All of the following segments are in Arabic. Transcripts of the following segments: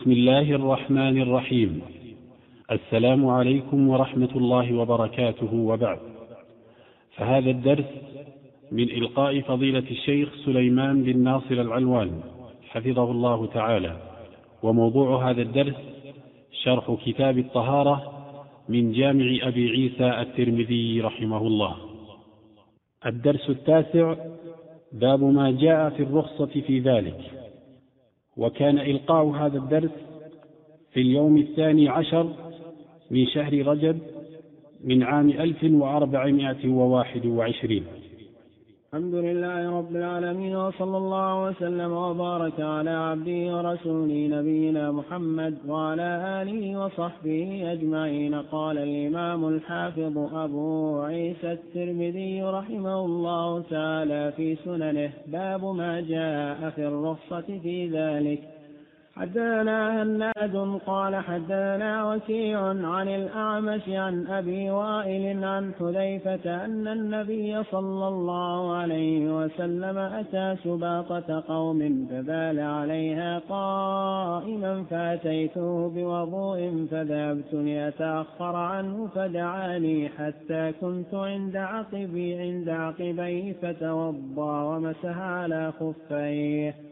بسم الله الرحمن الرحيم. السلام عليكم ورحمة الله وبركاته وبعد. فهذا الدرس من إلقاء فضيلة الشيخ سليمان بن ناصر العلوان حفظه الله تعالى. وموضوع هذا الدرس شرح كتاب الطهارة من جامع أبي عيسى الترمذي رحمه الله. الدرس التاسع باب ما جاء في الرخصة في ذلك. وكان إلقاء هذا الدرس في اليوم الثاني عشر من شهر رجب من عام ألف وأربعمائة وواحد وعشرين. الحمد لله رب العالمين وصلى الله وسلم وبارك على عبده ورسوله نبينا محمد وعلى آله وصحبه أجمعين. قال الإمام الحافظ أبو عيسى الترمذي رحمه الله تعالى في سننه باب ما جاء في الرخصة في ذلك. حدثنا هناد قال حدثنا وكيع عن الأعمش عن أبي وائل عن حذيفة أن النبي صلى الله عليه وسلم أتى سباطة قوم فبال عليها قائما فأتيته بوضوء فذهبت لأتأخر عنه فدعاني حتى كنت عند عقبي عند عقبيه فتوضأ ومسح على خفيه.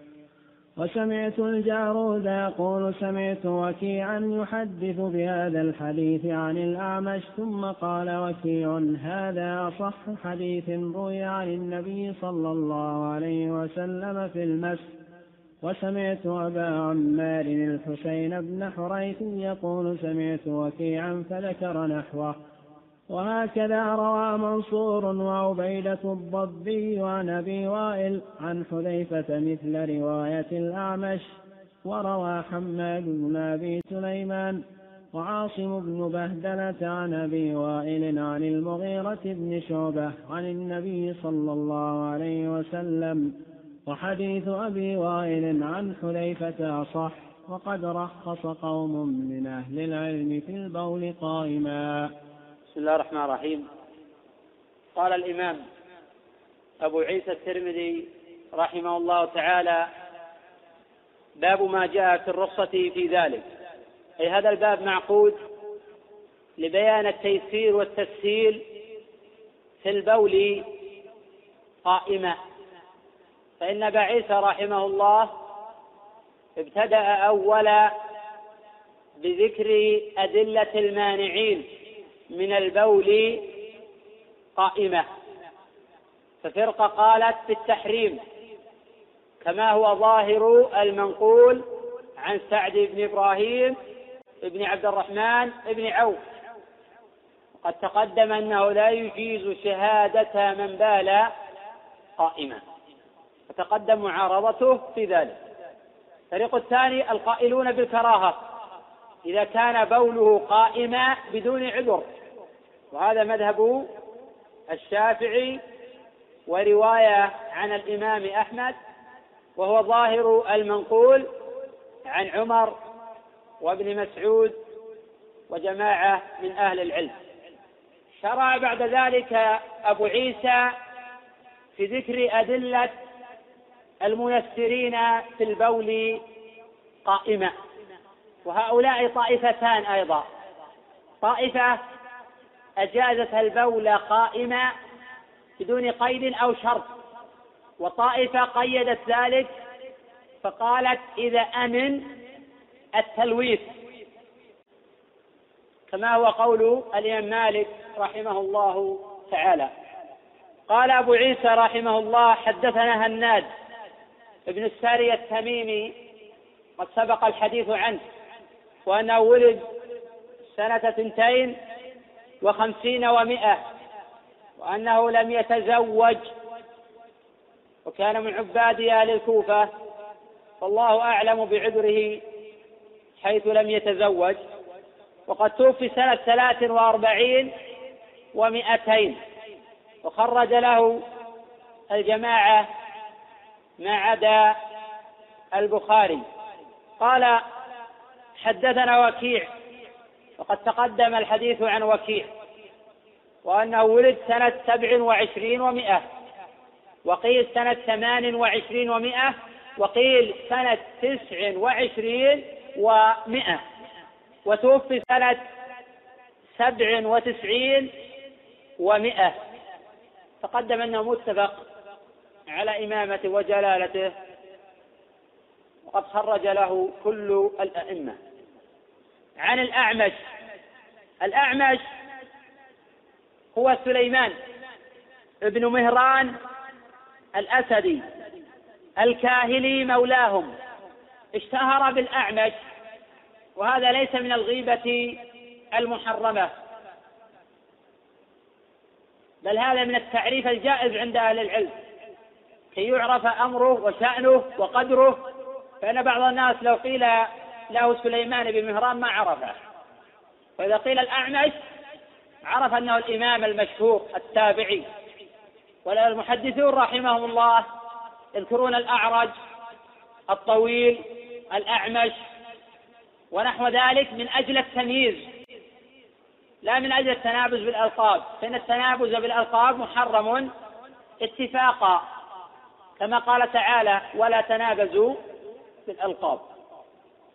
وسمعت الجارود يقول سمعت وكيعا يحدث بهذا الحديث عن الأعمش ثم قال وكيع هذا أصح حديث روي عن النبي صلى الله عليه وسلم في المس. وسمعت أبا عمار الحسين بن حريث يقول سمعت وكيعا فذكر نحوه. وهكذا روى منصور وعبيدة الضبي عن أبي وائل عن حذيفة مثل رواية الأعمش وروى حماد بن أبي سليمان وعاصم بن بهدلة عن أبي وائل عن المغيرة بن شعبة عن النبي صلى الله عليه وسلم وحديث أبي وائل عن حذيفة أصح وقد رخص قوم من أهل العلم في البول قائما. بسم الله الرحمن الرحيم. قال الإمام أبو عيسى الترمذي رحمه الله تعالى باب ما جاء في الرخصة في ذلك. أي هذا الباب معقود لبيان التيسير والتسهيل في البول قائمة. فإن أبا عيسى رحمه الله ابتدأ أولا بذكر أدلة المانعين. من البول قائمة. ففرقة قالت بالتحريم كما هو ظاهر المنقول عن سعد بن إبراهيم بن عبد الرحمن بن عوف. وقد تقدم أنه لا يجيز شهادة من بال قائما وتقدم معارضته في ذلك. الفريق الثاني القائلون بالكراهة. إذا كان بوله قائما بدون عذر. وهذا مذهب الشافعي ورواية عن الإمام أحمد وهو ظاهر المنقول عن عمر وابن مسعود وجماعة من أهل العلم. شرع بعد ذلك أبو عيسى في ذكر أدلة الميسرين في البول قائمة وهؤلاء طائفتان أيضا. طائفة أجازت البول قائمة بدون قيد أو شرط وطائفة قيدت ذلك فقالت إذا أمن التلويث. كما هو قول الإمام مالك رحمه الله تعالى. قال أبو عيسى رحمه الله حدثنا هناد ابن الساري التميمي قد سبق الحديث عنه. وأنه ولد سنة ثنتين وخمسين ومائة وأنه لم يتزوج وكان من عباد أهل الكوفة والله أعلم بعذره حيث لم يتزوج وقد توفي سنة ثلاث وأربعين ومائتين وخرج له الجماعة ما عدا البخاري. قال حدثنا وكيع وقد تقدم الحديث عن وكيع وأنه ولد سنة سبع وعشرين ومائة وقيل سنة ثمان وعشرين ومائة وقيل سنة تسع وعشرين ومئة وتوفي سنة سبع وتسعين ومئة. تقدم أنه متفق على إمامته وجلالته وقد خرج له كل الأئمة. عن الأعمش. الأعمش هو سليمان ابن مهران الأسدي الكاهلي مولاهم. اشتهر بالأعمش وهذا ليس من الغيبة المحرمة. بل هذا من التعريف الجائز عند أهل العلم. كي يعرف أمره وشأنه وقدره. فإن بعض الناس لو قيل له سليمان بن مهران ما عرفه. وإذا قيل الأعمش عرف أنه الإمام المشهور التابعي. والمحدثون رحمهم الله يذكرون الأعرج الطويل الأعمش ونحو ذلك من أجل التمييز. لا من أجل التنابز بالألقاب فإن التنابز بالألقاب محرم اتفاقا كما قال تعالى ولا تنابزوا بالألقاب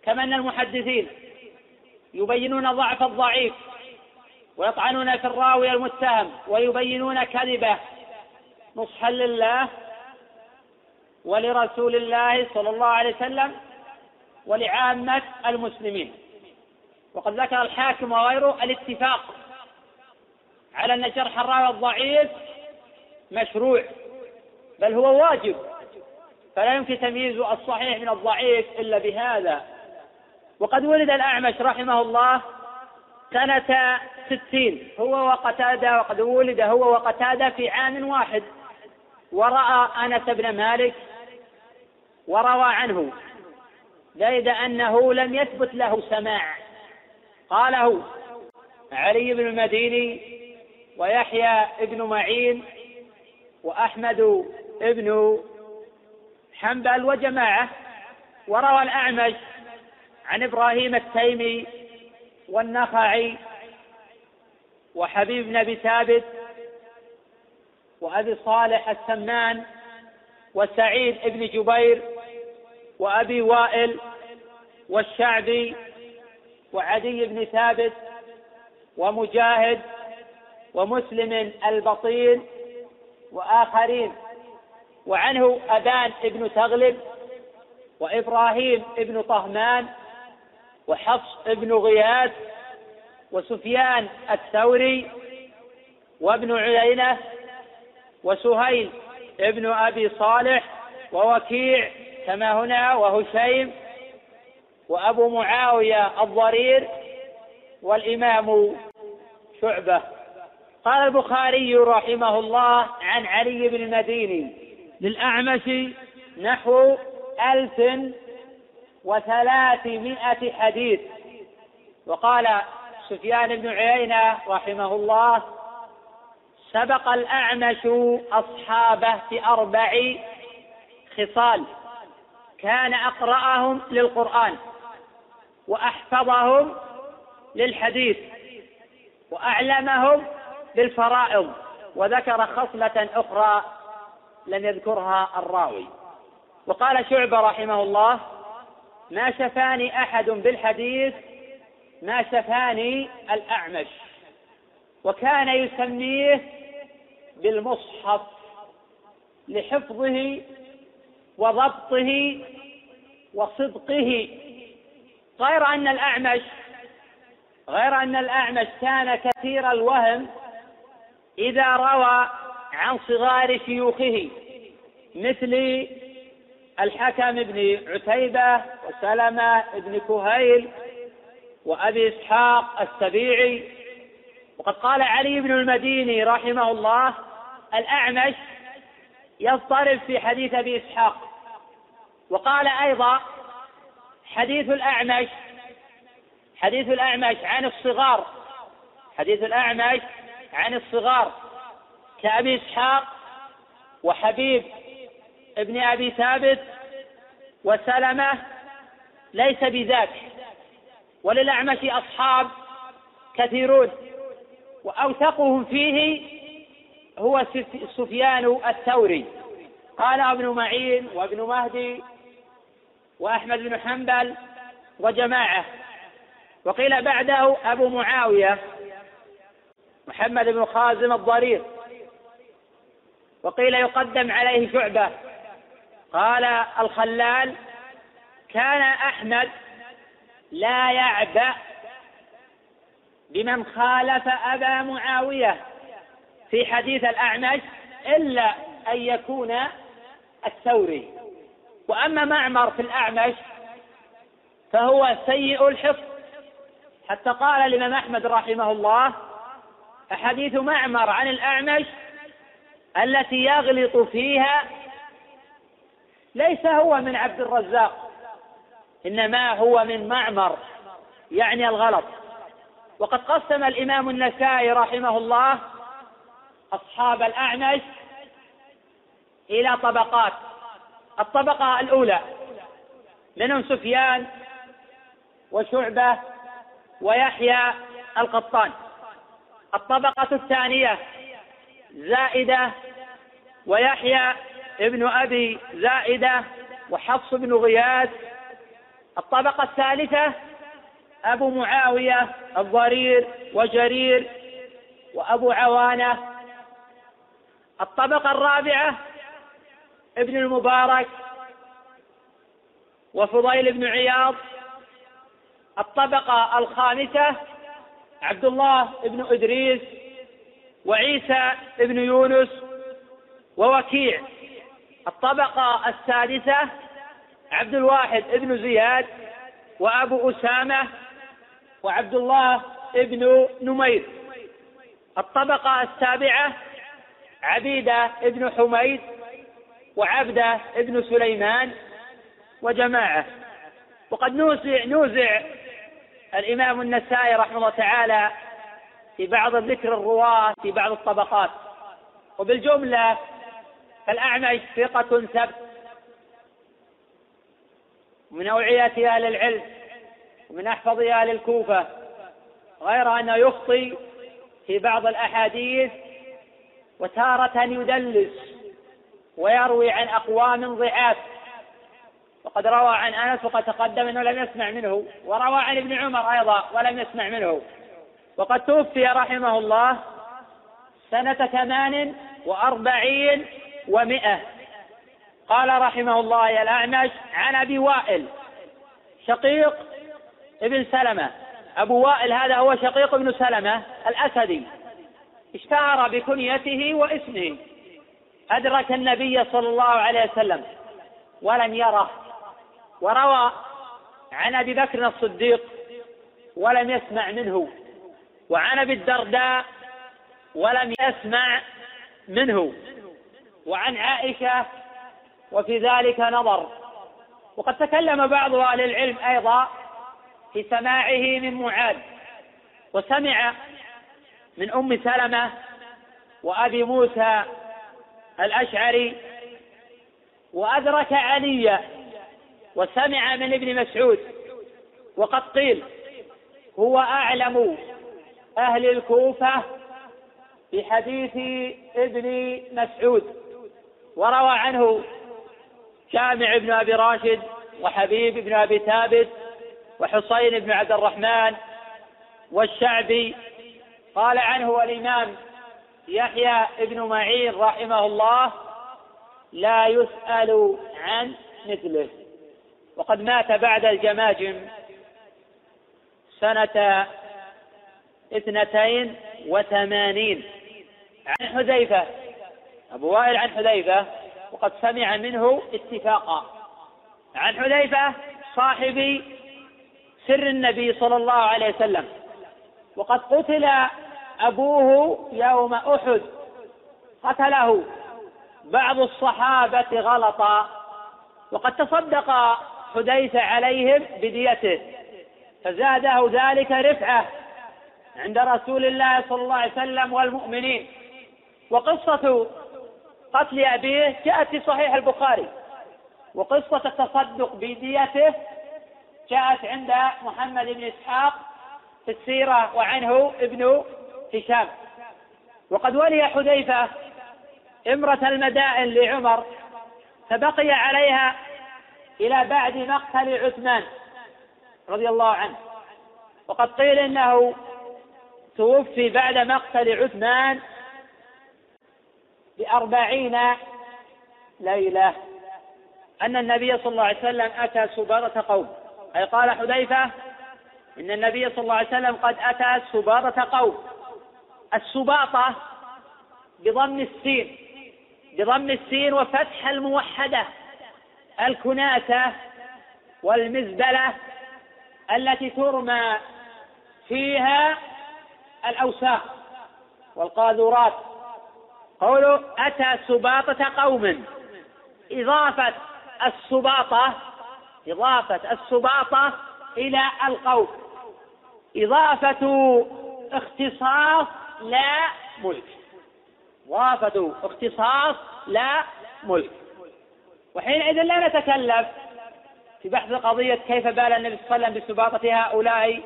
كما أن المحدثين يبينون ضعف الضعيف ويطعنون في الراوي المتهم ويبينون كذبه نصحا لله ولرسول الله صلى الله عليه وسلم ولعامة المسلمين. وقد ذكر الحاكم وغيره الاتفاق على أن جرح الراوي الضعيف مشروع بل هو واجب فلا يمكن تمييز الصحيح من الضعيف إلا بهذا. وقد ولد الأعمش رحمه الله سنة ستين هو وقتادة وقد ولد هو وقتادة في عام واحد. ورأى أنس بن مالك وروى عنه زيد أنه لم يثبت له سماع. قاله علي بن المديني ويحيى بن معين وأحمد بن حنبل وجماعة. وروى الأعمش عن إبراهيم التيمي والنخعي وحبيب بن أبي ثابت وأبي صالح السمان وسعيد بن جبير وأبي وائل والشعبي وعدي بن ثابت ومجاهد ومسلم البطين وآخرين. وعنه أبان بن تغلب وإبراهيم بن طهمان وحفص بن غياث وسفيان الثوري وابن عيينة وسهيل ابن أبي صالح ووكيع كما هنا وهشيم وأبو معاوية الضرير والإمام شعبة. قال البخاري رحمه الله عن علي بن المديني للأعمش نحو ألف وثلاثمائة حديث. وقال سفيان بن عيينة رحمه الله سبق الأعمش أصحابه في أربع خصال. كان أقرأهم للقرآن وأحفظهم للحديث وأعلمهم بالفرائض. وذكر خصلة أخرى لم يذكرها الراوي. وقال شعبة رحمه الله ما شفاني أحد بالحديث ما شفاني الأعمش. وكان يسميه بالمصحف لحفظه وضبطه وصدقه. غير أن الأعمش غير أن الأعمش كان كثير الوهم إذا روى عن صغار شيوخه مثل الحكم بن عتيبة وسلمة بن كهيل وأبي إسحاق السبيعي. وقد قال علي بن المديني رحمه الله الأعمش يضطرب في حديث أبي إسحاق. وقال أيضا حديث الأعمش حديث الأعمش عن الصغار حديث الأعمش عن الصغار كأبي إسحاق وحبيب ابن أبي ثابت وسلمة ليس بذاك وللأعمش أصحاب كثيرون وأوثقهم فيه هو سفيان الثوري. قال ابن معين وابن مهدي وأحمد بن حنبل وجماعة. وقيل بعده أبو معاوية محمد بن خازم الضرير. وقيل يقدم عليه شعبة. قال الخلال كان أحمد لا يعبأ بمن خالف أبا معاوية في حديث الأعمش إلا أن يكون الثوري. وأما معمر في الأعمش فهو سيء الحفظ. حتى قال الإمام أحمد رحمه الله أحاديث معمر عن الأعمش التي يغلط فيها ليس هو من عبد الرزاق إنما هو من معمر يعني الغلط. وقد قسم الإمام النسائي رحمه الله أصحاب الأعمش إلى طبقات. الطبقة الأولى منهم سفيان وشعبة ويحيى القطان. الطبقة الثانية زائدة ويحيى ابن أبي زائدة وحفص بن غياث. الطبقة الثالثة أبو معاوية الضرير وجرير وأبو عوانة. الطبقة الرابعة ابن المبارك وفضيل بن عياض. الطبقة الخامسة عبد الله بن إدريس وعيسى بن يونس ووكيع. الطبقة السادسة عبد الواحد بن زياد وأبو أسامة وعبد الله بن نمير. الطبقة السابعة عبيدة بن حميد وعبدة بن سليمان وجماعة. وقد نوزع نوزع الإمام النسائي رحمه الله تعالى في بعض ذكر الرواة في بعض الطبقات. وبالجملة فالأعمش ثقة ثبت. من أوعية أهل العلم ومن أحفظ أهل الكوفة غير أنه يخطي في بعض الأحاديث وتارة يدلس ويروي عن أقوام ضعاف. وقد روى عن أنس وقد تقدم إنه لم يسمع منه وروى عن ابن عمر أيضا ولم يسمع منه. وقد توفي رحمه الله سنة ثمان وأربعين ومائة قال رحمه الله الأعمش عن أبي وائل شقيق ابن سلمة. أبو وائل هذا هو شقيق ابن سلمة الأسدي. اشتهر بكنيته واسمه. أدرك النبي صلى الله عليه وسلم ولم يره وروى عن أبي بكر الصديق ولم يسمع منه وعن أبي الدرداء ولم يسمع منه. وعن عائشة وفي ذلك نظر. وقد تكلم بعض أهل العلم أيضا في سماعه من معاذ. وسمع من أم سلمة وأبي موسى الأشعري. وأدرك عليا وسمع من ابن مسعود. وقد قيل هو أعلم أهل الكوفة بحديث ابن مسعود. وروى عنه جامع بن أبي راشد وحبيب بن أبي ثابت وحصين بن عبد الرحمن والشعبي قال عنه الإمام يحيى بن معين رحمه الله لا يسأل عن مثله. وقد مات بعد الجماجم سنة اثنتين وثمانين. عن حذيفة أبو وائل عن حذيفة وقد سمع منه اتفاقا. عن حذيفة صاحب سر النبي صلى الله عليه وسلم. وقد قتل أبوه يوم أحد. قتله بعض الصحابة غلطا. وقد تصدق حديث عليهم بديته. فزاده ذلك رفعة عند رسول الله صلى الله عليه وسلم والمؤمنين. وقصة قتل أبيه جاءت في صحيح البخاري. وقصة التصدق بديته جاءت عند محمد بن إسحاق في السيرة وعنه ابن هشام. وقد ولي حذيفة إمرة المدائن لعمر فبقي عليها إلى بعد مقتل عثمان رضي الله عنه. وقد قيل إنه توفي بعد مقتل عثمان بأربعين ليلة. أن النبي صلى الله عليه وسلم أتى سباطة قوم. أي قال حذيفة إن النبي صلى الله عليه وسلم قد أتى سباطة قوم. السباطة بضم السين بضم السين وفتح الموحدة الكناسة والمزبلة التي ترمى فيها الأوساخ والقاذورات. قوله أتى سباطة قوم. إضافة السباطة إضافة السباطة إلى القوم. إضافة اختصاص لا ملك. إضافة اختصاص لا ملك. وحينئذ لا نتكلم في بحث قضية كيف بال النبي صلى الله عليه وسلم بسباطة هؤلاء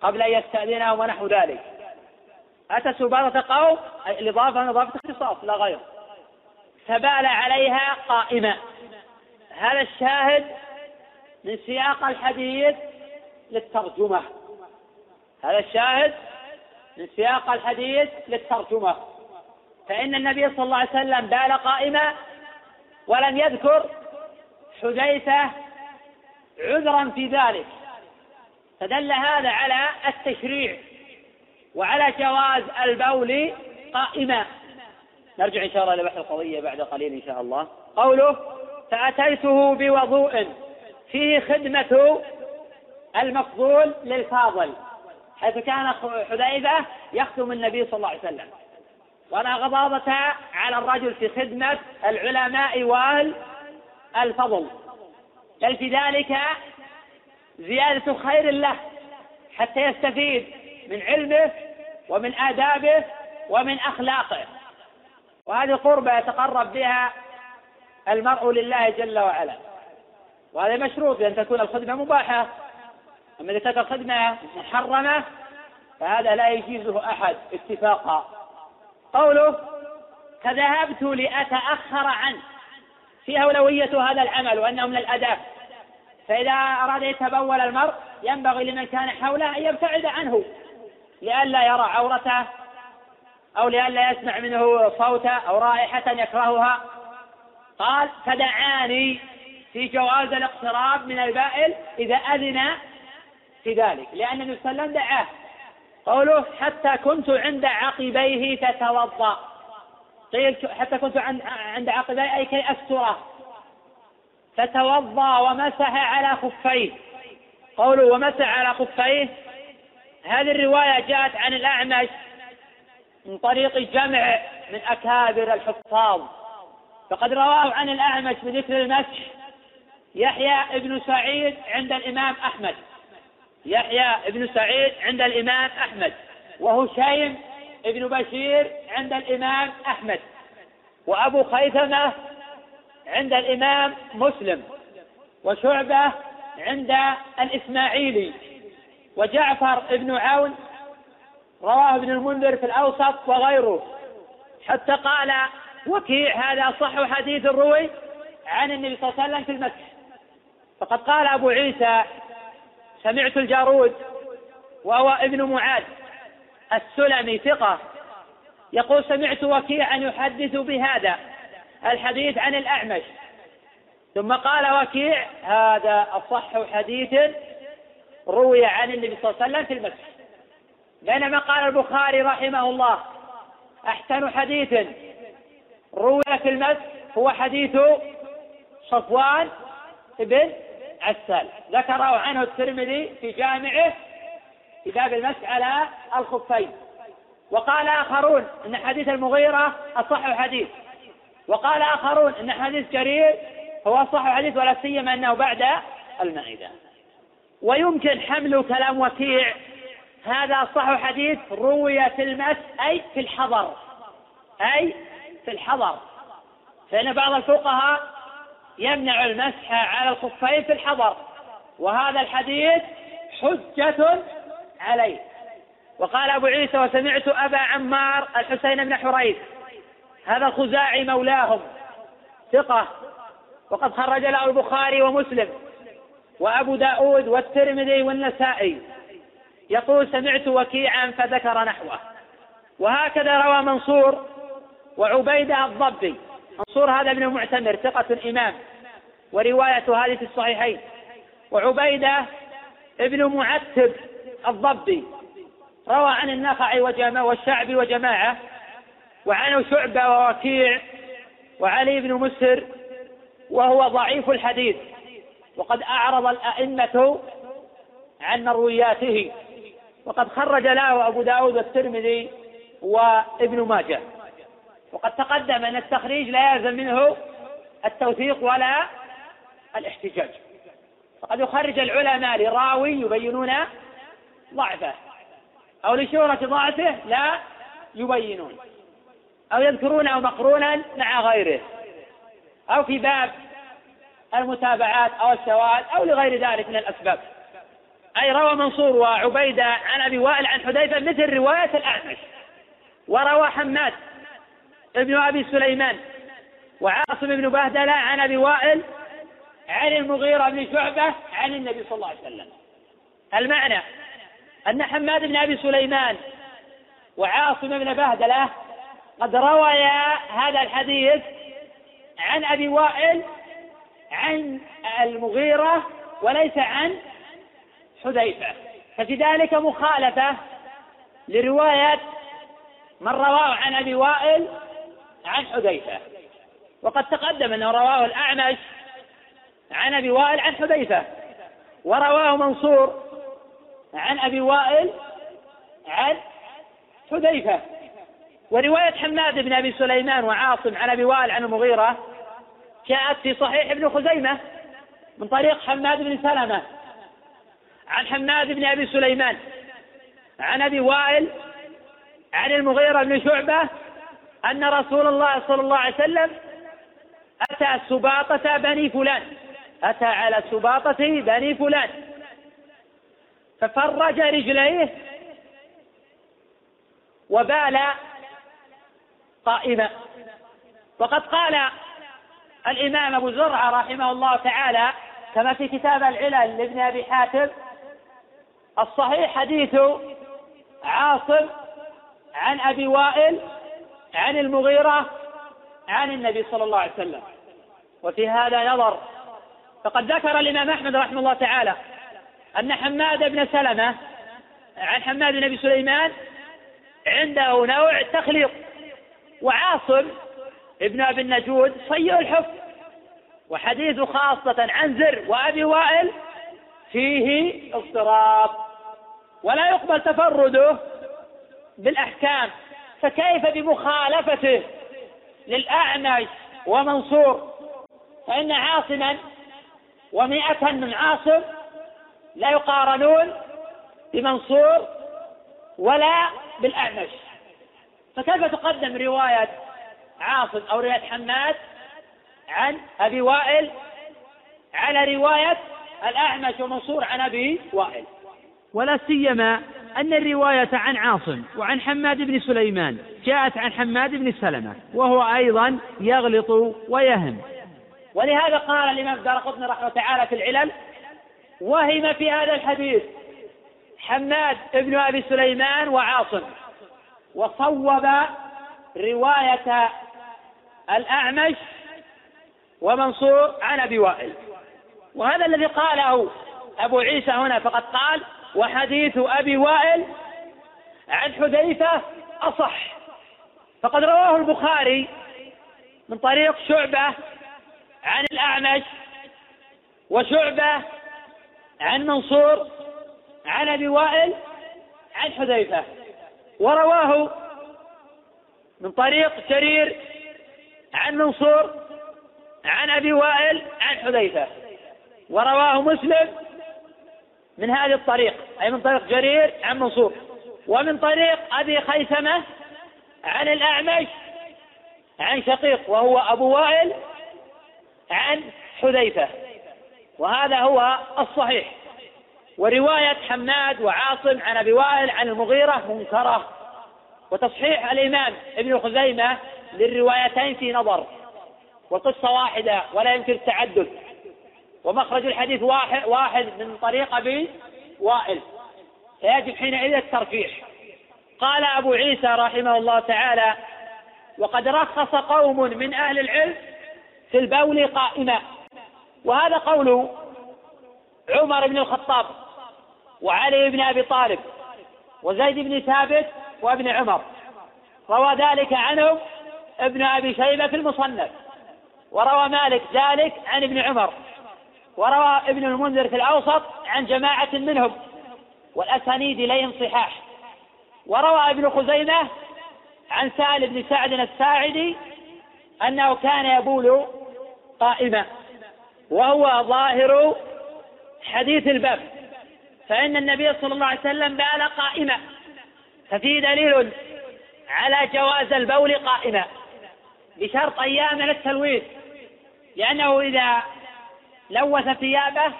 قبل أن يستأذنهم ونحو ذلك. أتى سباطة قوم الإضافة إضافة اختصاص لا غير. فبال عليها قائمة. هذا الشاهد من سياق الحديث للترجمة. هذا الشاهد من سياق الحديث للترجمة. فإن النبي صلى الله عليه وسلم بال قائمة ولم يذكر حذيفة عذرا في ذلك. فدل هذا على التشريع. وعلى جواز البول قائما. نرجع إن شاء الله إلى بحث القضية بعد قليل إن شاء الله. قوله فأتيته بوضوء فيه خدمة المفضول للفاضل حيث كان حذيفة يخدم النبي صلى الله عليه وسلم. ولا غضاضة على الرجل في خدمة العلماء والفضل بل في ذلك زيادة خير له حتى يستفيد من علمه ومن آدابه ومن أخلاقه. وهذه قربة يتقرب بها المرء لله جل وعلا. وهذا مشروط بأن تكون الخدمة مباحة. أما إذا كانت الخدمة محرمة فهذا لا يجيزه أحد اتفاقا. قوله فذهبت لأتأخر عنه. في أولوية هذا العمل وأنه من الأداب. فإذا أراد يتبول المرء ينبغي لمن كان حوله أن يبتعد عنه. لئلا يرى عورته أو لئلا يسمع منه صوتا أو رائحة يكرهها. قال فدعاني في جواز الاقتراب من البائل إذا أذن في ذلك لأن النبي صلى الله عليه وسلم دعاه. قوله حتى كنت عند عقبيه تتوضأ. قيل حتى كنت عند عقبيه أي كي أستره. فتوضأ ومسح على خفيه. قوله ومسح على خفيه؟ هذه الرواية جاءت عن الأعمش من طريق جمع من أكابر الحفاظ. فقد رواه عن الأعمش بذكر المسح يحيى ابن سعيد عند الإمام أحمد. يحيى ابن سعيد عند الإمام أحمد. وهشيم ابن بشير عند الإمام أحمد. وأبو خيثمة عند الإمام مسلم. وشعبة عند الإسماعيلي. وجعفر بن عون رواه ابن المنذر في الأوسط وغيره. حتى قال وكيع هذا صح حديث روي عن النبي صلى الله عليه وسلم في المسح فقد قال أبو عيسى سمعت الجارود وهو ابن معاذ السلمي ثقة يقول سمعت وكيعا يحدث بهذا الحديث عن الأعمش. ثم قال وكيع هذا أصح حديث روي عن النبي صلى الله عليه وسلم في المسح بينما قال البخاري رحمه الله أحسن حديث. روي في المسح هو حديث صفوان بن عسال ذكره عنه الترمذي في جامعه في باب المسح على الخفين. وقال آخرون أن حديث المغيرة أصح حديث. وقال آخرون أن حديث جرير هو أصح حديث ولا سيما أنه بعد المائدة. ويمكن حمل كلام وكيع. هذا صح حديث روي في المس أي في الحضر. أي في الحضر. فإن بعض الفقهاء يمنع المسح على الخفين في الحضر. وهذا الحديث حجة عليه. وقال أبو عيسى وسمعت أبا عمار الحسين بن حريث هذا الخزاعي مولاهم ثقة. وقد خرج له البخاري ومسلم. وأبو داود والترمذي والنسائي يقول سمعت وكيعا فذكر نحوه. وهكذا روى منصور وعبيدة الضبي. منصور هذا ابن المعتمر ثقة إمام. ورواية هذه في الصحيحين. وعبيدة ابن معتب الضبي. روى عن النخعي وجماعة والشعبي وجماعة. وعنه شعبة ووكيع وعلي بن مسر. وهو ضعيف الحديث. وقد أعرض الأئمة عن مروياته وقد خرج له أبو داود والترمذي وابن ماجه. وقد تقدم أن التخريج لا يلزم منه التوثيق ولا الاحتجاج. فقد يخرج العلماء لراوي يبينون ضعفه. أو لشهرة ضعفه لا يبينون. أو يذكرونه مقرونا مع غيره. أو في باب المتابعات أو الشواذ أو لغير ذلك من الأسباب. أي روى منصور وعبيدة عن أبي وائل عن حذيفة مثل رواية الأعمش. وروى حماد ابن أبي سليمان وعاصم بن بهدلة عن أبي وائل عن المغيرة بن شعبة عن النبي صلى الله عليه وسلم. المعنى أن حماد بن أبي سليمان وعاصم بن بهدلة قد رويا هذا الحديث عن أبي وائل عن المغيرة وليس عن حذيفة. ففي ذلك مخالفة لرواية من رواه عن أبي وائل عن حذيفة. وقد تقدم أنه رواه الأعمش عن أبي وائل عن حذيفة ورواه منصور عن أبي وائل عن حذيفة. ورواية حماد بن أبي سليمان وعاصم عن أبي وائل عن المغيرة جاءت في صحيح ابن خزيمة من طريق حماد بن سلمة عن حماد بن أبي سليمان عن أبي وائل عن المغيرة بن شعبة أن رسول الله صلى الله عليه وسلم أتى سباطة بني فلان أتى على سباطة بني فلان. ففرج رجليه وبال قائما وقد قال الإمام أبو زرعة رحمه الله تعالى كما في كتاب العلل لابن أبي حاتم الصحيح حديث عاصم عن أبي وائل عن المغيرة عن النبي صلى الله عليه وسلم. وفي هذا نظر. فقد ذكر الإمام أحمد رحمه الله تعالى أن حماد بن سلمة عن حماد بن أبي سليمان عنده نوع تخليط وعاصم ابن أبي النجود سيء الحفظ وحديث خاصة عن زر وأبي وائل فيه اضطراب ولا يقبل تفرده بالأحكام فكيف بمخالفته للأعمش ومنصور؟ فإن عاصما ومئة من عاصم لا يقارنون بمنصور ولا بالأعمش. فكيف تقدم رواية عاصم أو رواية حماد عن أبي وائل على رواية الأعمش ومنصور عن أبي وائل. ولا سيما أن الرواية عن عاصم وعن حماد بن سليمان جاءت عن حماد بن سلمة وهو أيضا يغلط ويهم. ولهذا قال الإمام دار قطن رحمه تعالى في العلل وهم في هذا الحديث حماد بن أبي سليمان وعاصم وصوب رواية الأعمش ومنصور عن أبي وائل. وهذا الذي قاله أبو عيسى هنا فقد قال وحديث أبي وائل عن حذيفة أصح. فقد رواه البخاري من طريق شعبة عن الأعمش وشعبة عن منصور عن أبي وائل عن حذيفة. ورواه من طريق جرير عن منصور عن أبي وائل عن حذيفة. ورواه مسلم من هذه الطريق أي من طريق جرير عن منصور. ومن طريق أبي خيثمة عن الأعمش عن شقيق وهو أبو وائل عن حذيفة. وهذا هو الصحيح. ورواية حماد وعاصم عن أبي وائل عن المغيرة منكرة. وتصحيح الإمام ابن خزيمة للروايتين في نظر والقصة واحدة ولا يمكن التعدد. ومخرج الحديث واحد, واحد من طريق أبي وائل. فيجب حينئذ الترجيح قال أبو عيسى رحمه الله تعالى وقد رخص قوم من أهل العلم في البول قائما وهذا قول عمر بن الخطاب وعلي بن أبي طالب وزيد بن ثابت وابن عمر. روى ذلك عنهم ابن أبي شيبة في المصنف. وروى مالك ذلك عن ابن عمر. وروى ابن المنذر في الأوسط عن جماعة منهم. والأسانيد لين صحاح. وروى ابن خزيمة عن سهل بن سعد الساعدي أنه كان يبول قائما. وهو ظاهر حديث الباب. فإن النبي صلى الله عليه وسلم بال قائما. ففيه دليل على جواز البول قائما. بشرط أيام من التلويث. لأنه إذا لوث ثيابه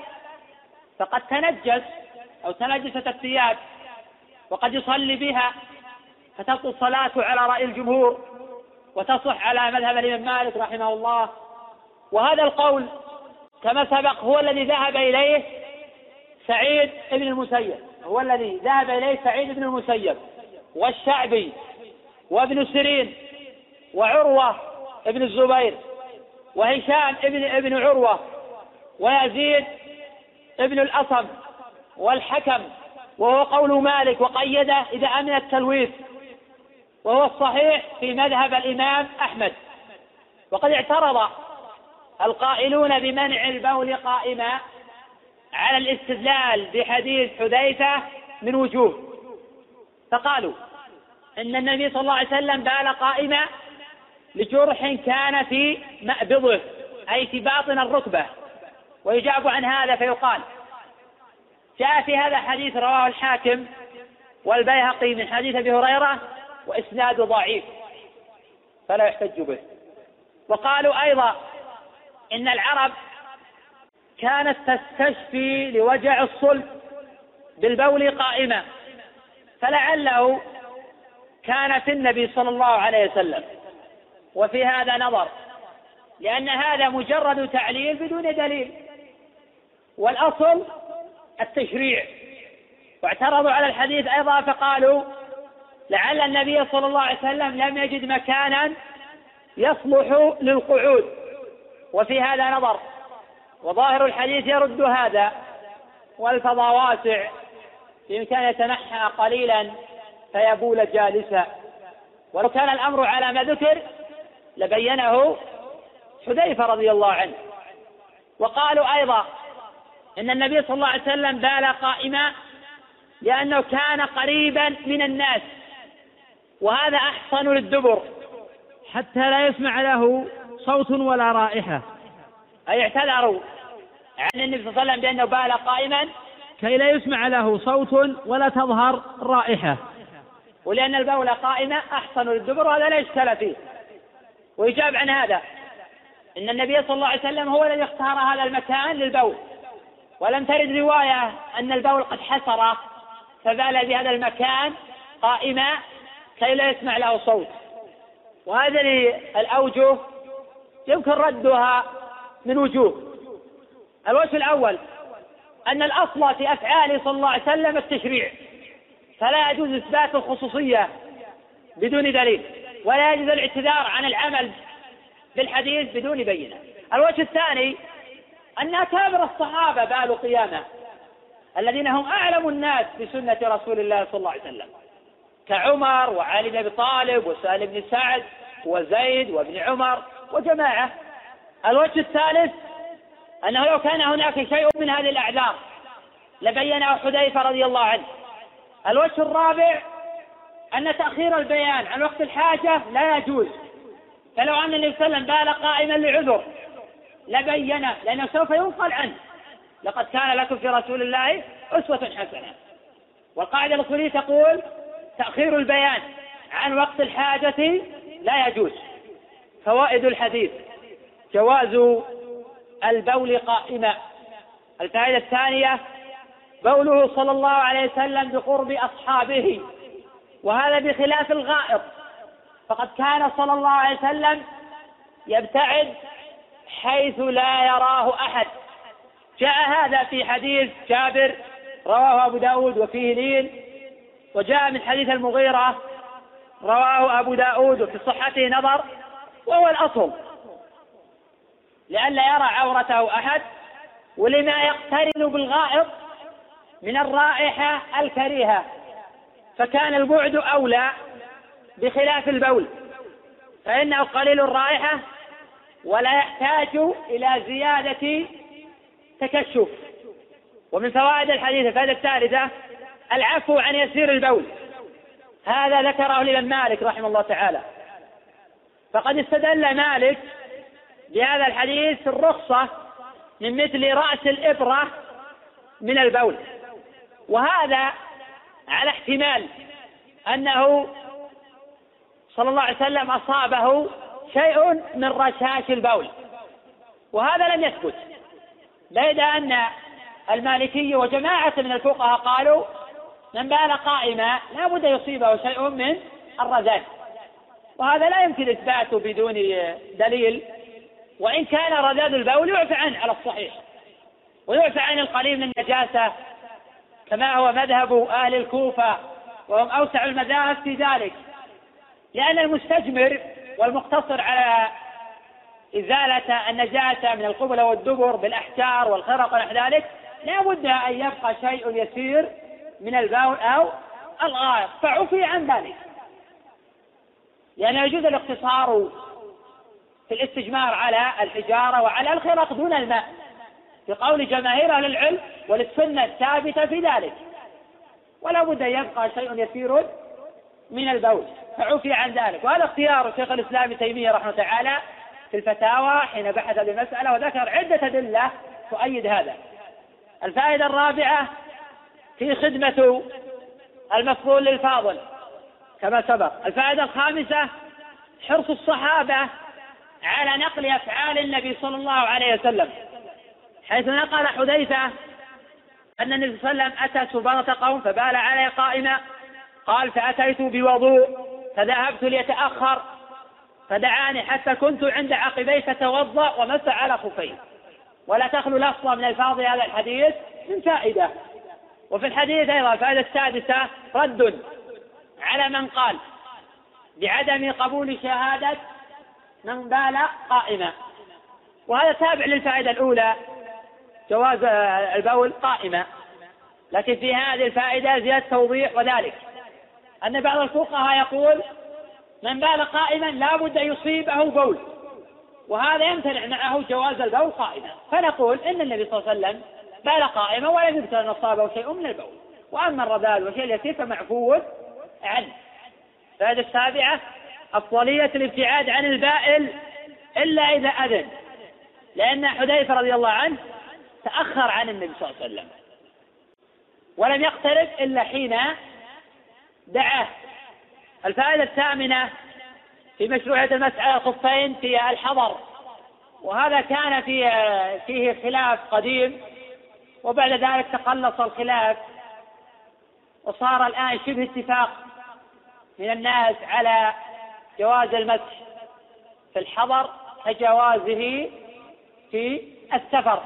فقد تنجس أو تنجست الثياب وقد يصلي بها فتبطل الصلاة على رأي الجمهور وتصح على مذهب الإمام مالك رحمه الله. وهذا القول كما سبق هو الذي ذهب إليه سعيد بن المسيب. هو الذي ذهب إليه سعيد بن المسيب والشعبي وابن سيرين. وعروة ابن الزبير وهشام ابن ابن عروة ويزيد ابن الأصم والحكم وهو قول مالك وقيده إذا أمن التلويث وهو الصحيح في مذهب الإمام أحمد. وقد اعترض القائلون بمنع البول قائما على الاستدلال بحديث حذيفة من وجوه فقالوا إن النبي صلى الله عليه وسلم بال قائما لجرح كان في مأبضه أي في باطن الركبة. ويجاب عن هذا فيقال جاء في هذا الحديث رواه الحاكم والبيهقي من حديث أبي هريرة وإسناده ضعيف فلا يحتج به. وقالوا أيضا إن العرب كانت تستشفي لوجع الصلب بالبول قائمة فلعله كان في النبي صلى الله عليه وسلم. وفي هذا نظر لأن هذا مجرد تعليل بدون دليل والأصل التشريع. واعترضوا على الحديث أيضا فقالوا لعل النبي صلى الله عليه وسلم لم يجد مكانا يصلح للقعود. وفي هذا نظر وظاهر الحديث يرد هذا والفضاء واسع بإمكان يتنحى قليلا فيبول جالسا. ولو كان الأمر على ما ذكر لبينه حذيفة رضي الله عنه. وقالوا أيضا إن النبي صلى الله عليه وسلم بال قائما لأنه كان قريبا من الناس وهذا أحسن للدبر. حتى لا يسمع له صوت ولا رائحة. أي اعتذروا عن النبي صلى الله عليه وسلم بأنه بال قائما؟ كي لا يسمع له صوت ولا تظهر رائحة. ولأن البول قائمة أحسن للدبر وهذا لا إشكال فيه. ويجاب عن هذا إن النبي صلى الله عليه وسلم هو الذي اختار هذا المكان للبول. ولم ترد رواية أن البول قد حسر فبال بهذا المكان قائما كي لا يسمع له صوت. وهذه الأوجه يمكن ردها من وجوه. الوجه الأول أن الأصل في أفعاله صلى الله عليه وسلم التشريع. فلا يجوز إثبات الخصوصية بدون دليل. ولا يجوز الاعتذار عن العمل بالحديث بدون بينة. الوجه الثاني أن أكابر الصحابة بالوا قيامة الذين هم أعلم الناس بسنة رسول الله صلى الله عليه وسلم. كعمر وعلي بن أبي طالب وسالم بن سعد وزيد وابن عمر وجماعة. الوجه الثالث أنه لو كان هناك شيء من هذه الأعذار لبينه حذيفة رضي الله عنه. الوجه الرابع أن تأخير البيان عن وقت الحاجة لا يجوز. فلو أن النبي صلى الله عليه وسلم بال قائما لعذر لبينه لأنه سوف ينقل عنه. لقد كان لكم في رسول الله أسوة حسنة. والقاعدة الأصولية تقول تأخير البيان عن وقت الحاجة لا يجوز. فوائد الحديث جواز البول قائما. الفائدة الثانية بوله صلى الله عليه وسلم بقرب أصحابه. وهذا بخلاف الغائط. فقد كان صلى الله عليه وسلم يبتعد حيث لا يراه أحد. جاء هذا في حديث جابر رواه أبو داود وفيه لين وجاء من حديث المغيرة رواه أبو داود وفي صحته نظر وهو الأصل. لئلا يرى عورته أحد ولما يقترن بالغائط من الرائحة الكريهة. فكان البعد أولى بخلاف البول. فإنه قليل الرائحة ولا يحتاج إلى زيادة تكشف. ومن فوائد الحديث الفائدة الثالثة العفو عن يسير البول. هذا ذكره الإمام مالك رحمه الله تعالى. فقد استدل مالك بهذا الحديث الرخصة من مثل رأس الإبرة من البول. وهذا على احتمال أنه صلى الله عليه وسلم أصابه شيء من رشاش البول. وهذا لم يثبت. بيد أن المالكي وجماعة من الفقهاء قالوا من بال قائما لا بد يصيبه شيء من الرذاذ وهذا لا يمكن إثباته بدون دليل. وإن كان رذاذ البول يعفى عنه على الصحيح. ويعفى عن القليل من النجاسة كما هو مذهب أهل الكوفة؟ وهم أوسع المذاهب في ذلك. لأن المستجمر والمقتصر على إزالة النجاسة من القبلة والدبر بالأحجار والخرق ونحو ذلك لا بد أن يبقى شيء يسير من البول أو الغائط فعفي عن ذلك. لأنه يجوز الاقتصار في الاستجمار على الحجارة وعلى الخرق دون الماء. في قول جماهير أهل العلم وللسنة الثابتة في ذلك. ولا بد أن يبقى شيء يسير من البول. فعفي عن ذلك. وهذا اختيار شيخ الإسلام ابن تيمية رحمه الله تعالى في الفتاوى حين بحث بالمسألة وذكر عدة أدلة تؤيد هذا. الفائدة الرابعة في خدمة المفضول للفاضل كما سبق. الفائدة الخامسة حرص الصحابة على نقل أفعال النبي صلى الله عليه وسلم. حيث نقل حذيفة أن النبي صلى الله عليه وسلم أتى سبارة قوم فبال علي قائما قال فأتيت بوضوء فذهبت ليتأخر فدعاني حتى كنت عند عقبيه فتوضأ ومسح على خفيه. ولا تخلو لفظة من الفاظ هذا الحديث من فائدة. وفي الحديث أيضا الفائدة السادسة رد على من قال بعدم قبول شهادة من بال قائما. وهذا تابع للفائدة الأولى. جواز البول قائمة. لكن في هذه الفائدة زيادة توضيح وذلك. أن بعض الفقهاء يقول من بال قائما لا بد أن يصيبه بول. وهذا يمتنع معه جواز البول قائما. فنقول إن النبي صلى الله عليه وسلم بال قائما ولم يذكر أن أصابه شيء من البول. وأما الرذال والشيء اليسير فمعفو عنه. الفائدة السابعة أفضلية الابتعاد عن البائل إلا إذا أذن. لأن حذيفة رضي الله عنه تأخر عن النبي صلى الله عليه وسلم. ولم يقترب إلا حين دعاه. الفائدة الثامنة في مشروعية المسح على الخفين في الحضر. وهذا كان فيه فيه خلاف قديم. وبعد ذلك تقلص الخلاف. وصار الآن شبه اتفاق من الناس على جواز المسح في الحضر كجوازه في السفر.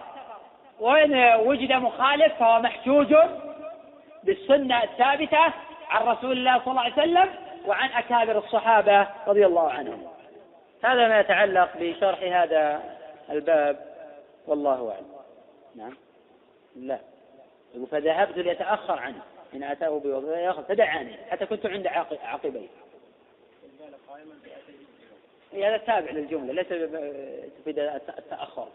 وإن وجد مخالف فهو محجوج بالسنة الثابتة عن رسول الله صلى الله عليه وسلم وعن أكابر الصحابة رضي الله عنهم. هذا ما يتعلق بشرح هذا الباب والله أعلم. نعم. لا. فذهبت ليتأخر عنه. إن أتاه بوضوء فدعاني. حتى كنت عند عقبيه هذا تابع للجملة. ليس تفيد التأخر.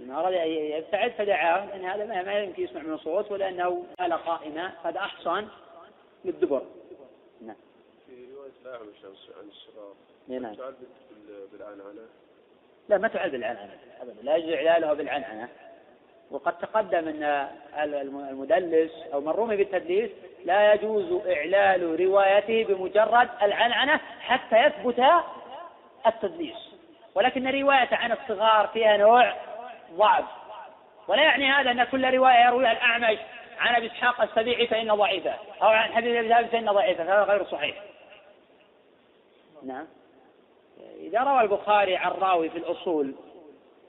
إن أراد أن يبتعد فدعاه لأن هذا ما يمكن يسمع من الصوت ولأنه قال قائما هذا أحصن للدبر. نعم. في رواية الأعمش عن الشباب نعم. بالعنعنة لا ما تعد بالعنعنة لا يجوز إعلالها بالعنعنة. وقد تقدم أن المدلس أو من رمي بالتدليس لا يجوز إعلال روايته بمجرد العنعنة حتى يثبت التدليس. ولكن رواية عن الصغار فيها نوع ضعف. ولا يعني هذا أن كل رواية يرويها الأعمش عن أبي إسحاق السبيعي فإن ضعيفة أو عن حبيب أبي ثابت فإن ضعيفة فهذا غير صحيح. نعم. إذا روى البخاري عن راوي في الأصول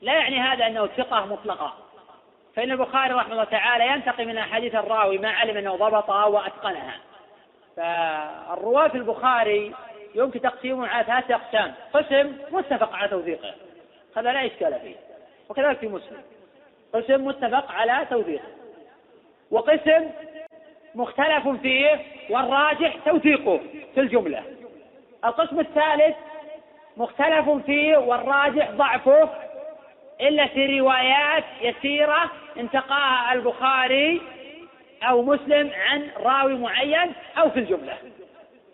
لا يعني هذا أنه ثقة مطلقة. فإن البخاري رحمه الله تعالى ينتقي من أحاديث الراوي ما علم أنه ضبطها وأتقنها. فالرواة في البخاري يمكن تقسيمهم على ثلاثة أقسام قسم متفق على توثيقه هذا لا إشكال فيه. وكذلك في مسلم. قسم متفق على توثيقه وقسم مختلف فيه والراجح توثيقه في الجملة. القسم الثالث مختلف فيه والراجح ضعفه إلا في روايات يسيرة انتقاها البخاري أو مسلم عن راوي معين أو في الجملة.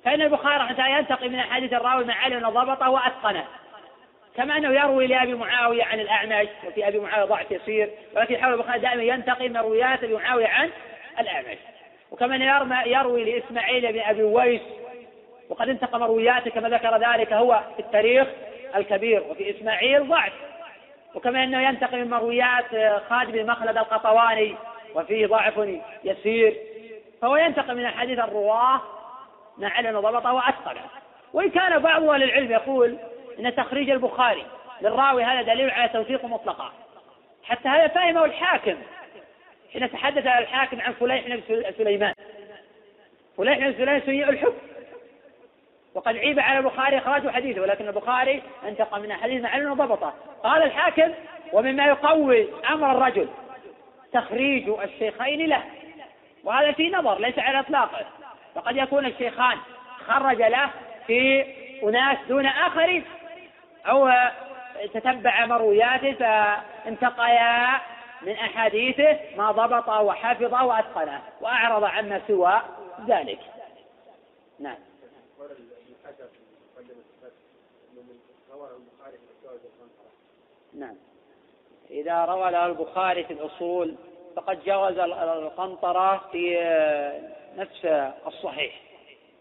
فإن البخاري حتى ينتقي من أحاديث الراوي ما علم ضبطه وأتقنه. كما أنه يروي لأبي معاوية عن الأعمش وفي أبي معاوية ضعف يسير ولكن حول البخاري دائما ينتقي من روايات أبي معاوية عن الأعمش. وكما أنه يروي لإسماعيل بن أبي ويس وقد انتقى مروياته كما ذكر ذلك هو في التاريخ الكبير وفي إسماعيل ضعف. وكما أنه ينتقي من مرويات خالد بن مخلد القطواني وفيه ضعف يسير. فهو ينتقي من أحاديث الرواة ما علم ضبطه وأتقنه وإن كان بعض أهل العلم يقول أن تخريج البخاري للراوي هذا دليل على توثيقه مطلقا. حتى هذا فهمه الحاكم. حين تحدث الحاكم عن فليح بن سليمان. فليح بن سليمان سيء الحكم. وقد عيب على البخاري إخراج حديثه ولكن البخاري انتقى من حديث علم ضبطه قال الحاكم ومما يقوي أمر الرجل تخريج الشيخين له. وهذا في نظر ليس على إطلاقه فقد يكون الشيخان خرج له في أناس دون آخرين. أو تتبع مروياته فانتقيا من أحاديثه ما ضبط وحفظ وأتقنه وأعرض عما سوى ذلك. نعم. نعم. إذا روى له البخاري في الأصول فقد جوز القنطرة في نفس الصحيح.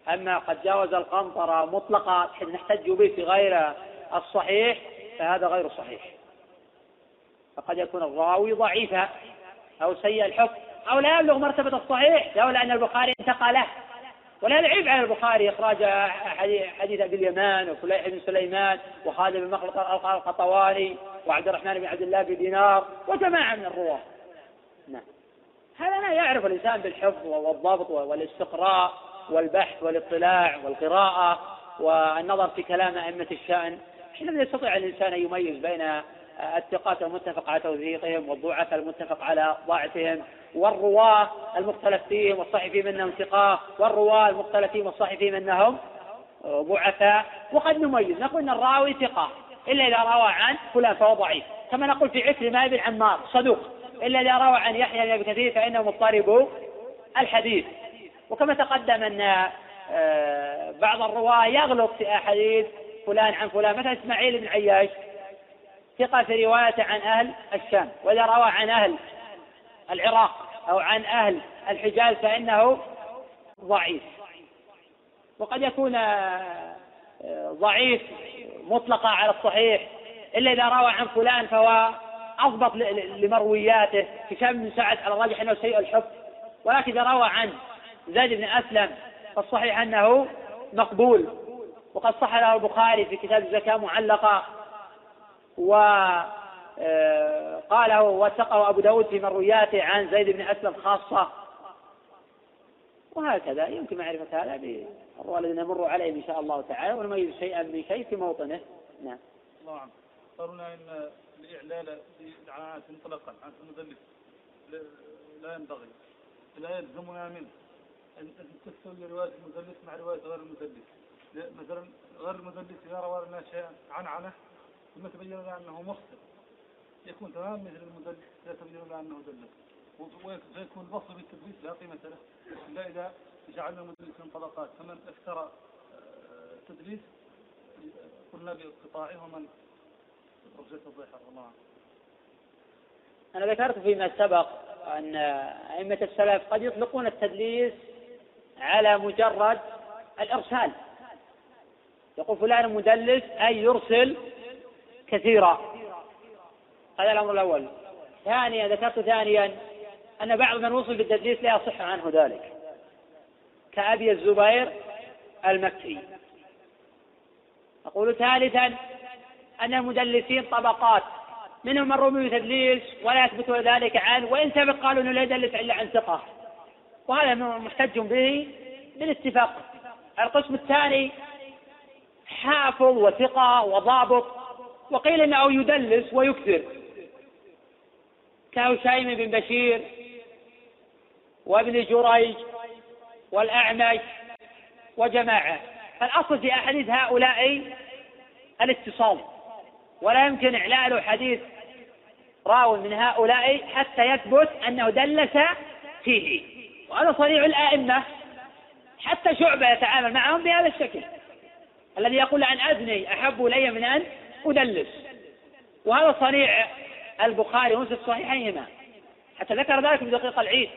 أما قد جاوز القنطرة بحيث نحتج به في غير الصحيح فهذا غير صحيح. فقد يكون الراوي ضعيفا أو سيء الحكم أو لا يبلغ مرتبة الصحيح لولا أن البخاري انتقله ولا العيب على البخاري إخراج حديث أبي اليمان وفليح بن سليمان وخالد بن مخلق القطواني وعبد الرحمن بن عبد الله بن دينار وجماعة من الرواة. نعم. هذا لا يعرف الإنسان بالحفظ والضبط والاستقراء والبحث والاطلاع والقراءة والنظر في كلام أئمة الشأن. حينئذ يستطيع الإنسان أن يميز بين الثقات المتفق على توثيقهم والضعفاء المتفق على ضعفهم والرواة المختلف فيهم والصحيح فيهم انهم ثقات والرواة المختلف فيهم والصحيح فيهم انهم ضعفاء. وقد نميز نقول إن الراوي ثقة إلا إذا روى عن فلان فهو ضعيف. كما نقول في عكرمة بن عمار صدوق. إلا إذا روى عن يحيى بن أبي كثير فإنه مضطرب الحديث. وكما تقدم أن آه، بعض الرواة يغلط في أحاديث فلان عن فلان مثل إسماعيل بن عياش ثقة في روايته عن أهل الشام وإذا روى عن أهل العراق أو عن أهل الحجاز فإنه ضعيف. وقد يكون آه، ضعيف مطلقة على الصحيح إلا إذا روى عن فلان فهو أضبط لمروياته هشام بن سعد على الراجح أنه سيء الحب. ولكن إذا روى عن زيد بن أسلم فالصحيح أنه مقبول. وقد صح له البخاري في كتاب الزكاة معلقة وقاله آه، وثقه أبو داود في مروياته عن زيد بن أسلم خاصة. وهكذا يمكن معرفة هذا بالرواة الذين نمر عليهم إن شاء الله تعالى ونميز شيئا من شيء في موطنه. نعم. نعم قالوا إن الإعلال بالعنعنة مطلقا عن المدلس. لا ينبغي. لا يلزمنا منه أن تستوي رواية المدلس مع رواية غير المدلس. مثلا غير إذا روى لنا شيئا عنعنة ثم تبين لنا أنه مخطئ. يكون تمام مثل المدلس لا تبين لنا أنه دلس ويكون البصر بالتدليس لا قيمة له. إلا إذا جعلنا المدلس من طبقات فمن افترى التدليس آه، قلنا بقطاعه ومن رجت الضيحة الله أنا ذكرت فيما سبق أن أئمة السلف قد يطلقون التدليس على مجرد الإرسال. يقول فلان مدلس أي يرسل كثيرا. هذا الأمر الأول. ثانيا ذكرت ثانيا أن بعض من وصل بالتدليس لا يصح عنه ذلك. كأبي الزبير المكي. أقول ثالثا أن المدلسين طبقات. منهم من رمي تدليس ولا يثبت ذلك عنه وإن سبق قالوا أنه لا يدلس إلا عن ثقة. وهذا محتج به بالاتفاق. القسم الثاني حافظ وثقة وضابط وقيل إنه يدلس ويكثر. كهشيم بن بشير وابن جريج والأعمش وجماعة. فالأصل في أحاديث هؤلاء الاتصال. ولا يمكن إعلال حديث راو من هؤلاء حتى يثبت أنه دلس فيه. وهذا صريح الآئمة. حتى شعبة يتعامل معهم بهذا الشكل. الذي يقول عن أذني أحب إلي من أن أدلس. وهذا صنيع البخاري ومسلم الصحيحيهما حتى ذكر ذلك في دقيق العيد.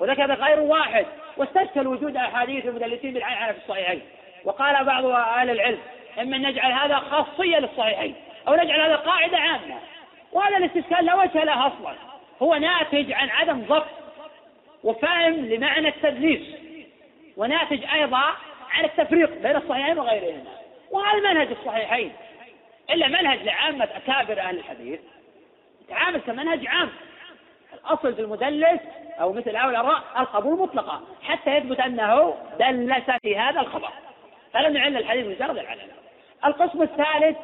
وذكر غير واحد. واستشكل وجود أحاديث المدلسين بالعين في الصحيحين. وقال بعض أهل العلم إما أن نجعل هذا خاصية للصحيحين أو نجعل هذا قاعدة عامة. وهذا الاستشكال لا وجه له أصلا. هو ناتج عن عدم ضبط وفهم لمعنى التدليس. وناتج أيضا عن التفريق بين الصحيحين وغيرهما وهذا منهج الصحيحين. إلا منهج لعامة أكابر أهل الحديث. يتعامل كمنهج عام. الأصل في المدلس أو مثل هؤلاء الآراء القبول مطلقا حتى يثبت أنه دلس في هذا الخبر. فلم يعل الحديث مجرد العلل القسم الثالث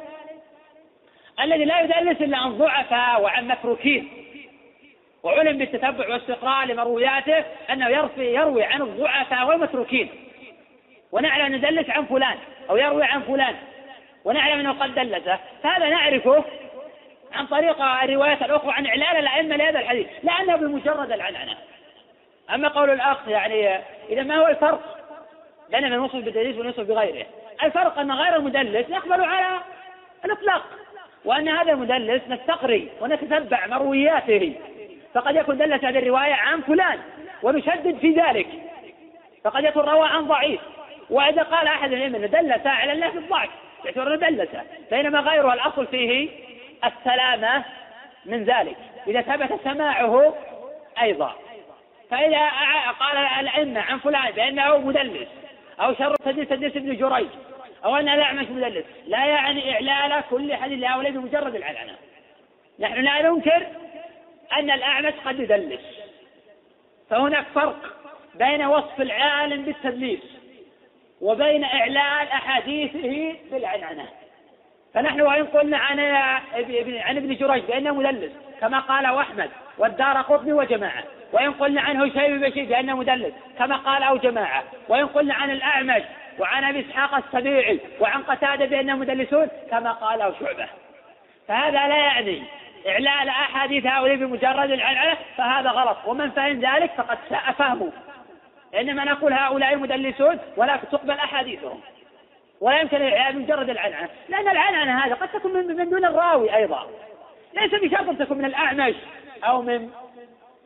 الذي لا يدلس إلا عن ضعفاء وعن متروكين. وعلم بالتتبع واستقراء لمروياته أنه يروي عن الضعفاء والمتروكين. ونعلم أن يدلس عن فلان أو يروي عن فلان ونعلم أنه قد دلسه فهذا نعرفه عن طريق الروايات الأخرى عن إعلان الأئمة لهذا الحديث لأنه بمجرد العنعنة. أما قول الأخ يعني إذا ما هو الفرق؟ بين من يوصف بالتدليس ومن بغيره. الفرق أن غير المدلس يقبل على الإطلاق وأن هذا المدلس نستقري ونتتبع مروياته. فقد يكون دلس هذه الرواية عن فلان ونشدد في ذلك. فقد يكون روى عن ضعيف. وإذا قال أحد الأئمة دلس على الله في الضعف. يعتبر دلس بينما غيره الأصل فيه السلامة من ذلك. إذا ثبت سماعه أيضا. فإذا قال الأئمة عن فلان بأنه مدلس أو شر تدليس تدليس ابن جريج أو أن الأعمش مدلس لا يعني إعلال كل حديث لهؤلاء بمجرد العلنة نحن لا ننكر أن الأعمش قد يدلس. فهناك فرق بين وصف العالم بالتدليس. وبين إعلان أحاديثه بالعنعنة فنحن وإن قلنا عن عن ابن جريج بأنه مدلس كما قال أحمد والدار قطني وجماعة. وإن قلنا عن هشيم بشير بأنه مدلس كما قال أو جماعة. وإن قلنا عن الأعمش وعن أبي إسحاق السبيعي وعن قتادة بأنهم مدلسون كما قال أو شعبة. فهذا لا يعني إعلال أحاديث هؤلاء بمجرد العلعلة فهذا غلط. ومن فهم ذلك فقد ساء فهمه إنما نقول هؤلاء مدلسون ولا تقبل أحاديثهم. ولا يمكن الإعلان بمجرد العنعنة. لأن العنعنة هذا قد تكون من, دون الراوي أيضا. ليس بشرط أن تكون من الأعمش أو من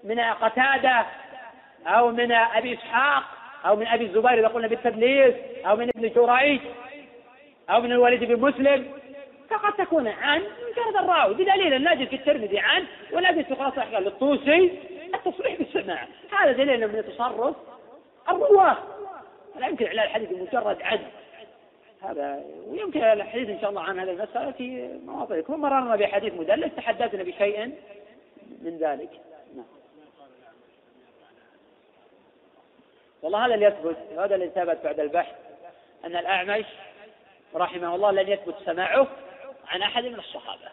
من قتادة أو من أبي إسحاق أو من أبي الزبير إذا قلنا بالتدليس أو من ابن جريج أو من الوليد بن مسلم. فقد تكون عن مجرد الراوي. بدليل أن نجد في الترمذي عن ونجد في خلاصة للطوسي التصريح بالسماع. هذا دليل من تصرف الرواة لا يمكن إعلان الحديث بمجرد عن هذا ويمكن الحديث إن شاء الله عن هذه المسألة في مواضيع كل مررنا بحديث مدلس تحدثنا بشيء من ذلك. نعم. والله هذا اللي يثبت هذا اللي ثبت بعد البحث أن الأعمش رحمه الله لن يثبت سماعه عن أحد من الصحابة.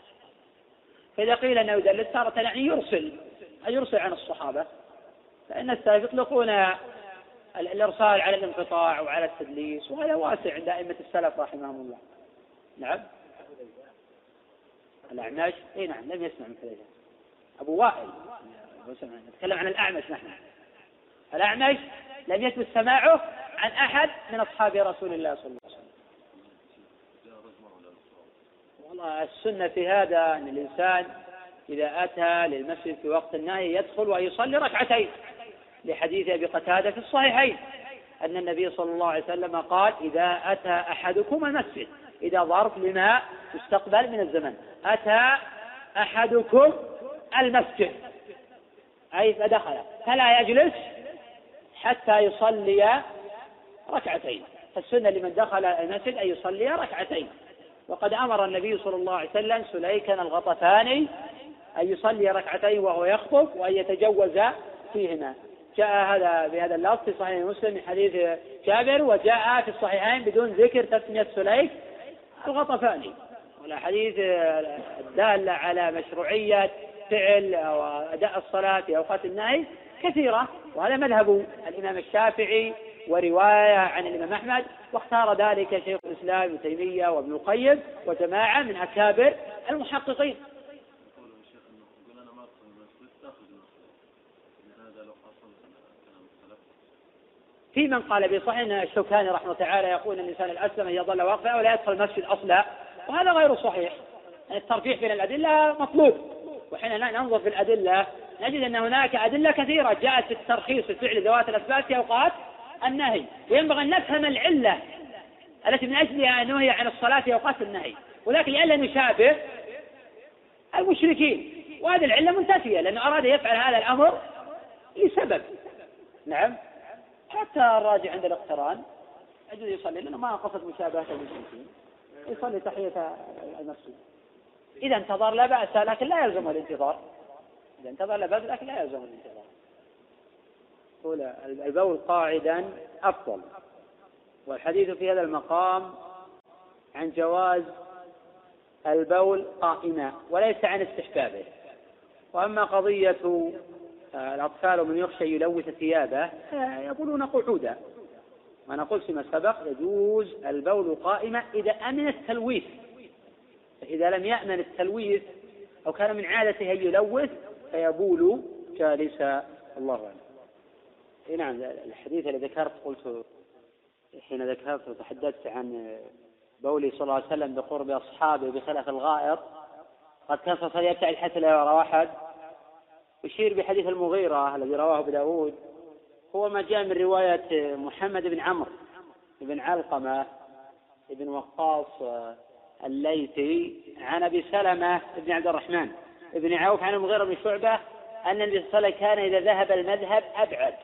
فإذا قيل أنه يدلس تارة يعني يرسل يرسل عن الصحابة. فإن السلف يطلقون الإرسال على الانقطاع وعلى التدليس وهذا واسع عند أئمة السلف رحمهم الله. نعم. الأعمش؟ إي نعم لم يسمع من حذيفة أبو وائل. نتكلم عن الأعمش نحن. الأعمش لم يثبت سماعه عن أحد من أصحاب رسول الله صلى الله عليه وسلم. والله السنة في هذا أن الإنسان إذا أتى للمسجد في وقت النهي يدخل ويصلي ركعتين. لحديث أبي قتادة في الصحيحين أن النبي صلى الله عليه وسلم قال إذا أتى أحدكم المسجد إذا ظرف لما يستقبل من الزمن أتى أحدكم المسجد. أي فدخل. فلا يجلس حتى يصلي ركعتين. فالسنة لمن دخل المسجد أن يصلي ركعتين. وقد أمر النبي صلى الله عليه وسلم سليكا الغطفاني أن يصلي ركعتين وهو يخطب وأن يتجوز فيهما. جاء هذا بهذا اللفظ في صحيح مسلم من حديث جابر وجاء في الصحيحين بدون ذكر تسمية سليك الغطفاني. والأحاديث الدالة على مشروعية فعل أو أداء الصلاة في أوقات النهي كثيرة وهذا مذهب الإمام الشافعي ورواية عن الإمام أحمد. واختار ذلك شيخ الإسلام ابن تيمية وابن القيم وجماعة من أكابر المحققين. في من قال بصحيح إن الشوكاني رحمه الله تعالى يقول إن الإنسان الأسلم ان يظل واقفا ولا يدخل المسجد أصلا وهذا غير صحيح. الترجيح بين الأدلة مطلوب. وحين ننظر في الأدلة نجد أن هناك أدلة كثيرة جاءت في الترخيص في فعل ذوات الأسباب في أوقات النهي. وينبغي أن نفهم العلة التي من أجلها نهي عن الصلاة في أوقات النهي. ولكن لئلا نشابه المشركين. وهذه العلة منتفية لأنه أراد يفعل هذا الأمر لسبب. نعم. حتى الراجع عند الاقتران يجوز يصلي لأنه ما قصد مشابهة المشركين يصلي تحية المسجد إذا انتظر لا بأس لكن لا يلزم الانتظار. إذا انتظر لا بأس لكن لا يلزم الانتظار. يقول البول قاعدا أفضل. والحديث في هذا المقام عن جواز البول قائما وليس عن استحبابه. وأما قضية الأطفال ومن يخشى يلوث ثيابه يقولون قعودا. وأنا قلت فيما سبق يجوز البول قائمة إذا أمن التلويث. فإذا لم يأمن التلويث أو كان من عادته أن يلوث فيبول جالسا. الله أعلم. إيه نعم الحديث الذي ذكرت قلت حين ذكرت وتحدثت عن بولي صلى الله عليه وسلم بقرب أصحابه بخلاف الغائط قد كان صلى الله عليه وسلم يبتعد حتى لا يرى واحد أشير بحديث المغيرة الذي رواه أبو داود هو ما جاء من رواية محمد بن عمرو بن علقمة بن وقاص الليثي عن أبي سلمة بن عبد الرحمن بن عوف عن المغيرة بن شعبة أن النبي صلى الله عليه وسلم كان إذا ذهب المذهب أبعد.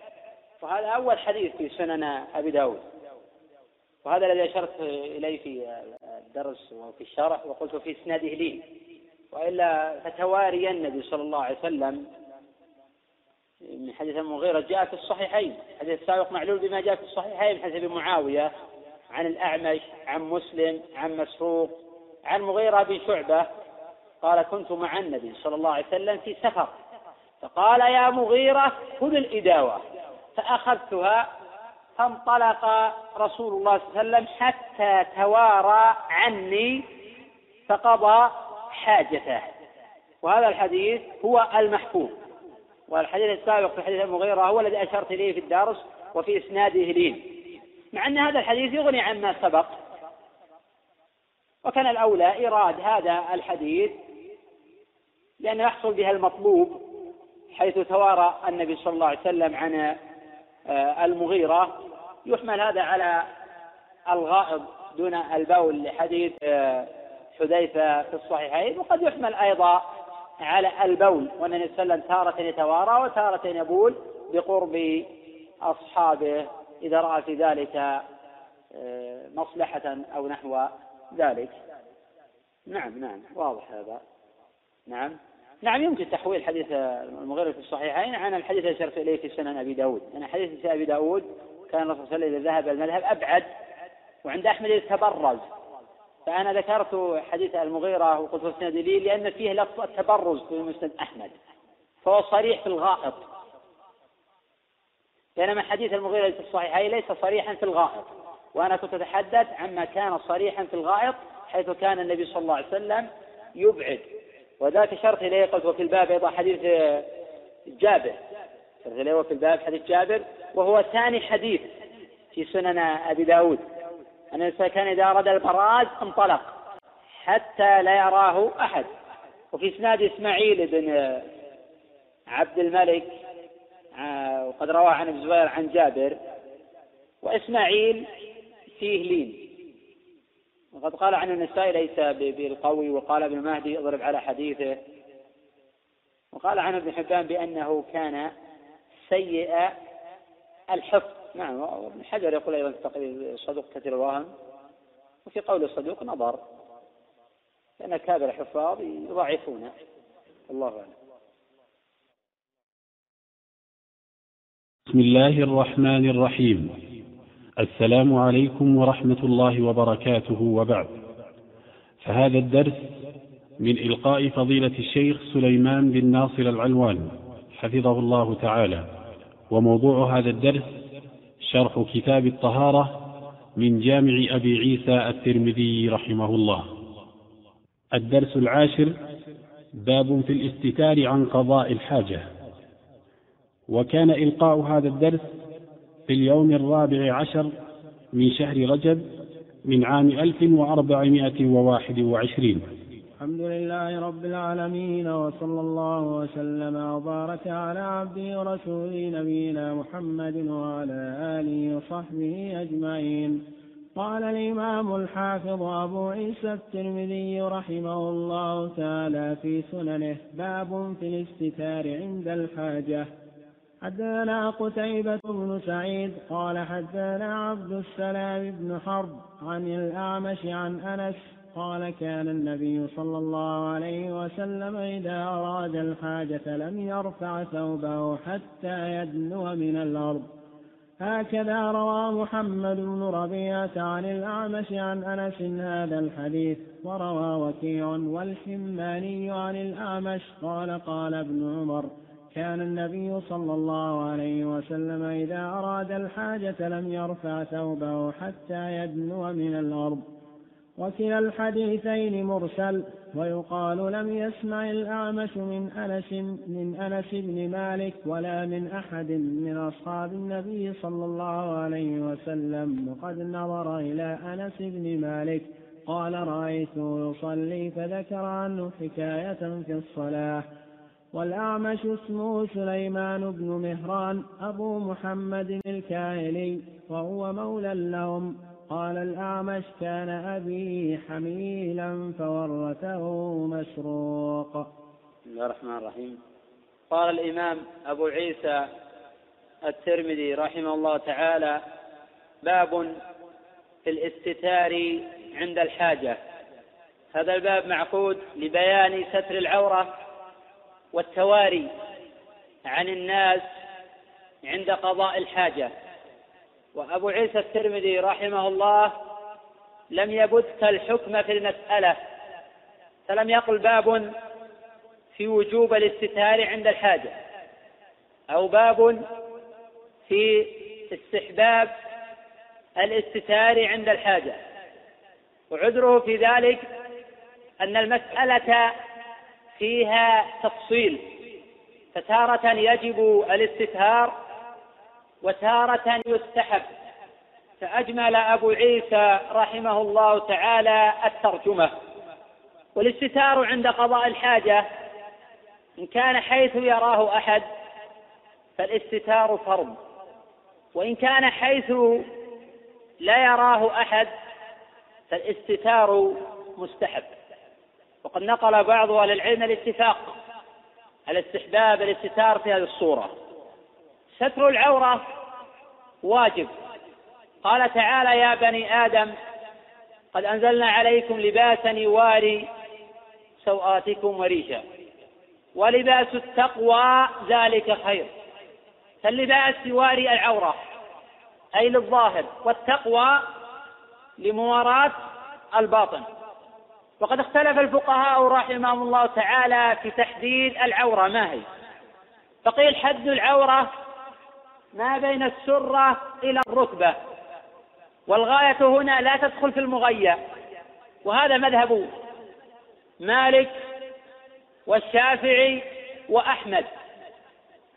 وهذا أول حديث في سنن أبي داود. وهذا الذي أشرت إليه في الدرس وفي الشرح وقلت في إسناده لي. وإلا فتواري النبي صلى الله عليه وسلم من حديث المغيرة جاء في الصحيحين. حديث السابق معلول بما جاء في الصحيحين حديث أبي معاوية عن الأعمش عن مسلم عن مسروق عن مغيرة بن شعبة. قال كنت مع النبي صلى الله عليه وسلم في سفر. فقال يا مغيرة خذ الإداوة. فأخذتها فانطلق رسول الله صلى الله عليه وسلم حتى توارى عني فقضى حاجته. وهذا الحديث هو المحفوظ. والحديث السابق في حديث المغيرة هو الذي أشرت إليه في الدرس وفي إسناده لين مع أن هذا الحديث يغني عما سبق. وكان الأولى إيراد هذا الحديث لأنه يحصل بها المطلوب حيث توارى النبي صلى الله عليه وسلم عن آه، المغيرة. يحمل هذا على الغائض دون البول لحديث آه، حذيفة في الصحيحين. وقد يحمل أيضا على البول وأن النبي صلى الله عليه وسلم تارة يتوارى وتارة يبول بقرب أصحابه إذا رأى في ذلك آه، مصلحة أو نحو ذلك. نعم نعم واضح هذا. نعم. نعم يمكن تحويل حديث المغيرة في الصحيحين عن الحديث الذي أشرت إليه في سنن أبي داود. يعني حديث أبي داود كان الرسول صلى الله عليه وسلم إذا ذهب المذهب أبعد وعند أحمد يتبرز. فأنا ذكرت حديث المغيرة وقلت مسند لي لأن فيه لفظ التبرز في مسند أحمد فهو صريح في الغائط. بينما حديث المغيرة في الصحيحين ليس صريحا في الغائط. وأنا كنت أتحدث عما كان صريحا في الغائط حيث كان النبي صلى الله عليه وسلم يبعد. وذاك شرط إليه قلت وفي الباب أيضا حديث جابر. شرط إليه وفي الباب حديث جابر وهو ثاني حديث في سنن أبي داود. أن الإنسان كان إذا أراد البراز انطلق حتى لا يراه أحد. وفي إسناد إسماعيل بن عبد الملك وقد روى عن ابن زبير عن جابر وإسماعيل فيه لين. وقد قال عن النسائي ليس بالقوي وقال ابن مهدي اضرب على حديثه. وقال عن ابن حبان بأنه كان سيء الحفظ. نعم وابن حجر يقول أيضا في تقرير صدوق كثير الوهم وفي قول الصدوق نظر لأن كابر الحفاظ يضعفونه. الله أعلم. بسم الله الرحمن الرحيم. السلام عليكم ورحمة الله وبركاته وبعد. فهذا الدرس من إلقاء فضيلة الشيخ سليمان بن ناصر العلوان حفظه الله تعالى. وموضوع هذا الدرس شرح كتاب الطهارة من جامع أبي عيسى الترمذي رحمه الله. الدرس العاشر باب في الاستتار عن قضاء الحاجة. وكان إلقاء هذا الدرس في اليوم الرابع عشر من شهر رجب من عام ألف وأربعمائة وواحد وعشرين. الحمد لله رب العالمين وصلى الله وسلم وبارك على عبده ورسوله نبينا محمد وعلى آله وصحبه أجمعين. قال الإمام الحافظ أبو عيسى الترمذي رحمه الله تعالى في سننه باب في الاستتار عند الحاجة. حدثنا قتيبة بن سعيد قال حدثنا عبد السلام بن حرب عن الأعمش عن أنس قال كان النبي صلى الله عليه وسلم إذا أراد الحاجة لم يرفع ثوبه حتى يدنو من الأرض. هكذا روى محمد بن ربيعة عن الأعمش عن أنس هذا الحديث وروى وكيع والحماني عن الأعمش قال قال ابن عمر كان النبي صلى الله عليه وسلم إذا أراد الحاجة لم يرفع ثوبه حتى يدنو من الأرض. وكلا الحديثين مرسل ويقال لم يسمع الأعمش من أنس من أنس بن مالك ولا من أحد من أصحاب النبي صلى الله عليه وسلم وقد نظر إلى أنس بن مالك قال رأيته يصلي فذكر عنه حكاية في الصلاة والأعمش اسمه سليمان بن مهران أبو محمد الكاهلي وهو مولى لهم قال الأعمش كان أبي حميلا فورثه مسروق بسم الله الرحمن الرحيم. قال الإمام أبو عيسى الترمذي رحمه الله تعالى باب في الاستتار عند الحاجة. هذا الباب معقود لبيان ستر العورة والتواري عن الناس عند قضاء الحاجة. وأبو عيسى الترمذي رحمه الله لم يبث الحكم في المسألة فلم يقل باب في وجوب الاستتار عند الحاجة أو باب في استحباب الاستتار عند الحاجة. وعذره في ذلك أن المسألة فيها تفصيل فتارة يجب الاستتار وتارة يستحب. فأجمل أبو عيسى رحمه الله تعالى الترجمة. والاستتار عند قضاء الحاجة إن كان حيث يراه أحد فالاستتار فرض. وإن كان حيث لا يراه أحد فالاستتار مستحب. وقد نقل بعض أهل العلم الاتفاق على استحباب الاستتار في هذه الصورة. ستر العورة. واجب. قال تعالى يا بني آدم قد أنزلنا عليكم لباسا يواري سوآتكم وريشا. ولباس التقوى ذلك خير. فاللباس يواري العورة أي للظاهر والتقوى لمواراة الباطن. وقد اختلف الفقهاء رحمهم الله تعالى في تحديد العورة. ما هي؟ فقيل حد العورة ما بين السرة إلى الركبة. والغاية هنا لا تدخل في المغية. وهذا مذهب مالك والشافعي وأحمد.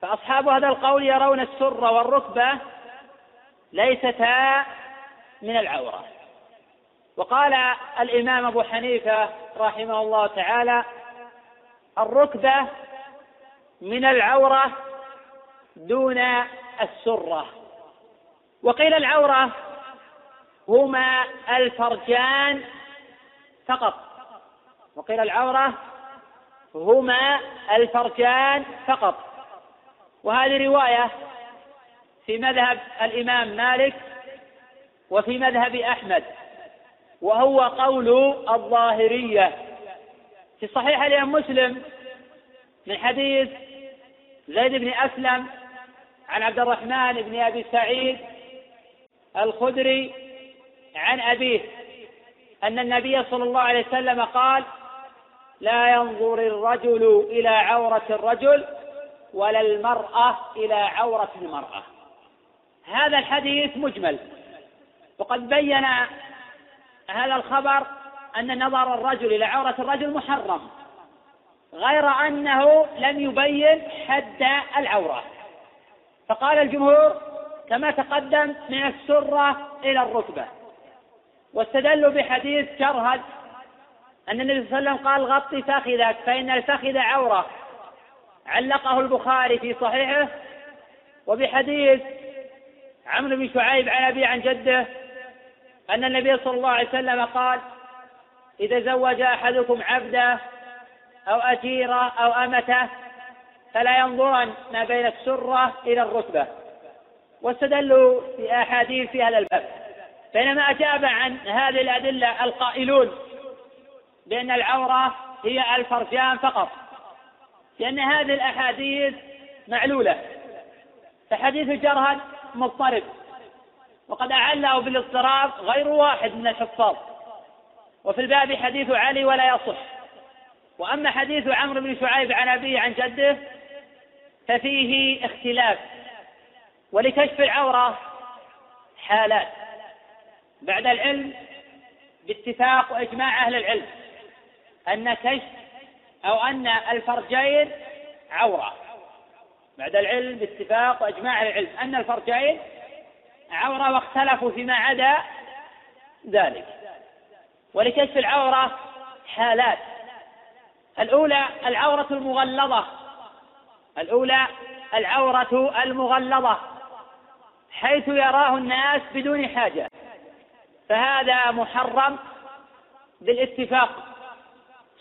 فأصحاب هذا القول يرون السرة والركبة ليستا من العورة. وقال الإمام أبو حنيفة رحمه الله تعالى الركبة من العورة دون السرة. وقيل العورة هما الفرجان فقط. وقيل العورة هما الفرجان فقط. وهذه رواية في مذهب الإمام مالك وفي مذهب أحمد وهو قول الظاهرية. في صحيح الإمام مسلم من حديث زيد بن أسلم عن عبد الرحمن بن أبي سعيد الخدري عن أبيه أن النبي صلى الله عليه وسلم قال لا ينظر الرجل إلى عورة الرجل ولا المرأة إلى عورة المرأة. هذا الحديث مجمل وقد بين هذا الخبر أن نظر الرجل إلى عورة الرجل محرم غير أنه لم يبين حد العورة. فقال الجمهور كما تقدم من السرة إلى الركبة واستدلوا بحديث شرهد أن النبي صلى الله عليه وسلم قال غطي فخذك فإن الفخذ عورة. علقه البخاري في صحيحه وبحديث عمرو بن شعيب عن أبي عن جده أن النبي صلى الله عليه وسلم قال إذا زوج أحدكم عبده أو أجيره أو أمته فلا ينظرن ما بين السرة إلى الركبة واستدلوا في أحاديث في هذا الباب. بينما أجاب عن هذه الأدلة القائلون بأن العورة هي الفرجان فقط. لأن هذه الأحاديث معلولة. فحديث الجرهد مضطرب. وقد أعله بالاضطراب غير واحد من الحفاظ. وفي الباب حديث علي ولا يصح. وأما حديث عمرو بن شعيب عن أبيه عن جده ففيه اختلاف ولكشف العورة حالات بعد العلم باتفاق وإجماع أهل العلم أن كشف أو أن الفرجين عورة بعد العلم باتفاق وإجماع أهل العلم أن الفرجين عورة واختلفوا فيما عدا ذلك ولكشف العورة حالات الأولى العورة المغلظة الأولى العورة المغلظة حيث يراه الناس بدون حاجة. فهذا محرم بالاتفاق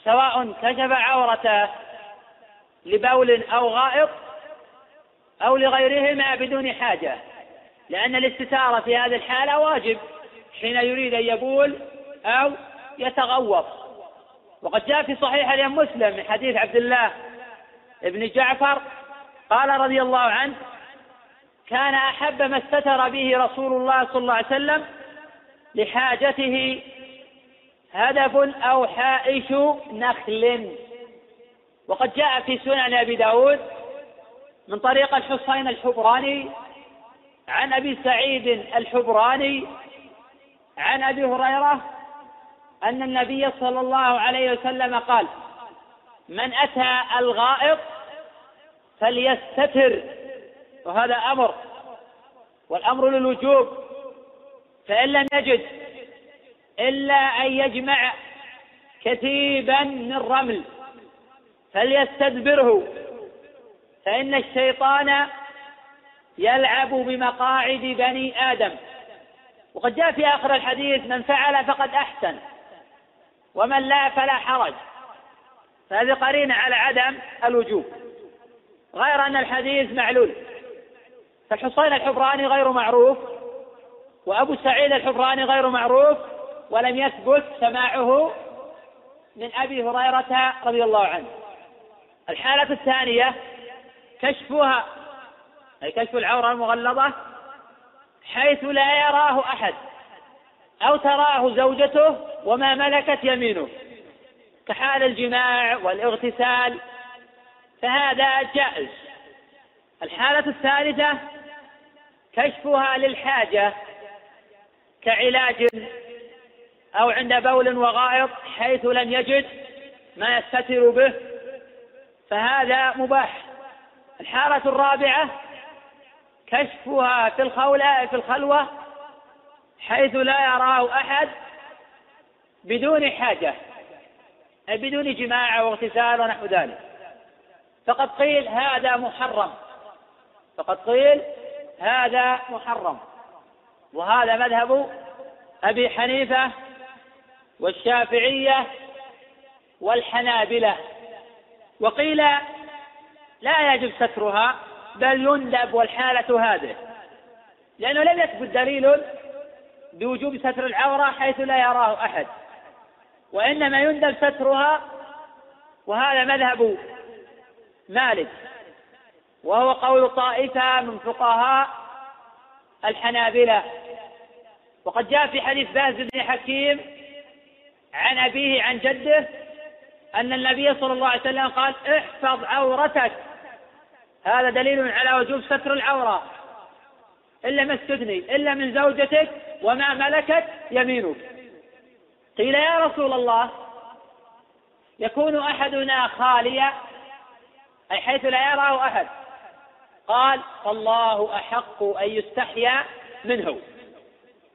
سواء كشف عورته لبول أو غائط أو لغيرهما بدون حاجة لأن الاستتارة في هذه الحالة واجب حين يريد أن يبول أو يتغوط. وقد جاء في صحيح الإمام مسلم من حديث عبد الله بن جعفر قال رضي الله عنه كان أحب ما استتر به رسول الله صلى الله عليه وسلم لحاجته هدف أو حائش نخل. وقد جاء في سنن أبي داود من طريق الحصين الحبراني عن أبي سعيد الحبراني عن أبي هريرة أن النبي صلى الله عليه وسلم قال من أتى الغائط فليستتر وهذا أمر والأمر للوجوب فإن لم يجد إلا أن يجمع كثيبا من رمل فليستدبره فإن الشيطان يلعب بمقاعد بني آدم. وقد جاء في آخر الحديث من فعل فقد أحسن ومن لا فلا حرج. فهذه قرينة على عدم الوجوب. غير أن الحديث معلول. فالحصين الحبراني غير معروف وأبو سعيد الحبراني غير معروف ولم يثبت سماعه من أبي هريرة رضي الله عنه. الحالة الثانية كشفها أي كشف العورة المغلظة حيث لا يراه أحد أو تراه زوجته وما ملكت يمينه. كحال الجماع والاغتسال فهذا جائز. الحالة الثالثة كشفها للحاجة كعلاج أو عند بول وغائط حيث لم يجد ما يستتر به فهذا مباح. الحالة الرابعة كشفها في الخولة في الخلوة حيث لا يراه أحد بدون حاجة. بدون جماع واغتسال ونحو ذلك. فقد قيل هذا محرم. فقد قيل هذا محرم. وهذا مذهب أبي حنيفة والشافعية والحنابلة. وقيل لا يجب سترها بل يندب والحالة هذه. لأنه لم يثبت دليل بوجوب ستر العورة حيث لا يراه أحد. وإنما يندب سترها وهذا مذهب مالك وهو قول طائفة من فقهاء الحنابلة. وقد جاء في حديث باز بن حكيم عن أبيه عن جده أن النبي صلى الله عليه وسلم قال احفظ عورتك. هذا دليل على وجوب ستر العورة. إلا ما استثني إلا من زوجتك وما ملكت يمينك. قيل يا رسول الله يكون أحدنا خاليا أي حيث لا يراه أحد. قال فالله أحق أن يستحيا منه.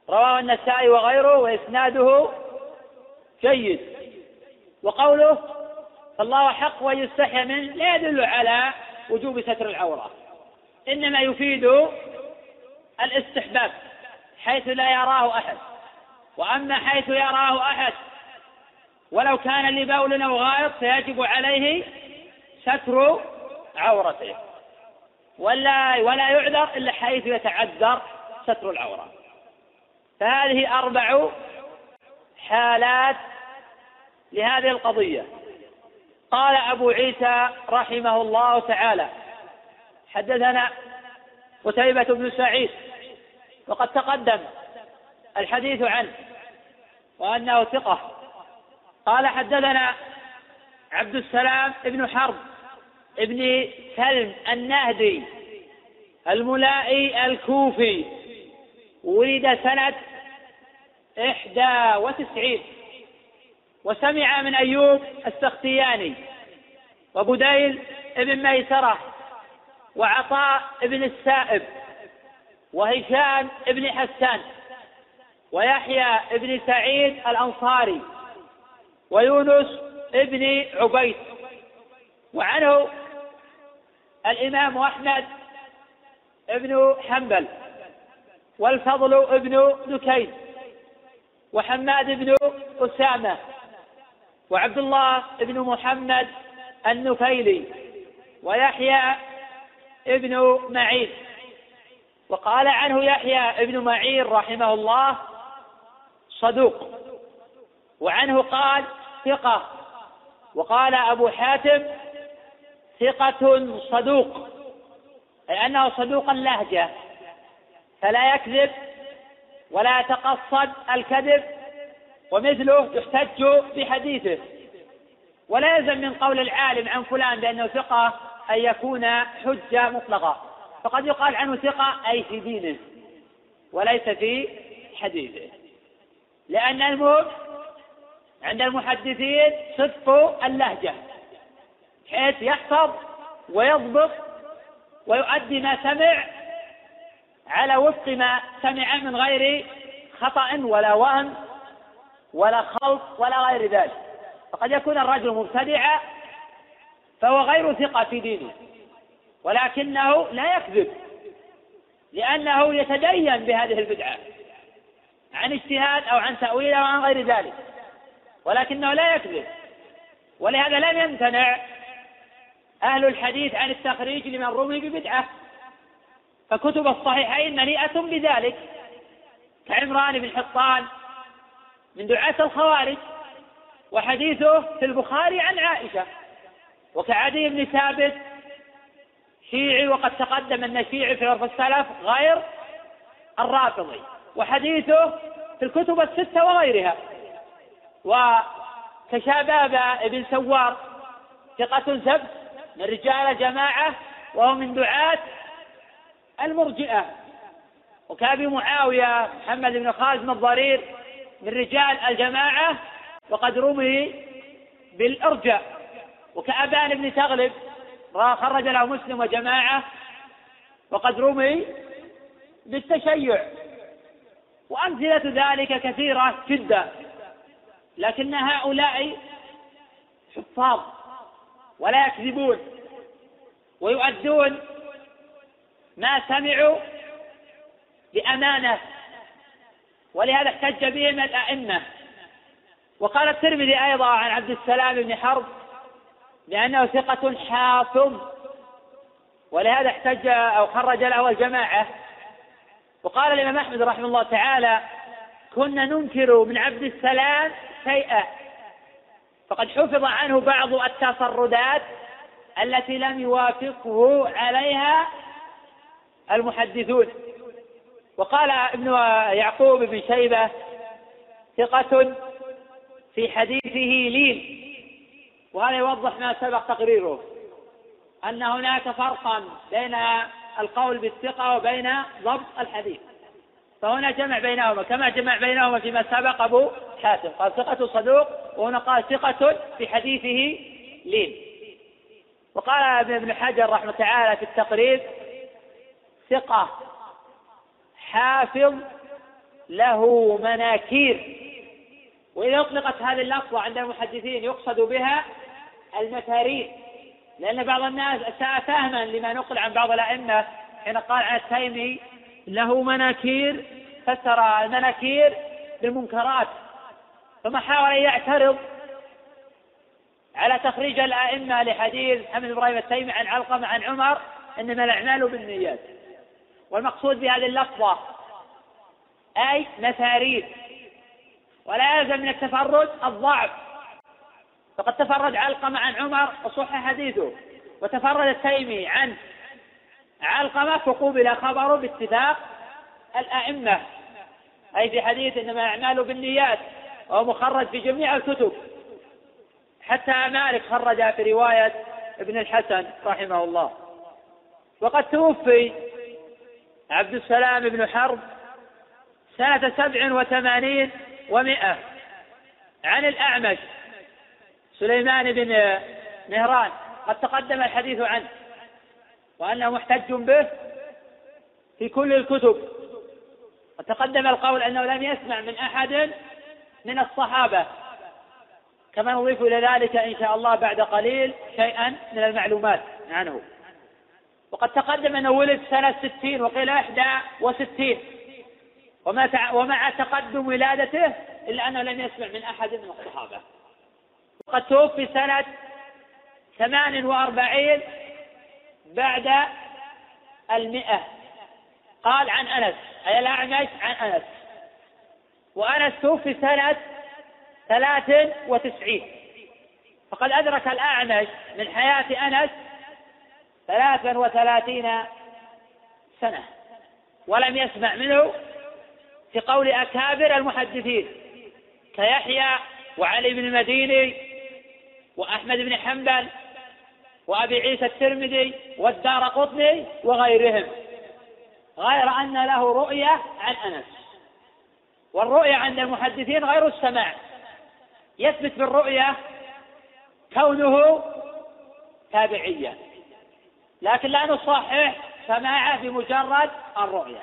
رواه النسائي وغيره وإسناده جيد. وقوله فالله أحق أن يستحيا منه لا يدل على وجوب ستر العورة إنما يفيد الاستحباب حيث لا يراه أحد. وأما حيث يراه أحد ولو كان لبول أو غائط فيجب عليه ستر عورته. ولا ولا يعذر إلا حيث يتعذر ستر العورة. فهذه أربع حالات لهذه القضية. قال أبو عيسى رحمه الله تعالى حدثنا قتيبة بن سعيد وقد تقدم الحديث عنه وأنه ثقة. قال حدثنا عبد السلام بن حرب ابن سلم النهدي الملائي الكوفي. ولد سنة إحدى وتسعين. وسمع من أيوب السختياني وبديل ابن ميسرة وعطاء ابن السائب وهشام ابن حسان. ويحيى ابن سعيد الأنصاري ويونس ابن عبيد. وعنه الإمام أحمد ابن حنبل والفضل ابن دكين وحماد بن أسامة وعبد الله بن محمد النفيلي ويحيى ابن معين. وقال عنه يحيى ابن معين رحمه الله صدوق. وعنه قال ثقة. وقال أبو حاتم ثقة صدوق. أي أنه صدوق اللهجة. فلا يكذب ولا يتقصد الكذب ومثله يحتج بحديثه. ولا يلزم من قول العالم عن فلان بأنه ثقة أن يكون حجة مطلقة. فقد يقال عنه ثقة أي في دينه وليس في حديثه. لأن المهم عند المحدثين صدق اللهجة حيث يحفظ ويضبط ويؤدي ما سمع على وفق ما سمع من غير خطأ ولا وهم ولا خلط ولا غير ذلك. فقد يكون الرجل مبتدعا فهو غير ثقة في دينه ولكنه لا يكذب لأنه يتدين بهذه البدعة. عن اجتهاد أو عن تأويل أو عن غير ذلك. ولكنه لا يكذب. ولهذا لم يمتنع أهل الحديث عن التخريج لمن رمي ببدعة. فكتب الصحيحين مليئة بذلك. كعمران بن حطان من دعاة الخوارج. وحديثه في البخاري عن عائشة. وكعدي بن ثابت شيعي وقد تقدم أن الشيعي في عرف السلف غير الرافضي. وحديثه في الكتب الستة وغيرها. وكشاباب بن سوار ثقة سبت من رجال جماعة وهو من دعاة المرجئة. وكابي معاوية محمد بن خالد الضرير من رجال الجماعة وقد رمي بالإرجاء. وكأبان بن تغلب خرج له مسلم وجماعة وقد رمي بالتشيع. وأمثلة ذلك كثيرة جدا. لكن هؤلاء حفاظ ولا يكذبون ويؤدون ما سمعوا بأمانة ولهذا احتج بهم الأئمة. وقال الترمذي أيضا عن عبد السلام بن حرب لأنه ثقة حافظ ولهذا احتج أو خرج له الجماعة وقال الإمام أحمد رحمه الله تعالى كنا ننكر من عبد السلام شيئا فقد حفظ عنه بعض التصردات التي لم يوافقه عليها المحدثون. وقال ابن يعقوب بن شيبة ثقة في حديثه لين وهذا يوضح ما سبق تقريره أن هناك فرقا بين القول بالثقة وبين ضبط الحديث. فهنا جمع بينهما كما جمع بينهما فيما سبق أبو حاتم. قال ثقة صدوق وهنا قال ثقة في حديثه لين. وقال ابن حجر رحمة تعالى في التقريب ثقة حافظ له مناكير. وإذا أطلقت هذه اللفظة عند المحدثين يقصد بها المكارير لأن بعض الناس أساء فهما لما نقل عن بعض الأئمة حين قال عن التيمي له مناكير فسر المناكير بالمنكرات ثم حاول أن يعترض على تخريج الأئمة لحديث محمد إبراهيم التيمي عن علقمة عن عمر إنما الأعمال بالنيات. والمقصود بهذه اللفظة أي مسارير ولا يلزم من التفرد الضعف. فقد تفرد علقمة عن عمر وصح حديثه وتفرد التيمي عن علقمة فقوبل خبره باتفاق الأئمة. أي في حديث إنما الأعمال بالنيات وهو مخرج في جميع الكتب. حتى مالك خرج في رواية ابن الحسن رحمه الله. وقد توفي عبد السلام بن حرب سنة سبع وثمانين ومائة عن الأعمش سليمان بن مهران قد تقدم الحديث عنه وأنه محتج به في كل الكتب. وتقدم القول أنه لم يسمع من أحد من الصحابة. كما نضيف إلى ذلك إن شاء الله بعد قليل شيئا من المعلومات عنه. وقد تقدم أنه ولد سنة ستين وقيل إحدى وستين. ومع تقدم ولادته إلا أنه لم يسمع من أحد من الصحابة. وقد توفي سنة ثمان وأربعين بعد المئة. قال عن أنس أي الأعمش عن أنس. وأنس توفي سنة ثلاث وتسعين. فقد أدرك الأعمش من حياة أنس ثلاثا وثلاثين سنة ولم يسمع منه في قول أكابر المحدثين كيحيى وعلي بن المديني وأحمد بن حنبل وأبي عيسى الترمذي والدار قطني وغيرهم غير أن له رؤية عن أنس. والرؤية عند المحدثين غير السماع. يثبت بالرؤية كونه تابعيا لكن لا نصحح سماعه بمجرد الرؤية.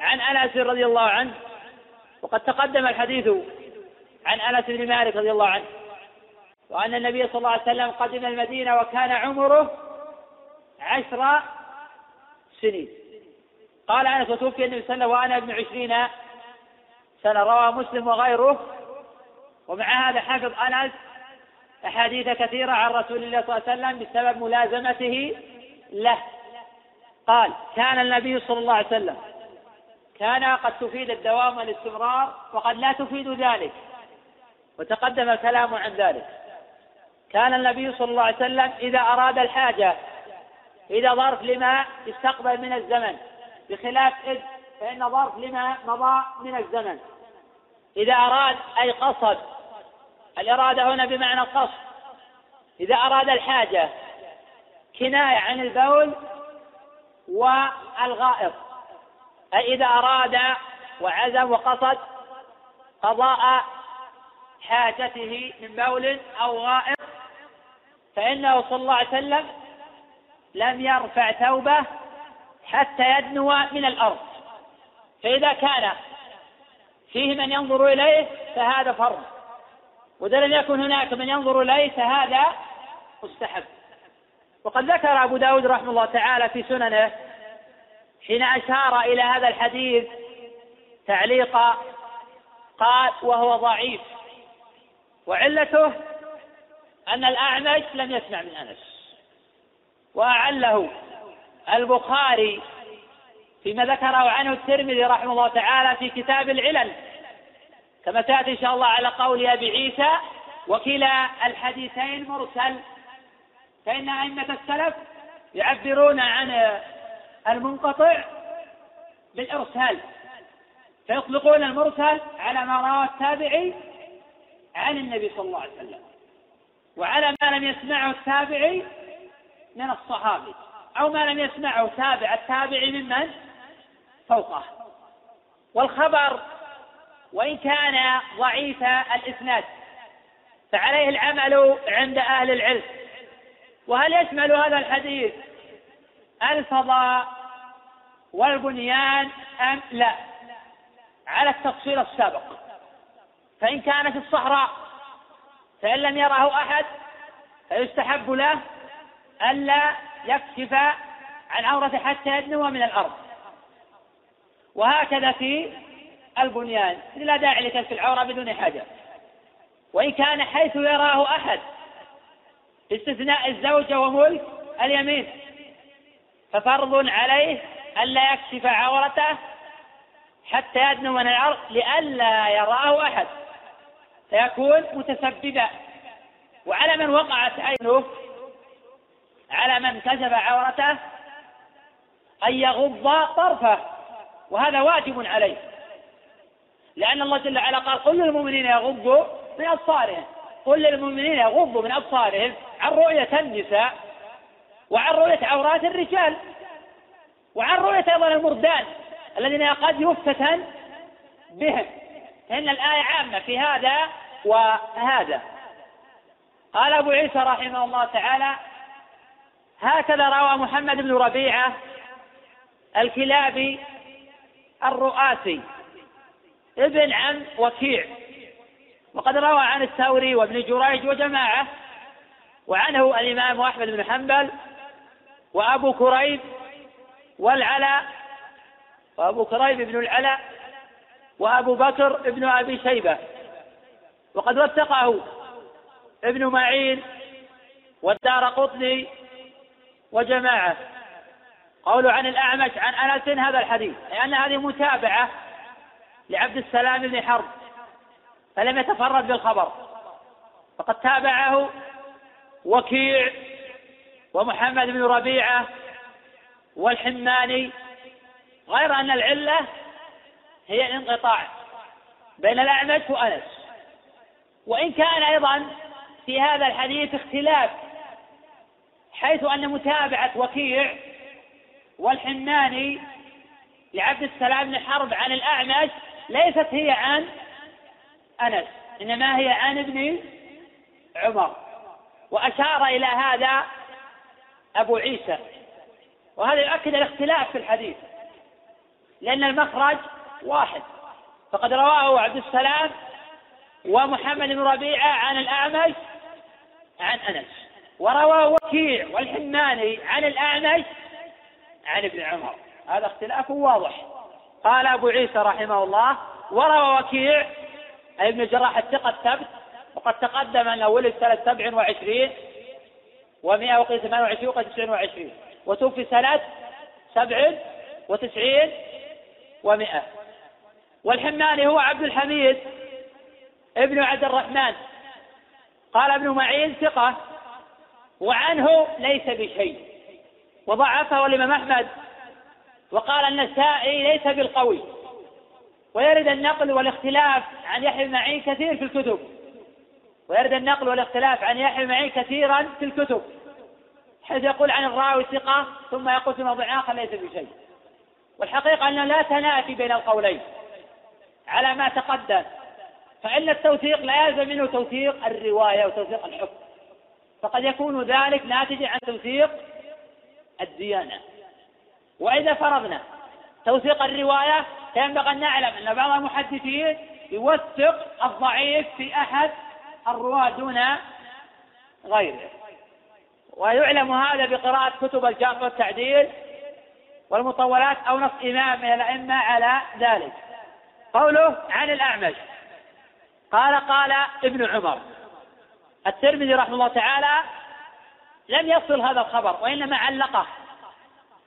عن أنس رضي الله عنه وقد تقدم الحديث عن أنس بن مالك رضي الله عنه. وأن النبي صلى الله عليه وسلم قدم المدينة وكان عمره عشر سنين. قال أنس وتوفي النبي صلى الله عليه وسلم وأنا ابن عشرين سنة. روى مسلم وغيره. ومع هذا حفظ أنس أحاديث كثيرة عن رسول الله صلى الله عليه وسلم بسبب ملازمته له. قال كان النبي صلى الله عليه وسلم كان قد تفيد الدوام والاستمرار وقد لا تفيد ذلك وتقدم الكلام عن ذلك. كان النبي صلى الله عليه وسلم إذا أراد الحاجة إذا ظرف لما استقبل من الزمن. بخلاف إذ فإن ظرف لما مضى من الزمن. إذا أراد أي قصد. الإرادة هنا بمعنى القصد إذا أراد الحاجة. كناية عن البول والغائط. أي إذا أراد وعزم وقصد قضاء حاجته من بول أو غائط. فإنه صلى الله عليه وسلم لم يرفع ثوبه حتى يدنو من الأرض. فإذا كان فيه من ينظر إليه فهذا فرض. وإذا لم يكن هناك من ينظر إليه فهذا مستحب. وقد ذكر أبو داود رحمه الله تعالى في سننه حين أشار إلى هذا الحديث تعليقا قال وهو ضعيف. وعلته أن الأعمش لم يسمع من أنس. وأعله البخاري فيما ذكره عنه الترمذي رحمه الله تعالى في كتاب العلل. كما تأتي إن شاء الله على قول أبي عيسى وكلا الحديثين مرسل. فإن أئمة السلف يعبرون عن المنقطع بالإرسال فيطلقون المرسل على ما رواه التابعي عن النبي صلى الله عليه وسلم. وعلى ما لم يسمعه التابعي من الصحابي. أو ما لم يسمعه تابع التابعي ممن فوقه. والخبر وإن كان ضعيف الإسناد فعليه العمل عند أهل العلم. وهل يشمل هذا الحديث الفضاء والبنيان أم لا؟ على التفصيل السابق. فإن كان في الصحراء فإن لم يره أحد فيستحب له ألا يكشف عن عورته حتى يدنو من الأرض. وهكذا في البنيان. لا داعي لكشف العورة بدون حاجة. وإن كان حيث يراه أحد باستثناء الزوجة وملك اليمين ففرض عليه ألا يكشف عورته حتى يدنو من الأرض لئلا يراه أحد. فيكون متسببا. وعلى من وقعت عينه على من كشف عورته أن يغض طرفه. وهذا واجب عليه. لأن الله جل وعلا قال قل للمؤمنين يغضوا من أبصارهم. قل للمؤمنين يغضوا من أبصارهم عن رؤية النساء وعن رؤية عورات الرجال وعن رؤية أيضا المردان الذين قد يفتتن بهم. إن الآية عامة في هذا وهذا. قال أبو عيسى رحمه الله تعالى هكذا روى محمد بن ربيعة الكلابي الرؤاسي ابن عم وكيع وقد روى عن الثوري وابن جريج وجماعة وعنه الإمام أحمد بن حنبل وأبو كريب والعلاء وأبو كريب بن العلاء وأبو بكر بن أبي شيبة. وقد وثقه ابن معين والدار قطني وجماعة. قوله عن الأعمش عن أنس هذا الحديث لأن هذه متابعة لعبد السلام بن حرب فلم يتفرد بالخبر. فقد تابعه وكيع ومحمد بن ربيعة والحماني غير أن العلة هي الانقطاع بين الأعمش وأنس. وإن كان أيضا في هذا الحديث اختلاف حيث أن متابعة وكيع والحناني لعبد السلام بن حرب عن الأعمش ليست هي عن أنس إنما هي عن ابن عمر. وأشار إلى هذا أبو عيسى. وهذا يؤكد الاختلاف في الحديث لأن المخرج واحد. فقد رواه عبد السلام ومحمد بن ربيعة عن الأعمش عن أنس. وروى وكيع والحماني عن الأعمش عن ابن عمر. هذا اختلاف واضح. قال أبو عيسى رحمه الله وروى وكيع أي ابن جراح الثقة الثبت وقد تقدم أنه ولد سنة سبع وعشرين ومئة وقيل ثمان وعشرين وقيل تسعين وعشرين. وتوفي سنة سبع وتسعين ومئة والحماني هو عبد الحميد ابن عبد الرحمن. قال ابن معين ثقة وعنه ليس بشيء وضعفه الإمام أحمد وقال النسائي ليس بالقوي ويرد النقل والاختلاف عن يحيى بن معين كثير في الكتب ويرد النقل والاختلاف عن يحيى بن معين كثيرا في الكتب. حيث يقول عن الراوي ثقة ثم يقول في موضع آخر ليس بشيء. والحقيقة أن لا تنافي بين القولين. على ما تقدم. فإن التوثيق لا يلزم منه توثيق الرواية وتوثيق الحكم. فقد يكون ذلك ناتجا عن توثيق الديانة. وإذا فرضنا توثيق الرواية فينبغي أن نعلم أن بعض المحدثين يوثق الضعيف في أحد الرواة دون غيره. ويعلم هذا بقراءة كتب الجرح والتعديل والمطولات أو نص إمام من الأئمة على ذلك. قوله عن الأعمش. قال قال ابن عمر. الترمذي رحمه الله تعالى لم يصل هذا الخبر وإنما علقه.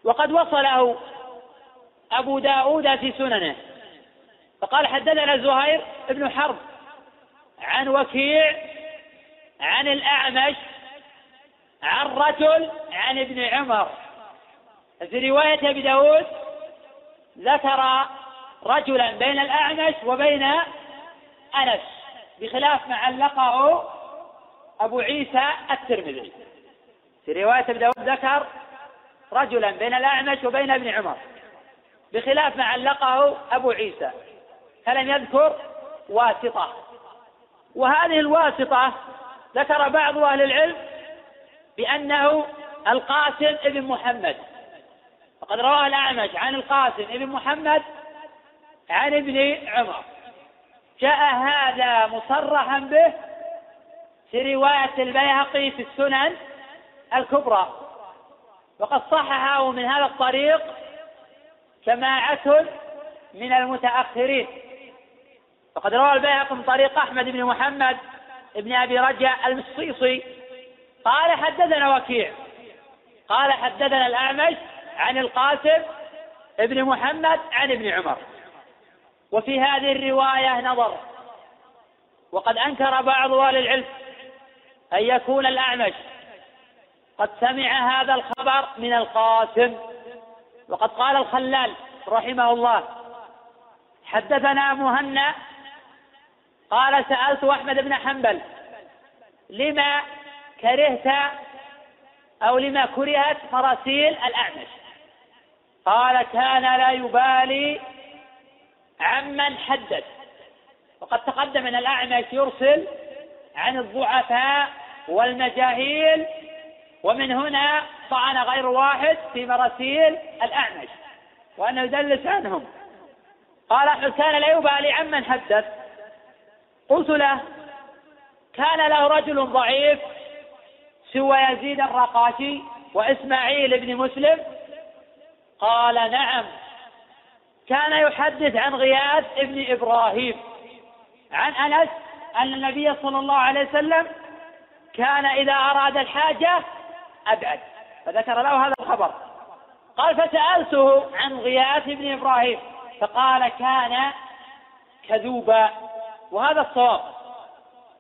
وقد وصله أبو داود في سننه. فقال حدثنا زهير بن حرب عن وكيع عن الأعمش عن رجل عن ابن عمر. في رواية أبي داود ذكر رجلا بين الأعمش وبين أنس بخلاف ما علقه أبو عيسى الترمذي. في رواية أبي داود ذكر رجلا بين الأعمش وبين ابن عمر بخلاف ما علقه أبو عيسى فلم يذكر واسطة. وهذه الواسطة ذكر بعض أهل العلم بأنه القاسم ابن محمد. وقد رواه الأعمش عن القاسم ابن محمد عن ابن عمر. جاء هذا مصرحا به في رواية البيهقي في السنن الكبرى. وقد صححه من هذا الطريق جماعة من المتأخرين. وقد روى البيهقي من طريق أحمد بن محمد بن أبي رجع المصيصي قال حدثنا وكيع. قال حدثنا الأعمش عن القاسم ابن محمد عن ابن عمر. وفي هذه الرواية نظر. وقد أنكر بعض أهل العلم أن يكون الأعمش قد سمع هذا الخبر من القاسم. وقد قال الخلال رحمه الله حدثنا مهنا قال سألت أحمد بن حنبل لما كرهت أو لما كرهت مراسيل الأعمش؟ قال كان لا يبالي عمن حدث وقد تقدم أن الأعمش يرسل عن الضعفاء والمجاهيل ومن هنا طعن غير واحد في مراسيل الأعمش وأنه يدلس عنهم. قال كان لا يبالي عمن حدث قلت له كان له رجل ضعيف سوى يزيد الرقاشي وإسماعيل بن مسلم. قال نعم. كان يحدث عن غياث ابن إبراهيم عن أنس أن النبي صلى الله عليه وسلم كان إذا أراد الحاجة أبعد فذكر له هذا الخبر. قال فسألته عن غياث بن إبراهيم فقال كان كذوبا وهذا الصواب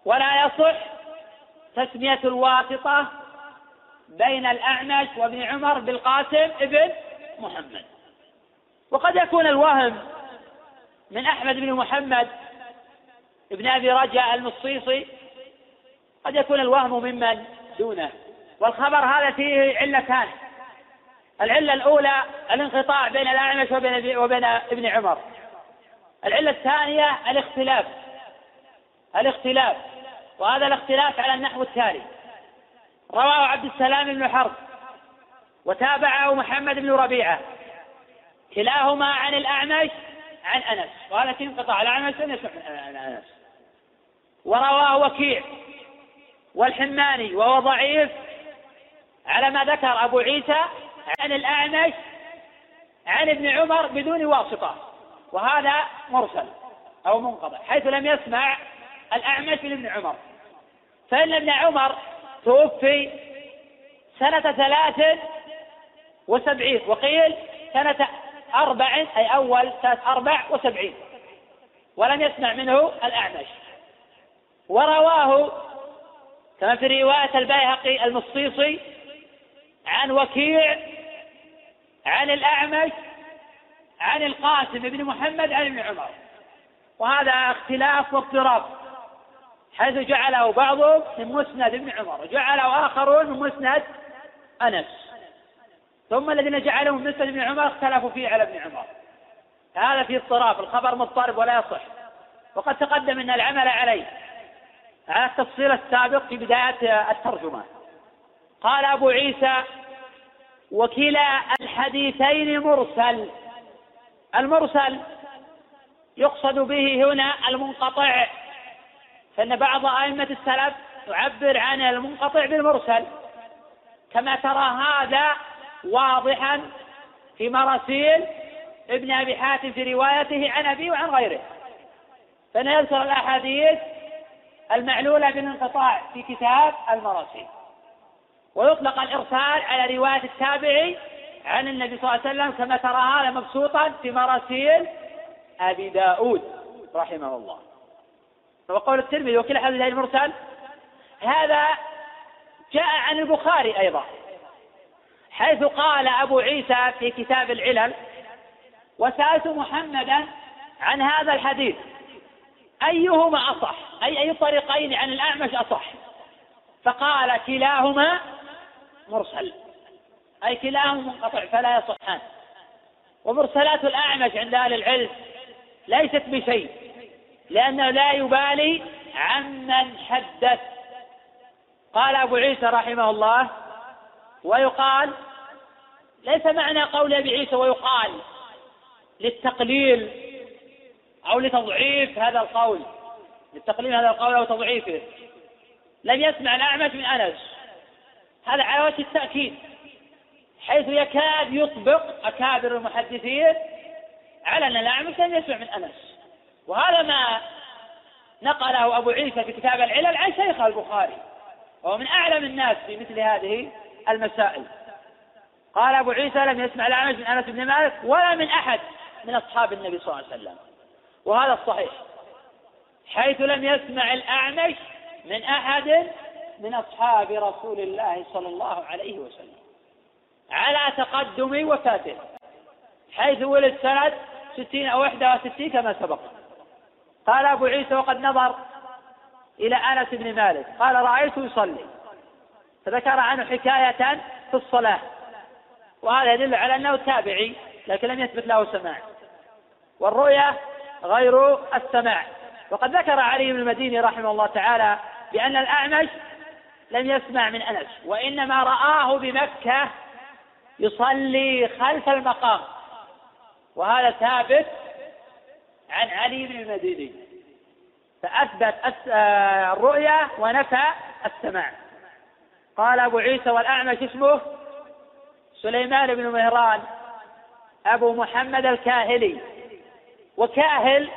ولا يصح تسمية الواسطة بين الأعمش وابن عمر بالقاسم ابن محمد. وقد يكون الوهم من أحمد بن محمد ابن أبي رجاء المصيصي قد يكون الوهم ممن دونه. والخبر هذا فيه علتان. العلة الأولى الانقطاع بين الأعمش وبين وبين ابن عمر. العلة الثانية الاختلاف. الاختلاف. وهذا الاختلاف على النحو التالي. رواه عبد السلام بن حرب وتابعه محمد بن ربيعة. كلاهما عن الأعمش عن أنس. في انقطاع الأعمش لم يصح عن أنس. ورواه وكيع والحماني وهو ضعيف على ما ذكر أبو عيسى عن الأعمش عن ابن عمر بدون واسطة. وهذا مرسل أو منقطع حيث لم يسمع الأعمش من ابن عمر. فإن ابن عمر توفي سنة ثلاث وسبعين وقيل سنة أربع أي أول سنة أربع وسبعين. ولم يسمع منه الأعمش. ورواه كما في رواية البيهقي المصيصي عن وكيع عن الأعمش عن القاسم بن محمد عن ابن عمر. وهذا اختلاف واضطراب حيث جعله بعضهم من مسند ابن عمر وجعله آخرون من مسند أنس. ثم الذين من مسند ابن عمر اختلفوا فيه على ابن عمر. هذا فيه اضطراب الخبر مضطرب ولا يصح. وقد تقدم أن العمل عليه. على التفصيل السابق في بداية الترجمة. قال أبو عيسى وكلا الحديثين مرسل. المرسل يقصد به هنا المنقطع. فإن بعض أئمة السلف يعبر عن المنقطع بالمرسل. كما ترى هذا واضحا في مراسيل ابن أبي حاتم في روايته عن أبيه وعن غيره. فإن يذكر الأحاديث المعلولة بالانقطاع في كتاب المراسيل. ويطلق الإرسال على رواية التابعي عن النبي صلى الله عليه وسلم كما ترى هذا مبسوطا في مراسيل أبي داود رحمه الله. وقول الترمذي وكل حديث المرسل؟ هذا جاء عن البخاري أيضا. حيث قال أبو عيسى في كتاب العلل وسألت محمدا عن هذا الحديث أيهما أصح؟ أي أي الطريقين عن الأعمش أصح؟ فقال كلاهما مرسل. أي كلاهما منقطع فلا يصحان. ومرسلات الأعمش عند أهل العلم ليست بشيء لأنه لا يبالي عمن حدث. قال أبو عيسى رحمه الله ويقال ليس معنى قول أبي عيسى ويقال للتقليل أو لتضعيف هذا القول للتقليل هذا القول أو تضعيفه. لم يسمع الأعمش من أنس. هذا على وجه التأكيد. حيث يكاد يطبق أكابر المحدثين على أن الأعمش لم يسمع من أنس. وهذا ما نقله أبو عيسى في كتاب العلل عن شيخه البخاري وهو من أعلم الناس في مثل هذه المسائل. قال أبو عيسى لم يسمع الأعمش من أنس بن مالك ولا من أحد من أصحاب النبي صلى الله عليه وسلم. وهذا الصحيح. حيث لم يسمع الأعمش من أحد من أصحاب رسول الله صلى الله عليه وسلم. على تقدم وفاته. حيث ولد سنة ستين أو إحدى وستين كما سبق. قال أبو عيسى وقد نظر إلى أنس بن مالك. قال رأيته يصلي. فذكر عنه حكاية في الصلاة. وهذا يدل على أنه تابعي لكن لم يثبت له سماع. والرؤية غير السماع. وقد ذكر علي بن المديني رحمه الله تعالى بأن الأعمش لم يسمع من أنس وإنما رآه بمكة يصلي خلف المقام. وهذا ثابت عن علي بن المديني. فأثبت آه، الرؤيا ونفى السماع. قال أبو عيسى والأعمش اسمه سليمان بن مهران أبو محمد الكاهلي. وكاهل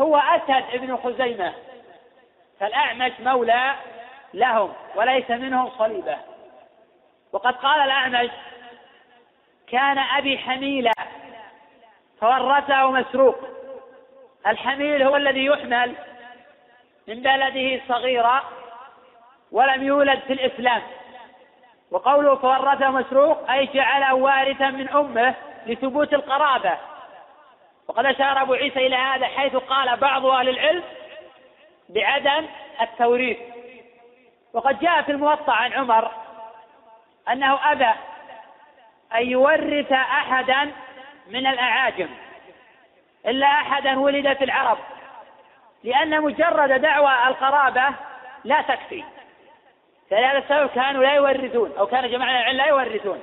هو أسد بن خزيمة فالأعمش مولى لهم وليس منهم صليبة. وقد قال الأعمش كان أبي حميلة فورثه مسروق. الحميل هو الذي يحمل من بلده صغيرا ولم يولد في الإسلام. وقوله فورثه مسروق أي جعله وارثا من أمه لثبوت القرابة. وقد أشار أبو عيسى إلى هذا حيث قال بعض أهل العلم بعدم التوريث. وقد جاء في الموطأ عن عمر أنه أبى أن يورث أحدا من الأعاجم إلا أحدا ولد في العرب لأن مجرد دعوى القرابة لا تكفي. فلهذا السبب كانوا لا يورثون أو كان جماعة العلم لا يورثون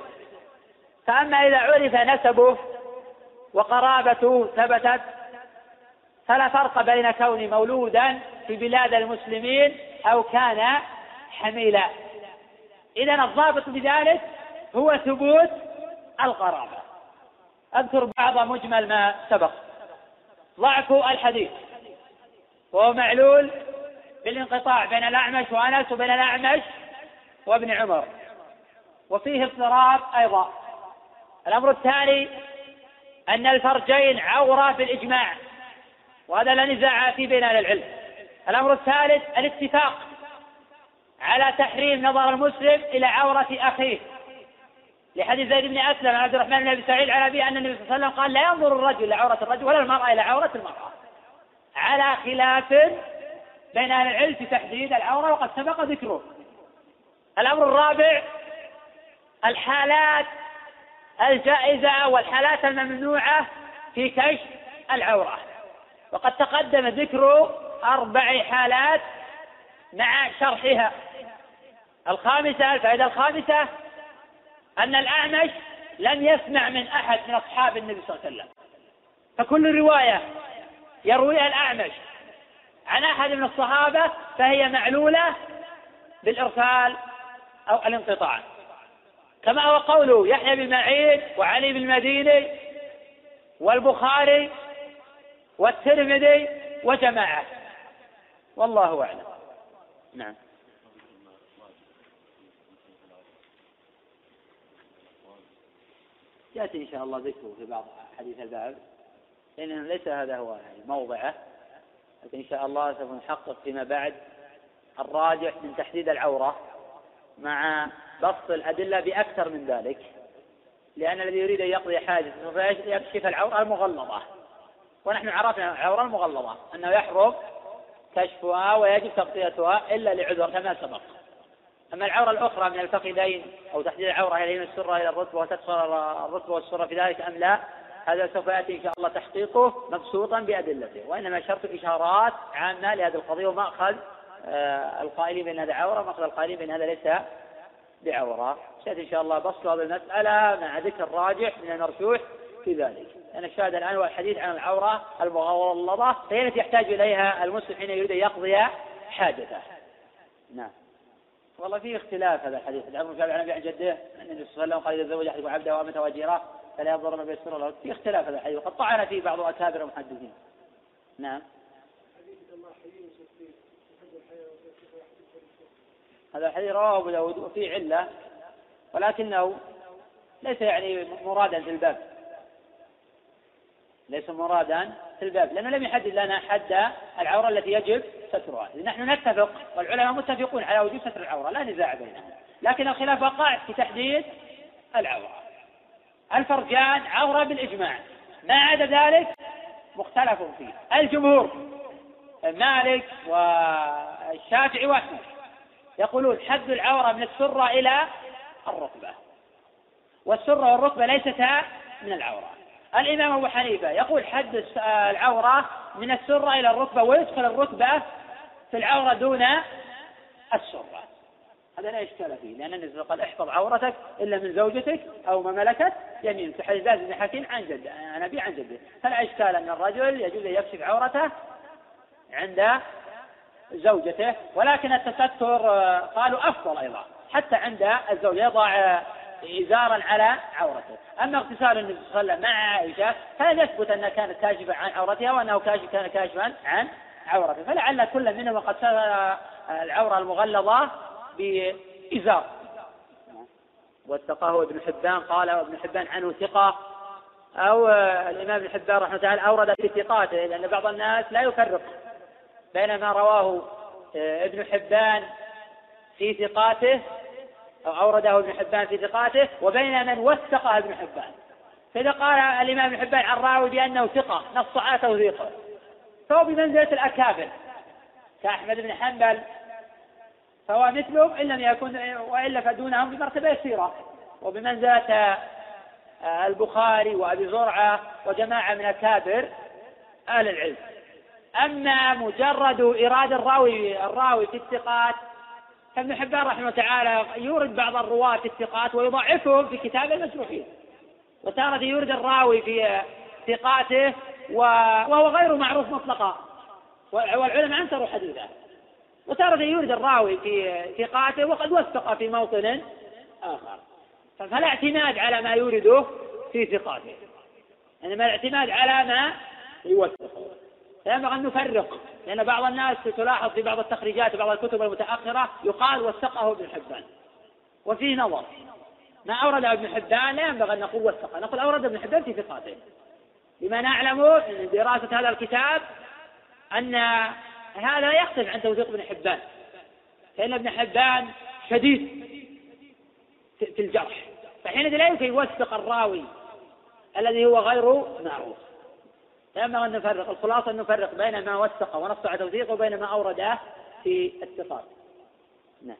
فأما إذا عرف نسبه وقرابته ثبتت فلا فرق بين كون مولودا في بلاد المسلمين أو كان حميلا. إذا الضابط بذلك هو ثبوت القرابة. أذكر بعض مجمل ما سبق. ضعف الحديث. وهو معلول بالانقطاع بين الأعمش وأنس وبين الأعمش وابن عمر. وفيه اضطراب أيضا. الأمر الثاني أن الفرجين عورة بالإجماع وهذا لا نزاع فيه بين أهل العلم. الأمر الثالث الاتفاق على تحريم نظر المسلم إلى عورة أخيه. لحديث زيد بن أسلم عن عبد الرحمن بن أبي سعيد عن أبي أن النبي صلى الله عليه وسلم قال لا ينظر الرجل إلى عورة الرجل ولا المرأة إلى عورة المرأة. على خلاف بين أهل العلم في تحديد العورة وقد سبق ذكره. الأمر الرابع الحالات الجائزة والحالات الممنوعة في كشف العورة. وقد تقدم ذكر أربع حالات مع شرحها. الخامسة الفائدة الخامسة أن الأعمش لم يسمع من أحد من أصحاب النبي صلى الله عليه وسلم. فكل رواية يرويها الأعمش. عن أحد من الصحابة فهي معلولة بالإرسال أو الانقطاع. كما هو قوله يحيى بن معين وعلي بن المديني والبخاري والترمذي وجماعة. والله أعلم. نعم. يأتي إن شاء الله ذكره في بعض حديث الباب. لأن ليس هذا هو موضعه. لكن إن شاء الله سوف نحقق فيما بعد الراجح من تحديد العورة مع بسط الأدلة بأكثر من ذلك لأن الذي يريد أن يقضي حاجته يكشف العورة المغلظة. ونحن عرفنا العورة المغلظة أنه يحرم كشفها ويجب تغطيتها إلا لعذر كما سبق. أما العورة الأخرى من الفخذين أو تحديد العورة هل هي السرة إلى الركبة وتدخل الركبة والسرة في ذلك أم لا هذا سوف يأتي إن شاء الله تحقيقه مبسوطا بأدلته وإنما شرط إشارات عامة لهذه القضية ومأخذ آه، القائلين بأن هذا عورة ومأخذ القائلين بأن هذا ليس بعورة. سيأتي إن شاء الله بسط هذه المسألة مع ذكر الراجح من المرشوح في ذلك. لأن الشاهد الآن هو الحديث عن العورة المغلظة فهي التي يحتاج إليها المسلم حين يريد أن يقضي حاجته. نعم. والله فيه اختلاف هذا الحديث. الامر بن عن عن جده أن النبي صلى الله عليه وسلم قال إذا زوج أحدكم عبده وأمته وجيراه فلا يضر ما بيسر له في اختلاف هذا الحديث وقد طعن فيه بعض اكابر المحدثين نعم. هذا الحديث رواه أبو داود وفيه علة ولكنه ليس يعني مرادا في الباب. ليس مرادا في الباب لأنه لم يحدد لنا حد العورة التي يجب سترها. نحن نتفق والعلماء متفقون على وجوب ستر العورة لا نزاع بينهم لكن الخلاف وقع في تحديد العورة. الفرجان عورة بالإجماع. ما عدا ذلك مختلف فيه. الجمهور مالك والشافعي وأحمد يقولون حد العورة من السرة إلى الركبة. والسرة والركبة ليستا من العورة. الإمام أبو حنيفة يقول حد العورة من السرة إلى الركبة ويدخل الركبة في العورة دون السرة. هذا لا إشكال فيه لأن النبي قال احفظ عورتك إلا من زوجتك أو ما ملكت يمينك حديث بن حكيم عن جد عن أبي عن جده. فلا إشكال أن الرجل يجوز أن يكشف عورته عند زوجته ولكن التستر قالوا أفضل أيضا حتى عند الزوج يضع إزارا على عورته. أما اغتسال النبي صلى الله عليه وسلم مع عائشة فلم يثبت أنها كانت كاشفة عن عورتها وأنه كان كاشفا عن عورته؟ فلعل كل منهم قد العورة المغلظة بإزار واتقاه ابن حبان قال ابن حبان عنه ثقة أو الإمام ابن حبان رحمه الله أورد في ثقاته لأن بعض الناس لا يفرق بين ما رواه ابن حبان في ثقاته أو أورده ابن حبان في ثقاته وبين من وثقه ابن حبان. فإذا قال الإمام ابن حبان عن راوي بأنه ثقة نص على توثيقه فهو بمنزلة الأكابر كأحمد بن حنبل فهو مثلهم إن لم يكن وإلا فدونهم بمرتبة يسيرة وبمنزلة البخاري وأبي زرعة وجماعة من أكابر أهل العلم. أما مجرد إيراد الراوي الراوي في الثقات فابن حبان رحمه تعالى يورد بعض الرواة في الثقات ويضعفهم في كتاب المجروحين وتارة يورد الراوي في ثقاته وهو غير معروف مطلقا. والعلماء أنكروا حديثه. وتارة يورد الراوي في ثقاته وقد وثق في موطن آخر. فلا اعتماد على ما يورده في ثقاته. إنما الاعتماد على ما يوثقه. فينبغي أن نفرق لأن بعض الناس تلاحظ في بعض التخريجات وبعض الكتب المتأخرة يقال وثقه ابن حبان. وفيه نظر ما أورد ابن حبان لا ينبغي أن نقول وثقه نقول أورد ابن حبان في ثقاته. لما نعلم من دراسة هذا الكتاب أن هذا يختلف عن توثيق ابن حبان. فإن ابن حبان شديد في الجرح. فحينئذ لا يمكن يوثق الراوي الذي هو غير معروف. فينبغي أن نفرق. الخلاصة أن نفرق بين ما وثق ونص على توثيقه وبين ما أورده في الثقات نعم.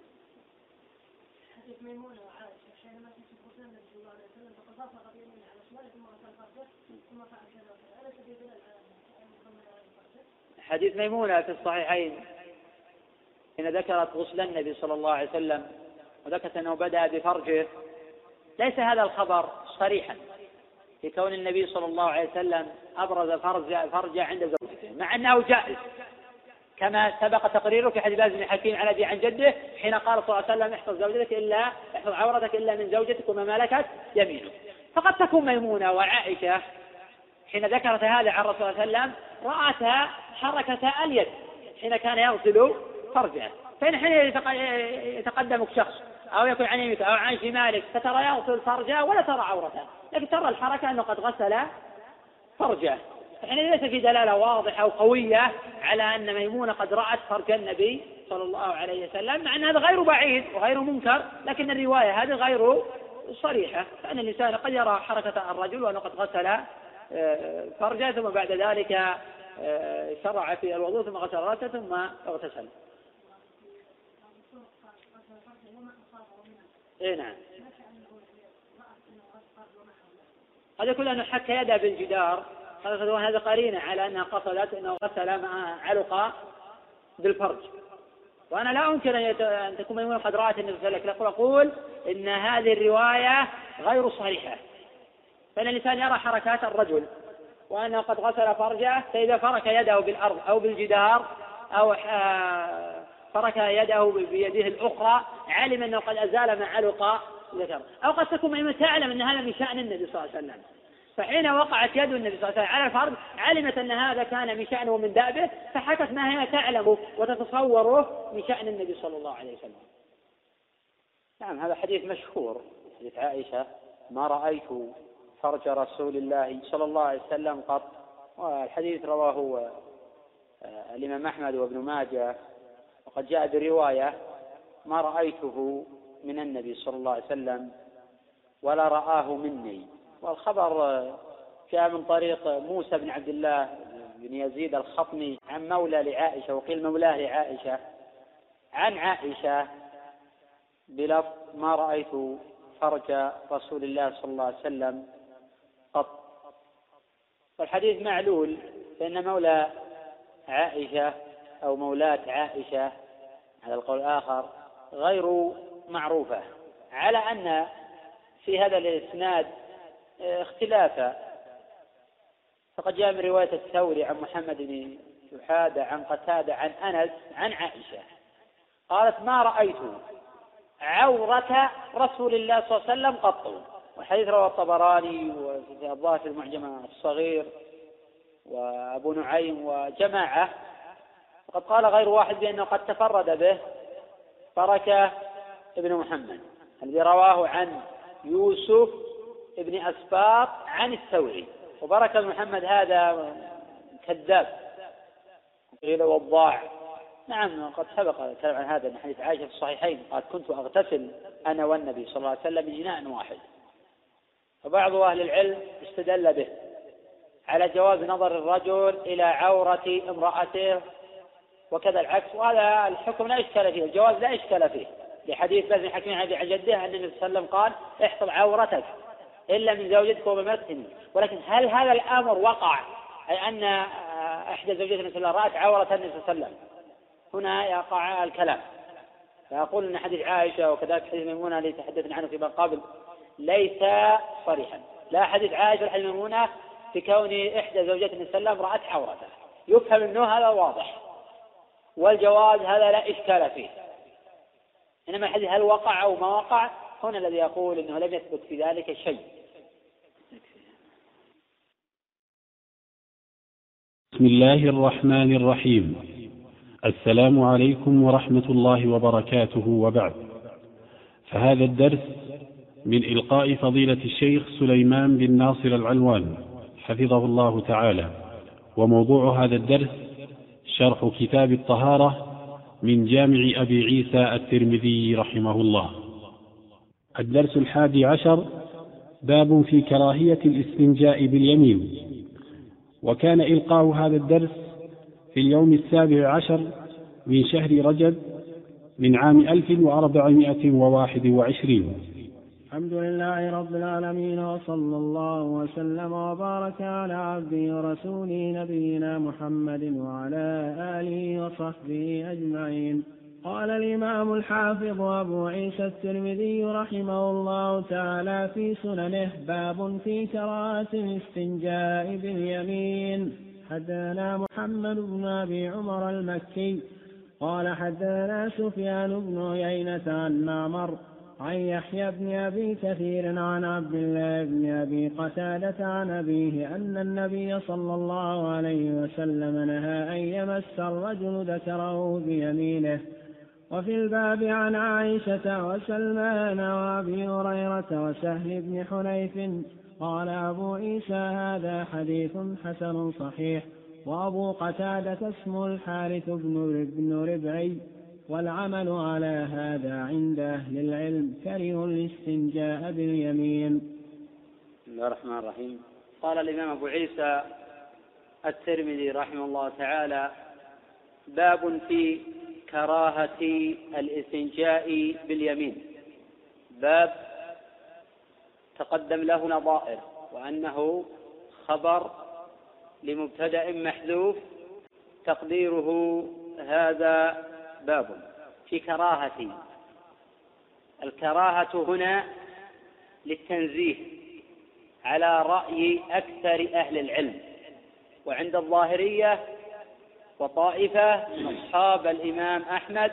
حديث ميمونة وعائشة حينما تسبقون النبي صلى الله عليه وسلم فقد بصق بيمينه على شماله ثم غسل فرجه ثم فعل كذا وكذا أليس في دلال حديث ميمونة في الصحيحين. حين ذكرت غسل النبي صلى الله عليه وسلم وذكرت أنه بدأ بفرجه ليس هذا الخبر صريحا. في كون النبي صلى الله عليه وسلم أبرز فرج فرجه عند زوجته مع أنه جائز. كما سبق تقريره في حديث بن حكيم عن أبي عن جده حين قال صلى الله عليه وسلم احفظ زوجتك إلا احفظ عورتك إلا من زوجتك وما ملكت يمينك. فقد تكون ميمونة وعائشة حين ذكرت هذا عن الرسول صلى الله عليه وسلم رأتها حركة اليد حين كان يغسل فرجه فإن حين يتقدمك شخص أو يكون عن يمينك أو عن شمالك فترى يغسل فرجه ولا ترى عورته. لكن ترى الحركة أنه قد غسل فرجه يعني ليس في دلالة واضحة وقوية على أن ميمونة قد رأت فرج النبي صلى الله عليه وسلم مع أن هذا غير بعيد وغير منكر لكن الرواية هذه غير صريحة. فأن الإنسان قد يرى حركة الرجل وأنه قد غسل فرجه ثم بعد ذلك آه، شرع في الوضوء ثم غسل رأسه ثم اغتسل. اي نعم. قد يكون أنه حك يده بالجدار. هذا قرينة على أنها قصدت أنه غسل مع علق بالفرج. وأنا لا أنكر أن تكون ميمونه قد رات النبي صلى الله عليه وسلم. أقول إن هذه الرواية غير صحيحة. فإن الإنسان يرى حركات الرجل وأنه قد غسل فرجه فإذا فرك يده بالأرض أو بالجدار أو آه، فرك يده بيده الأخرى علم أنه قد أزال ما علق ذكر. أو قد تكون ميمونه تعلم أن هذا من شأن النبي صلى الله عليه وسلم. فحين وقعت يد النبي صلى الله عليه وسلم على الفرد علمت أن هذا كان من شأنه ومن دابه فحكت ما هي تعلم وتتصوره من شأن النبي صلى الله عليه وسلم. نعم هذا حديث مشهور حديث عائشة ما رأيت فرج رسول الله صلى الله عليه وسلم قط. والحديث رواه آه، الإمام أحمد وابن ماجه. وقد جاء برواية ما رأيته من النبي صلى الله عليه وسلم ولا رآه مني. والخبر جاء من طريق موسى بن عبد الله بن يزيد الخطمي عن مولى لعائشة وقيل مولاه لعائشة عن عائشة بلفظ ما رأيت فرج رسول الله صلى الله عليه وسلم والحديث معلول فإن مولى عائشة أو مولاة عائشة على القول الآخر غير معروفة على أن في هذا الإسناد اختلافا فقد جاء من رواية الثوري عن محمد بن شحادة عن قتادة عن أنس عن عائشة. قالت ما رأيت عورة رسول الله صلى الله عليه وسلم قط. والحديث رواه الطبراني وفي الظاهر في المعجم الصغير وأبو نعيم وجماعة. وقد قال غير واحد بأنه قد تفرد به بركة ابن محمد الذي رواه عن يوسف ابن أسباط عن الثوري. وبركة محمد هذا كذاب. قيل وضاع نعم قد سبق الكلام عن هذا من حديث عائشة في الصحيحين قال كنت أغتسل أنا والنبي صلى الله عليه وسلم من إناء واحد. فبعض أهل العلم استدل به على جواز نظر الرجل إلى عورة امرأته وكذا العكس وهذا الحكم لا إشكال فيه الجواز لا إشكال فيه. لحديث بن حكيم عن جده أن النبي صلى الله عليه وسلم قال احفظ عورتك إلا من زوجتك وممسك ولكن هل هذا الأمر وقع؟ أي أن إحدى زوجات النبي صلى الله عليه وسلم رأت عورة النبي صلى الله عليه وسلم؟ هنا يقع الكلام. فأقول أن حديث عائشة وكذلك حديث ميمونة الذي تحدثنا عنه فيما قبل ليس صريحا. لا حديث عائشة ولا حديث ميمونة في كون إحدى زوجات النبي صلى الله عليه وسلم رأت عورته يفهم أنه هذا واضح. والجواز هذا لا إشكال فيه. إنما الحديث هل وقع أو ما وقع؟ هنا الذي يقول أنه لم يثبت في ذلك شيء. بسم الله الرحمن الرحيم. السلام عليكم ورحمة الله وبركاته وبعد. فهذا الدرس من إلقاء فضيلة الشيخ سليمان بن ناصر العلوان حفظه الله تعالى. وموضوع هذا الدرس شرح كتاب الطهارة من جامع أبي عيسى الترمذي رحمه الله. الدرس الحادي عشر باب في كراهية الاستنجاء باليمين. وكان إلقاء هذا الدرس في اليوم السابع عشر من شهر رجب من عام 1421 الحمد لله رب العالمين وصلى الله وسلم وبارك على عبده ورسوله نبينا محمد وعلى آله وصحبه أجمعين. قال الإمام الحافظ أبو عيسى الترمذي رحمه الله تعالى في سننه باب في كراهة الاستنجاء باليمين. حدثنا محمد بن أبي عمر المكي قال حدثنا سفيان بن عيينة عن معمر عن يحيى بن أبي كثير عن عبد الله بن أبي قتادة عن أبيه أن النبي صلى الله عليه وسلم نهى أن يمس الرجل ذكره بيمينه. وفي الباب عن عائشة وسلمان وأبي هريرة وسهل بن حنيف قال أبو عيسى هذا حديث حسن صحيح. وأبو قتادة اسمه الحارث بن ربعي. والعمل على هذا عند أهل العلم كره الاستنجاء باليمين. بسم الله الرحمن الرحيم. قال الإمام أبو عيسى الترمذي رحمه الله تعالى باب في كراهة الاستنجاء باليمين. باب تقدم له نظائر وأنه خبر لمبتدأ محذوف تقديره هذا باب في كراهة. الكراهة هنا للتنزيه على رأي أكثر أهل العلم وعند الظاهرية وطائفة من أصحاب الإمام أحمد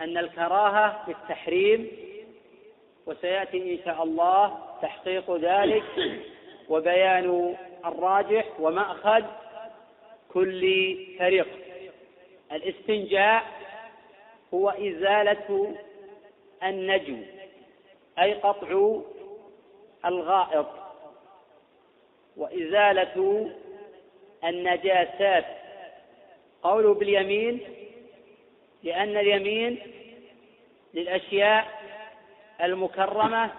أن الكراهة للتحريم وسيأتي إن شاء الله تحقيق ذلك وبيان الراجح ومأخذ كل فريق. الاستنجاء هو إزالة النجو أي قطع الغائط. وإزالة النجاسات. قوله باليمين لأن اليمين للأشياء المكرمة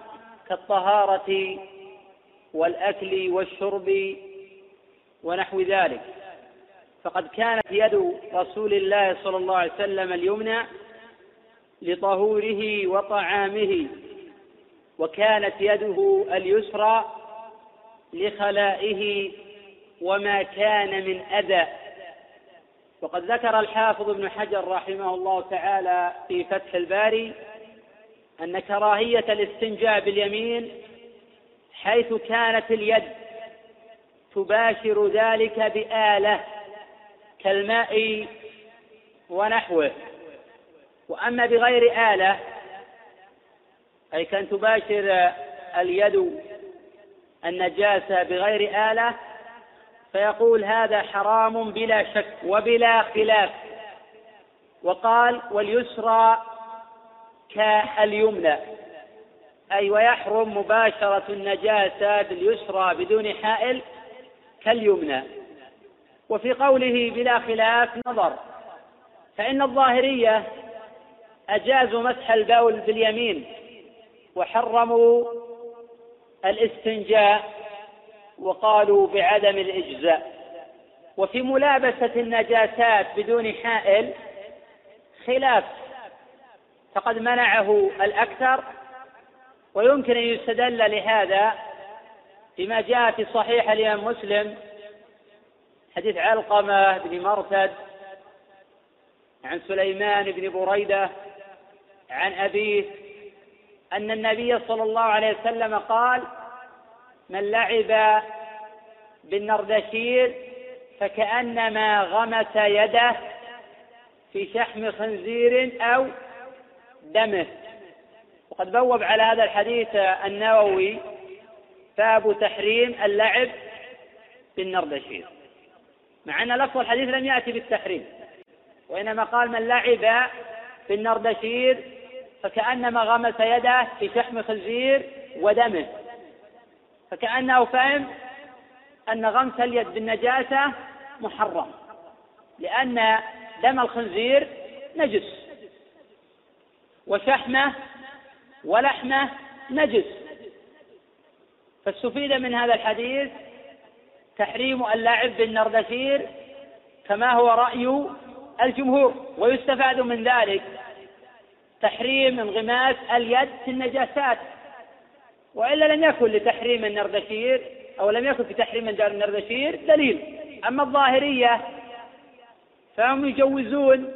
كالطهارة والأكل والشرب ونحو ذلك. فقد كانت يد رسول الله صلى الله عليه وسلم اليمنى لطهوره وطعامه وكانت يده اليسرى لخلائه وما كان من أذى. وقد ذكر الحافظ ابن حجر رحمه الله تعالى في فتح الباري أن كراهية الاستنجاء باليمين حيث كانت اليد تباشر ذلك بآلة كالماء ونحوه. وأما بغير آلة أي كان تباشر اليد النجاسة بغير آلة فيقول هذا حرام بلا شك وبلا خلاف. وقال واليسرى كاليمنى. أي ويحرم مباشرة النجاسة باليسرى بدون حائل كاليمنى. وفي قوله بلا خلاف نظر. فإن الظاهرية أجازوا مسح البول باليمين وحرموا الاستنجاء وقالوا بعدم الإجزاء. وفي ملابسة النجاسات بدون حائل خلاف. فقد منعه الأكثر ويمكن أن يستدل لهذا بما جاء في صحيح الإمام مسلم حديث علقمة بن مرثد عن سليمان بن بريدة عن أبيه أن النبي صلى الله عليه وسلم قال من لعب بالنردشير فكأنما غمس يده في شحم خنزير أو دمه. وقد بوب على هذا الحديث النووي باب تحريم اللعب بالنردشير. مع أن لفظ الحديث لم يأتي بالتحريم وإنما قال من لعب بالنردشير فكأنما غمس يده في شحم خنزير ودمه فكأنه فهم أن غمس اليد بالنجاسة محرم لأن دم الخنزير نجس وشحمه ولحمه نجس. فاستفيد من هذا الحديث تحريم اللعب بالنردشير كما هو رأي الجمهور ويستفاد من ذلك تحريم انغماس اليد في النجاسات. وإلا لم يكن لتحريم النردشير أو لم يكن في تحريم النردشير دليل. أما الظاهرية فهم يجوزون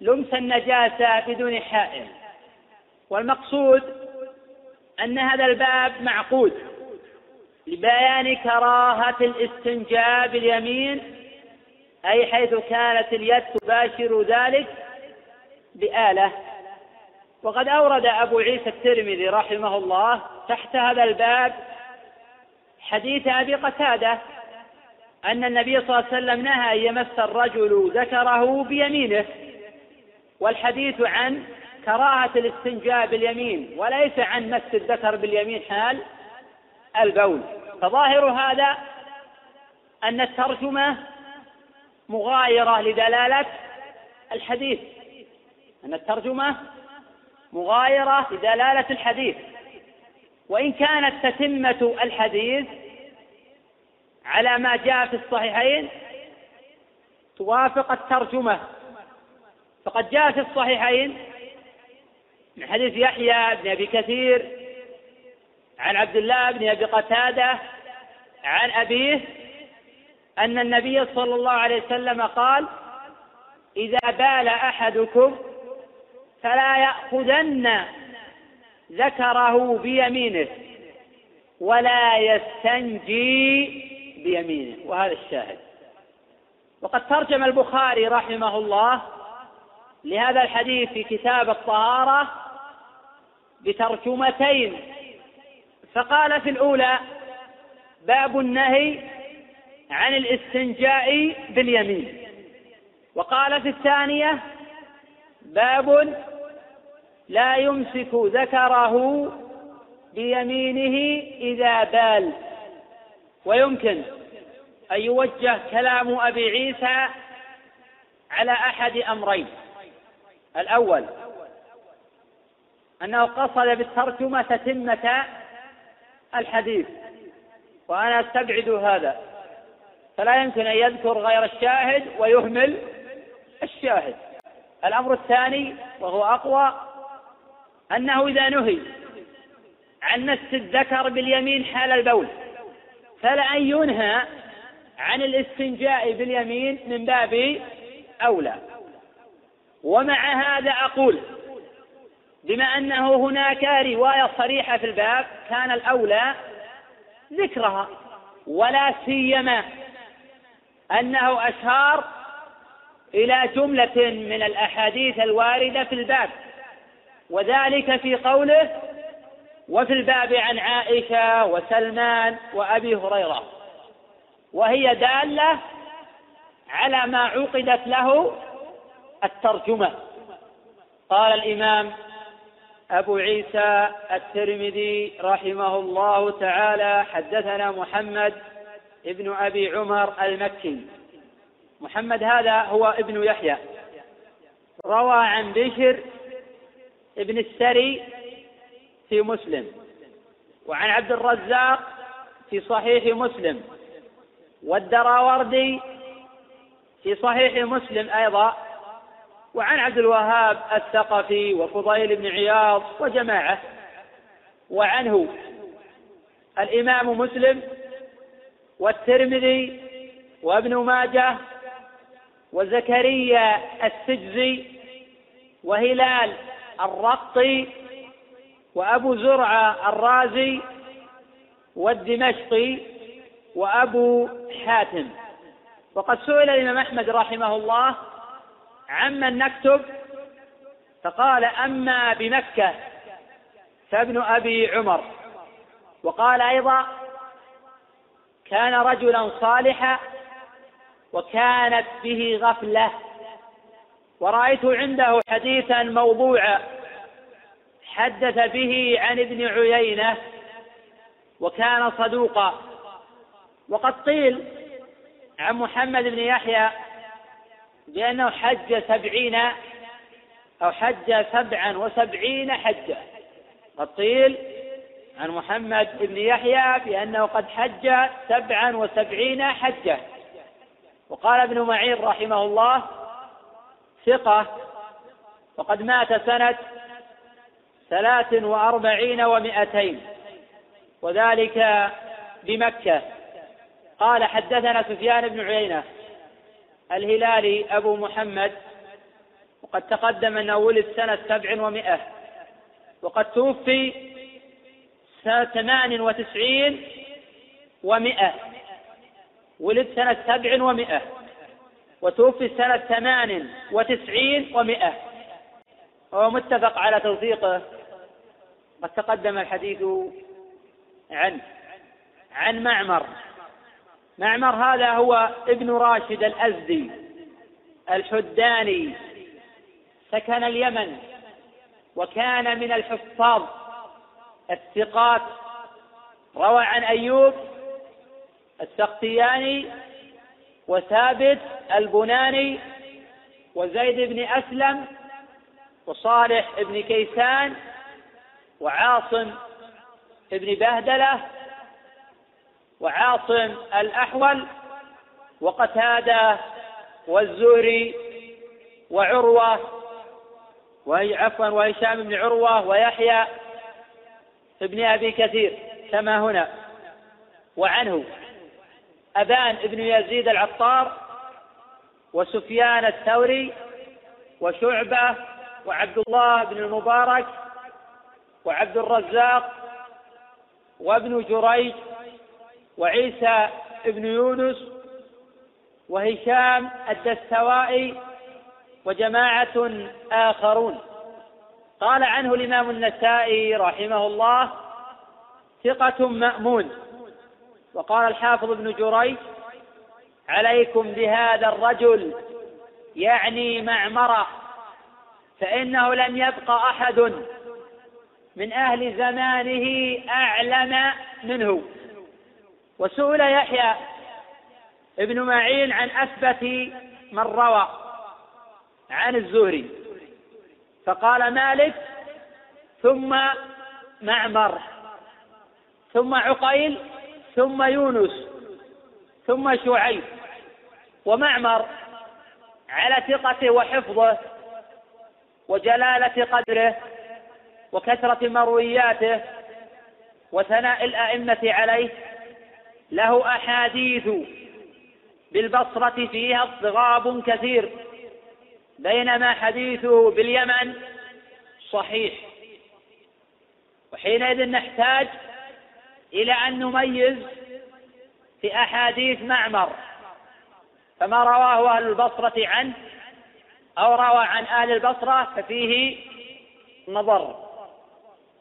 لمس النجاسة بدون حائل. والمقصود أن هذا الباب معقود. لبيان كراهة الاستنجاء باليمين أي حيث كانت اليد تباشر ذلك بآلة. وقد أورد أبو عيسى الترمذي رحمه الله تحت هذا الباب حديث أبي قتادة أن النبي صلى الله عليه وسلم نهى أن يمس الرجل ذكره بيمينه والحديث عن كراهة الاستنجاء باليمين وليس عن مس الذكر باليمين حال. البول. فظاهر هذا أن الترجمة مغايرة لدلالة الحديث. أن الترجمة مغايرة لدلالة الحديث. وإن كانت تتمة الحديث على ما جاء في الصحيحين توافق الترجمة. فقد جاء في الصحيحين من حديث يحيى بن أبي كثير عن عبد الله بن أبي قتادة عن أبيه أن النبي صلى الله عليه وسلم قال إذا بال أحدكم فلا يأخذن ذكره بيمينه ولا يستنجي بيمينه. وهذا الشاهد. وقد ترجم البخاري رحمه الله لهذا الحديث في كتاب الطهارة بترجمتين فقال في الأولى باب النهي عن الاستنجاء باليمين. وقال في الثانية باب لا يمسك ذكره بيمينه إذا بال. ويمكن أن يوجه كلام أبي عيسى على أحد أمرين. الأول أنه قصد بالترجمة تتمة الحديث وأنا أستبعد هذا. فلا يمكن أن يذكر غير الشاهد ويهمل الشاهد. الأمر الثاني وهو أقوى أنه إذا نهي عن مس الذكر باليمين حال البول فلأن ينهى عن الاستنجاء باليمين من باب أولى. ومع هذا أقول بما أنه هناك رواية صريحة في الباب كان الأولى ذكرها ولا سيما أنه أشار إلى جملة من الأحاديث الواردة في الباب وذلك في قوله وفي الباب عن عائشة وسلمان وأبي هريرة وهي دالة على ما عقدت له الترجمة. قال الإمام أبو عيسى الترمذي رحمه الله تعالى حدثنا محمد ابن أبي عمر المكي. محمد هذا هو ابن يحيى. روى عن بشر ابن السري في مسلم وعن عبد الرزاق في صحيح مسلم والدراوردي في صحيح مسلم أيضا. وعن عبد الوهاب الثقفي وفضيل بن عياض وجماعة. وعنه الإمام مسلم والترمذي وابن ماجه وزكريا السجزي وهلال الرقطي وأبو زرعة الرازي والدمشقي وأبو حاتم. وقد سئل الإمام أحمد رحمه الله عمن نكتب. فقال أما بمكة فابن أبي عمر. وقال أيضا كان رجلا صالحا وكانت به غفلة. ورأيت عنده حديثا موضوعا حدث به عن ابن عيينة وكان صدوقا. وقد قيل عن محمد بن يحيى بأنه حج سبعين أو حج سبعا وسبعين حجة. قد قيل عن محمد بن يحيى بأنه قد حج سبعا وسبعين حجة. وقال ابن معين رحمه الله ثقة وقد مات سنة ثلاث وأربعين ومائتين وذلك بمكة. قال حدثنا سفيان بن عيينة الهلالي أبو محمد وقد تقدم أنه ولد سنة سبع ومائة وقد توفي سنة ثمان وتسعين ومائة ولد سنة سبع ومائة وتوفي سنة ثمان وتسعين ومائة وهو متفق على توثيقه قد تقدم الحديث عنه عن معمر. معمر هذا هو ابن راشد الأزدي الحداني سكن اليمن وكان من الحفاظ الثقات. روى عن أيوب السقطياني وثابت البناني وزيد بن أسلم وصالح ابن كيسان وعاصم ابن بهدلة وعاصم الأحول وقتادة والزهري وعروة عفوا وهشام بن عروة ويحيى ابن أبي كثير كما هنا. وعنه أبان بن يزيد العطار وسفيان الثوري وشعبة وعبد الله بن المبارك وعبد الرزاق وابن جريج وعيسى بن يونس وهشام الدستوائي وجماعة آخرون. قال عنه الإمام النسائي رحمه الله ثقة مأمون. وقال الحافظ ابن جريج عليكم بهذا الرجل يعني معمرة فإنه لم يبق أحد من أهل زمانه أعلم منه. وسئل يحيى ابن معين عن أثبت من روى عن الزهري. فقال مالك ثم معمر ثم عقيل ثم يونس ثم شعيب ومعمر على ثقته وحفظه وجلالة قدره وكثرة مروياته وثناء الأئمة عليه له أحاديث بالبصرة فيها اضطراب كثير بينما حديثه باليمن صحيح. وحينئذ نحتاج إلى أن نميز في أحاديث معمر فما رواه أهل البصرة عنه أو روى عن أهل البصرة ففيه نظر.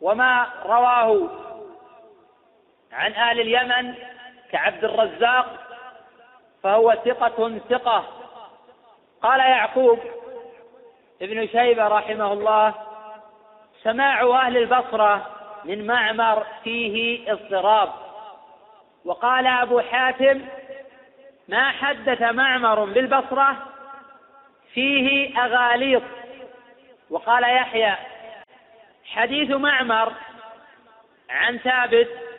وما رواه عن أهل اليمن كعبد الرزاق فهو ثقة ثقة. قال يعقوب ابن شيبة رحمه الله سماع أهل البصرة من معمر فيه اضطراب. وقال أبو حاتم ما حدث معمر بالبصرة فيه أغاليط. وقال يحيى حديث معمر عن ثابت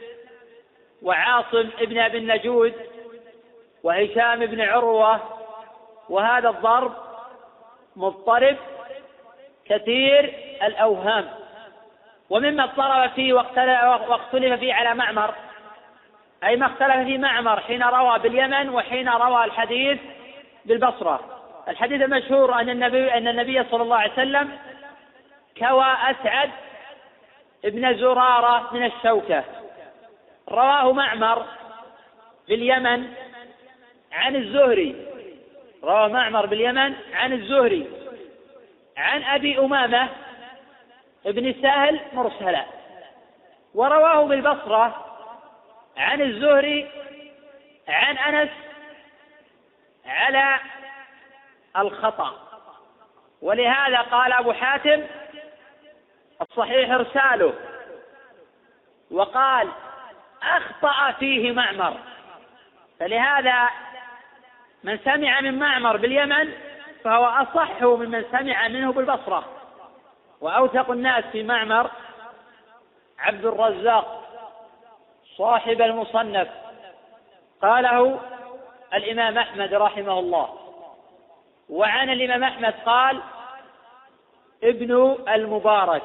وعاصم ابن أبي النجود وهشام بن عروة وهذا الضرب مضطرب كثير الأوهام ومما اضطرب فيه واختلف فيه على معمر أي ما اختلف فيه معمر حين روى باليمن وحين روى الحديث بالبصرة. الحديث المشهور أن النبي أن النبي صلى الله عليه وسلم كوى أسعد ابن زرارة من الشوكة. رواه معمر باليمن عن الزهري. روى معمر باليمن عن الزهري. عن أبي أمامة ابن سهل مرسلا. ورواه بالبصرة عن الزهري عن أنس على الخطأ. ولهذا قال أبو حاتم الصحيح إرساله. وقال أخطأ فيه معمر. فلهذا من سمع من معمر باليمن فهو أصح ممن سمع منه بالبصرة. وأوثق الناس في معمر عبد الرزاق صاحب المصنف. قاله الإمام أحمد رحمه الله. وعن الإمام أحمد قال ابن المبارك.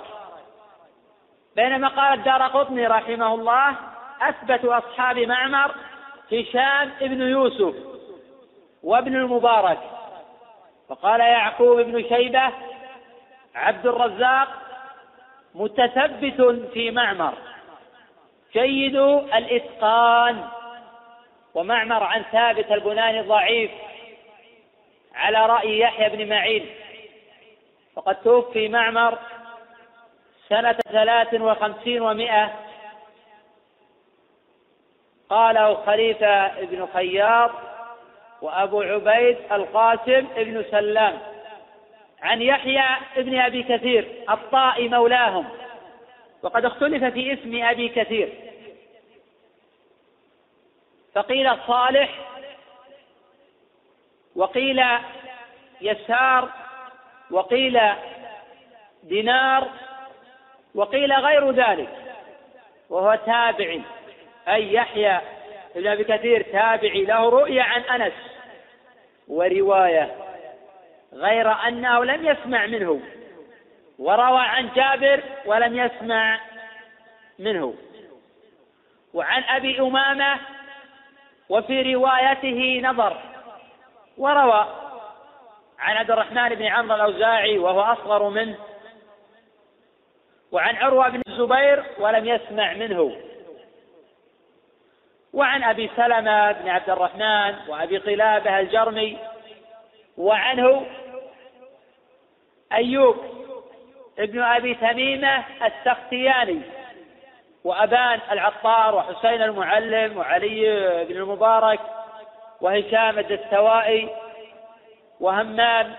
بينما قال الدار قطني رحمه الله أثبت أصحاب معمر هشام بن يوسف وابن المبارك. فقال يعقوب بن شيبة عبد الرزاق متثبت في معمر. جيد الإتقان. ومعمر عن ثابت البناني ضعيف على رأي يحيى بن معين. فقد توفي معمر سنة ثلاث وخمسين ومائة قاله خليفة بن خياط وأبو عبيد القاسم بن سلام عن يحيى بن أبي كثير الطائي مولاهم وقد اختلف في اسم أبي كثير. فقيل صالح وقيل يسار وقيل دينار وقيل غير ذلك وهو تابعي أي يحيى ابن أبي كثير تابعي له رؤيا عن أنس ورواية غير أنه لم يسمع منه وروى عن جابر ولم يسمع منه. وعن أبي أمامة وفي روايته نظر وروى عن عبد الرحمن بن عمرو الأوزاعي وهو أصغر منه. وعن عروة بن الزبير ولم يسمع منه. وعن أبي سلمة بن عبد الرحمن وأبي قلابة الجرمي وعنه أيوب ابن أبي تميمة السختياني وأبان العطار وحسين المعلم وعلي بن المبارك وهشام الدستوائي وهمام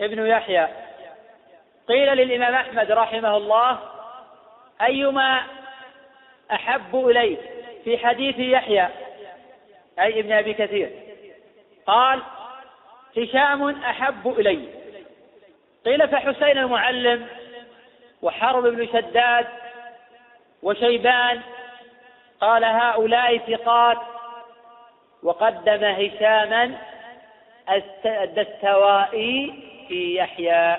ابن يحيى. قيل للإمام أحمد رحمه الله أيما أحب إليك في حديث يحيى أي ابن أبي كثير قال هشام أحب إلي. قيل فحسين المعلم وحرب بن شداد وشيبان. قال هؤلاء ثقات وقدم هشاما الدستوائي في يحيى.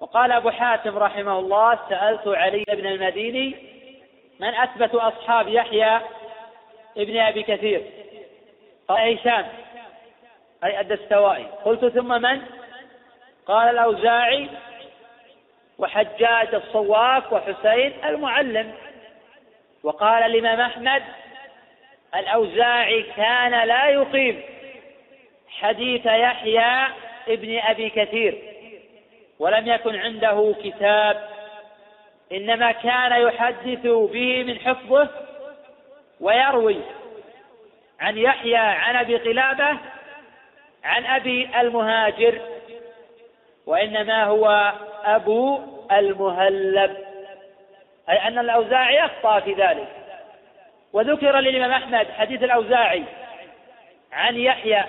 وقال أبو حاتم رحمه الله سألت علي بن المديني من أثبت أصحاب يحيى ابن أبي كثير؟ قال هشام أي الدستوائي قلت ثم من؟ قال الأوزاعي وحجاج الصواف وحسين المعلم. وقال الإمام أحمد الأوزاعي كان لا يقيم حديث يحيى ابن أبي كثير ولم يكن عنده كتاب إنما كان يحدث به من حفظه ويروي عن يحيى عن أبي قلابة عن أبي المهاجر وإنما هو أبو المهلب. أي أن الأوزاعي أخطأ في ذلك. وذكر للإمام أحمد حديث الأوزاعي عن يحيى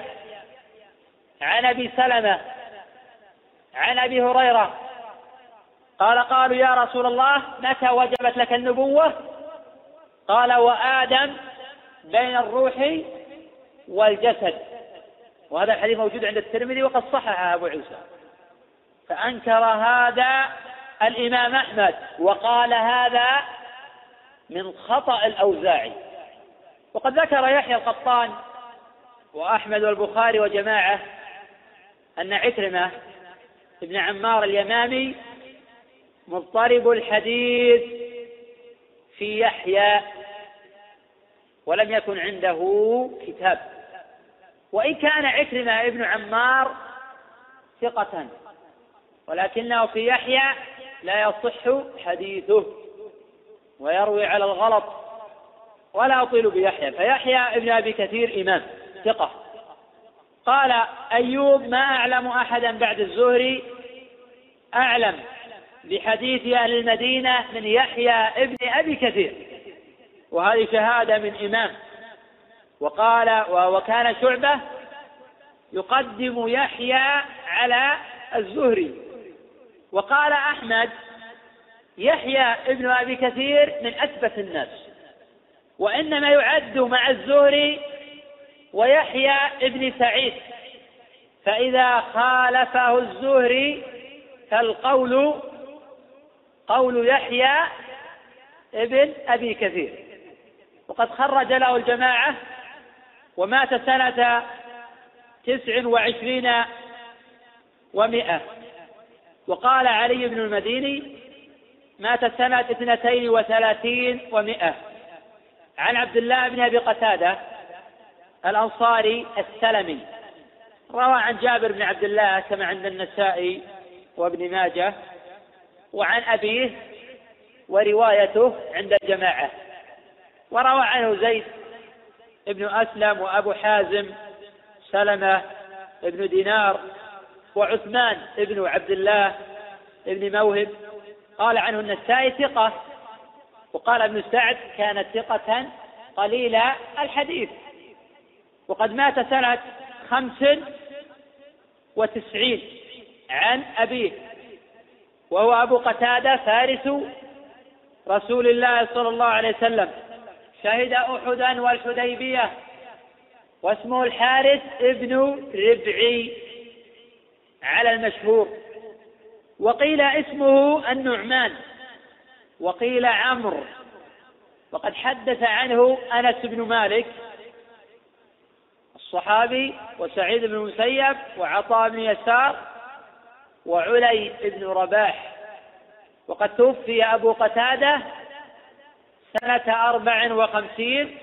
عن أبي سلمة عن أبي هريرة قال قالوا يا رسول الله متى وجبت لك النبوة؟ قال وآدم بين الروح والجسد. وهذا الحديث موجود عند الترمذي وقد صححه أبو عيسى. فأنكر هذا الإمام أحمد وقال هذا من خطأ الأوزاعي وقد ذكر يحيى القطان وأحمد والبخاري وجماعة أن عكرمة ابن عمار اليمامي مضطرب الحديث في يحيى ولم يكن عنده كتاب. وإن كان عكرمة ابن عمار ثقة ولكنه في يحيى لا يصح حديثه ويروي على الغلط ولا أطيل بيحيى. فيحيى ابن أبي كثير إمام ثقة. قال أيوب ما أعلم أحدا بعد الزهري؟ أعلم. بحديث أهل المدينة من يحيى ابن أبي كثير. وهذه شهادة من إمام. وقال وكان شعبة يقدم يحيى على الزهري. وقال أحمد يحيى ابن أبي كثير من أثبت الناس. وإنما يعد مع الزهري ويحيى ابن سعيد. فإذا خالفه الزهري فالقول قول يحيى ابن أبي كثير. وقد خرج له الجماعة ومات سنة تسع وعشرين ومائة وقال علي بن المديني مات سنة اثنتين وثلاثين ومائة عن عبد الله بن أبي قتادة الأنصاري السلمي. روى عن جابر بن عبد الله كما عند النسائي وابن ماجه. وعن أبيه وروايته عند الجماعة. وروى عنه زيد ابن أسلم وأبو حازم سلمة ابن دينار وعثمان ابن عبد الله ابن موهب. قال عنه النسائي ثقة. وقال ابن سعد كانت ثقة قليل الحديث. وقد مات سنة خمس وتسعين عن أبيه. وهو أبو قتادة فارس رسول الله صلى الله عليه وسلم. شهد أحدا والحديبية. واسمه الحارث ابن ربعي على المشهور. وقيل اسمه النعمان. وقيل عمرو. وقد حدث عنه أنس بن مالك الصحابي وسعيد بن المسيب وعطاء بن يسار وعلي بن رباح. وقد توفي أبو قتادة سنة أربع وخمسين.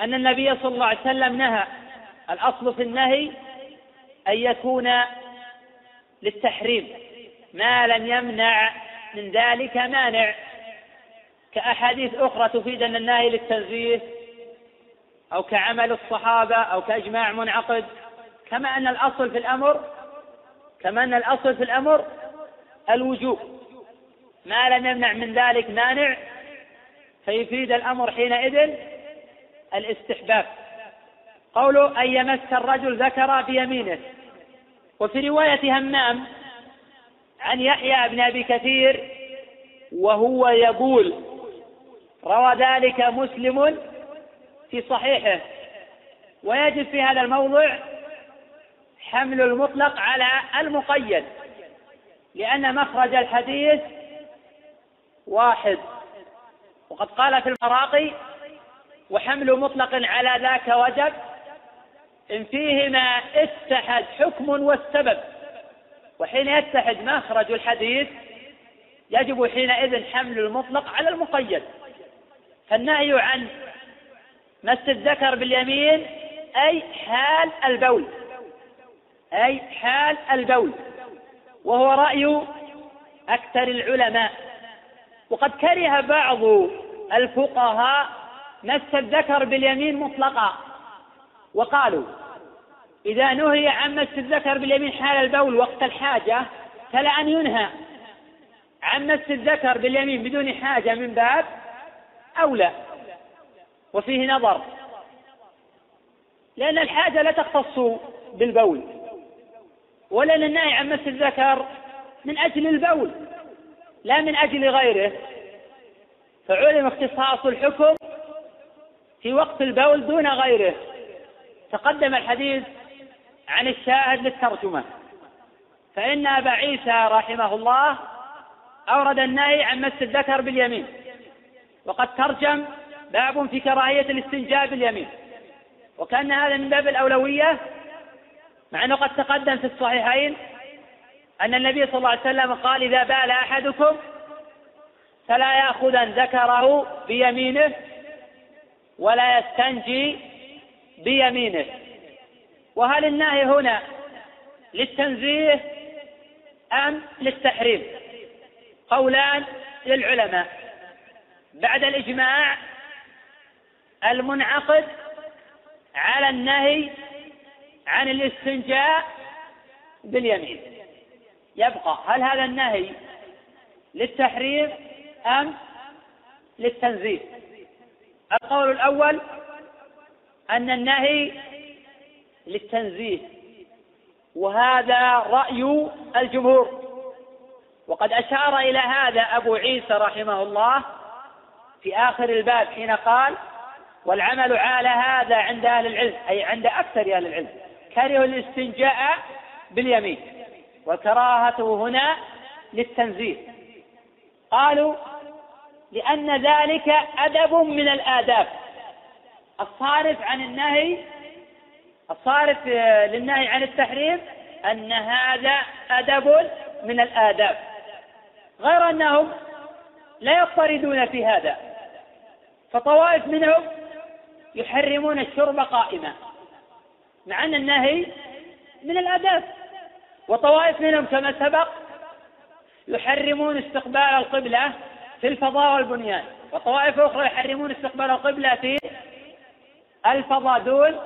أن النبي صلى الله عليه وسلم نهى الأصل في النهي أن يكون للتحريم. ما لم يمنع من ذلك مانع. كأحاديث أخرى تفيد أن النهي للتنزيه أو كعمل الصحابة أو كإجماع منعقد. كما أن الأصل في الأمر كما أن الأصل في الأمر؟ الوجوب. ما لم يمنع من ذلك مانع فيفيد الأمر حينئذ الاستحباب. قوله أن يمس الرجل ذكر بيمينه. وفي رواية همام عن يحيى بن أبي كثير وهو يقول روى ذلك مسلم في صحيحه ويجب في هذا الموضع حمل المطلق على المقيد لأن مخرج الحديث واحد. وقد قال في المراقي وحمل مطلق على ذاك وجب إن فيهما اتحد حكم والسبب. وحين يتحد مخرج الحديث يجب حينئذ حمل المطلق على المقيد. فالنهي عن مس الذكر باليمين أي حال البول. أي حال البول وهو رأي أكثر العلماء. وقد كره بعض الفقهاء مس الذكر باليمين مطلقا وقالوا إذا نهي عن مس الذكر باليمين حال البول وقت الحاجة فلا أن ينهى عن مس الذكر باليمين بدون حاجة من باب أولى. وفيه نظر لأن الحاجة لا تختص بالبول. ولأن النهي عن مس الذكر من أجل البول لا من أجل غيره. فعلم اختصاص الحكم في وقت البول دون غيره. تقدم الحديث عن الشاهد للترجمة. فإن أبا عيسى رحمه الله أورد النهي عن مس الذكر باليمين. وقد ترجم باب في كراهية الاستنجاء باليمين. وكأن هذا من باب الأولوية مع أنه قد تقدم في الصحيحين أن النبي صلى الله عليه وسلم قال إذا بال أحدكم فلا يأخذن ذكره بيمينه ولا يستنجي بيمينه. وهل النهي هنا للتنزيه أم للتحريم؟ قولان للعلماء. بعد الإجماع المنعقد على النهي عن الاستنجاء باليمين. يبقى هل هذا النهي للتحريم أم للتنزيه؟ القول الأول أن النهي للتنزيه وهذا رأي الجمهور. وقد أشار إلى هذا أبو عيسى رحمه الله في آخر الباب حين قال والعمل على هذا عند أهل العلم أي عند أكثر أهل العلم. كرهوا الاستنجاء باليمين وكراهته هنا للتنزيه قالوا لأن ذلك أدب من الآداب. الصارف عن النهي الصارف للنهي عن التحريم أن هذا أدب من الآداب. غير أنهم لا يضطردون في هذا فطوائف منهم يحرمون الشرب قائما. مع أن النهي من الآداب وطوائف منهم كما سبق يحرمون استقبال القبلة في الفضاء والبنيان. وطوائف أخرى يحرمون استقبال القبلة في الفضاء دون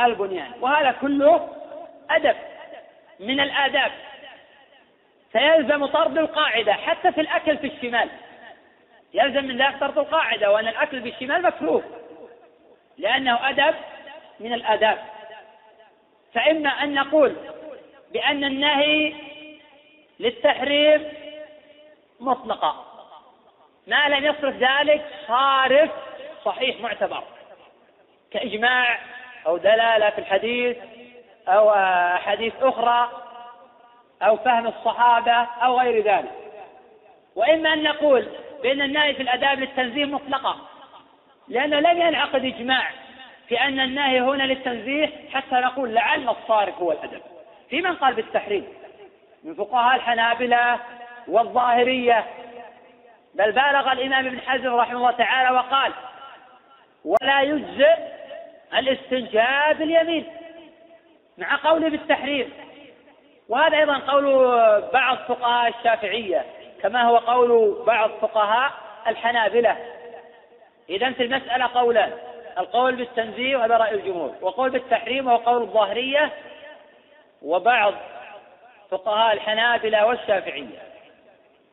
البنيان. وهذا كله أدب. من الآداب. فيلزم طرد القاعدة حتى في الأكل في الشمال. يلزم من ذلك طرد القاعدة وأن الأكل بالشمال مكروه. لأنه أدب من الآداب. فإما أن نقول بأن النهي للتحريم مطلقة ما لم يصرف ذلك صارف صحيح معتبر كإجماع أو دلالة في الحديث أو أحاديث أخرى أو فهم الصحابة أو غير ذلك. وإما أن نقول بأن النهي في الآداب للتنزيه مطلقة لأنه لم ينعقد إجماع في أن النهي هنا للتنزيه حتى نقول لعل الصارف هو الأدب. في من قال بالتحريم؟ من فقهاء الحنابلة والظاهرية. بل بالغ الإمام ابن حزم رحمه الله تعالى وقال ولا يجزئ الاستنجاء باليمين مع قوله بالتحريم. وهذا أيضا قول بعض فقهاء الشافعية كما هو قول بعض فقهاء الحنابلة. إذا في المسألة قولان القول بالتنزيه وهذا رأي الجمهور وقول بالتحريم وهو قول الظاهرية وبعض فقهاء الحنابلة والشافعية.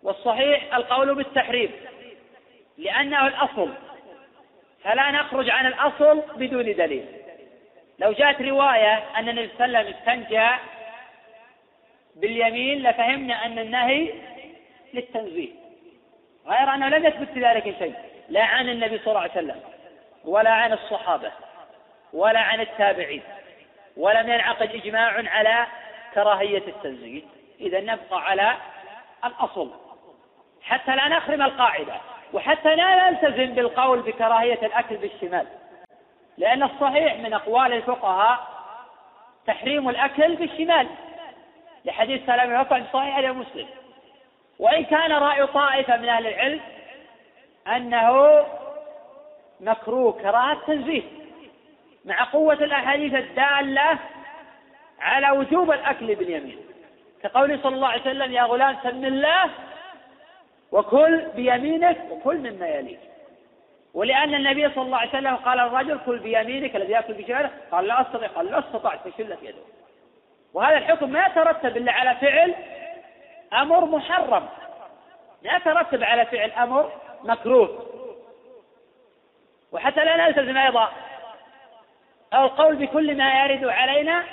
والصحيح القول بالتحريم لأنه الأصل. فلا نخرج عن الأصل بدون دليل. لو جاءت رواية أن النبي صلى الله عليه وسلم استنجى باليمين لفهمنا أن النهي للتنزيه. غير أنه لم يثبت في ذلك شيء لا عن النبي صلى الله عليه وسلم. ولا عن الصحابة ولا عن التابعين ولم ينعقد إجماع على كراهية التنزيه إذا نبقى على الأصل حتى لا نخرم القاعدة وحتى لا نلتزم بالقول بكراهية الأكل بالشمال. لأن الصحيح من أقوال الفقهاء تحريم الأكل بالشمال. لحديث سلام الوفا صحيح مسلم. وإن كان رأي طائفة من أهل العلم أنه مكروه كراهة تنزيه مع قوة الأحاديث الدالة على وجوب الأكل باليمين. كقوله صلى الله عليه وسلم يا غلام سم الله وكل بيمينك وكل مما يليك. ولأن النبي صلى الله عليه وسلم قال الرجل كل بيمينك الذي يأكل بشماله قال لا أستطيع. قال لا استطعت فشلت يده. وهذا الحكم ما يترتب إلا على فعل أمر محرم. لا يترتب على فعل أمر مكروه. وحتى لا نلتزم أيضا. القول بكل ما يرد علينا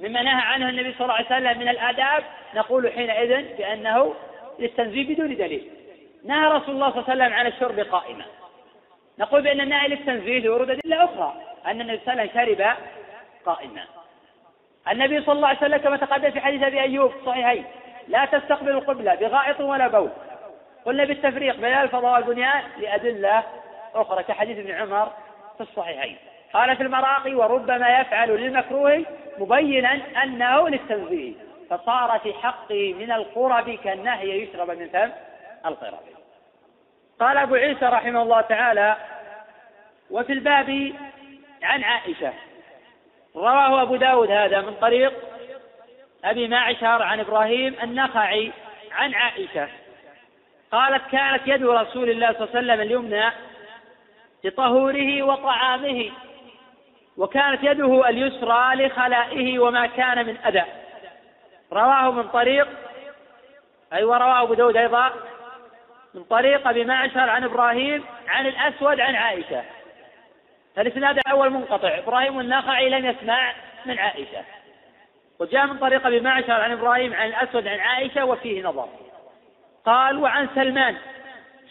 مما نهى عنه النبي صلى الله عليه وسلم من الآداب نقول حينئذ بأنه للتنزيه بدون دليل. نهى رسول الله صلى الله عليه وسلم عن الشرب قائما. نقول بأن النهي للتنزيه لورود أدلة أخرى أن النبي صلى الله عليه وسلم شرب قائما. النبي صلى الله عليه وسلم كما تقدم في حديث أبي أيوب صحيحين لا تستقبل القبلة بغائط ولا بول. قلنا بالتفريق بين الفضاء والبنيان لأدلة أخرى كحديث ابن عمر في الصحيحين. قال في المراقي وربما يفعل للمكروه مبينا أنه للتنزيه فصار في حقه من القرب كالنهي يشرب من فم القرب. قال أبو عيسى رحمه الله تعالى وفي الباب عن عائشة رواه أبو داود هذا من طريق أبي معشر عن إبراهيم النخعي عن عائشة قالت كانت يد رسول الله صلى الله عليه وسلم اليمنى لطهوره وطعامه وكانت يده اليسرى لخلائه وما كان من أذى. رواه من طريق أي أيوة ورواه أبو داود أيضا من طريق أبي معشر عن إبراهيم عن الأسود عن عائشة. فالإسناد الأول منقطع إبراهيم النخعي لم يسمع من عائشة. وجاء من طريق أبي معشر عن إبراهيم عن الأسود عن عائشة وفيه نظر. قال وعن سلمان.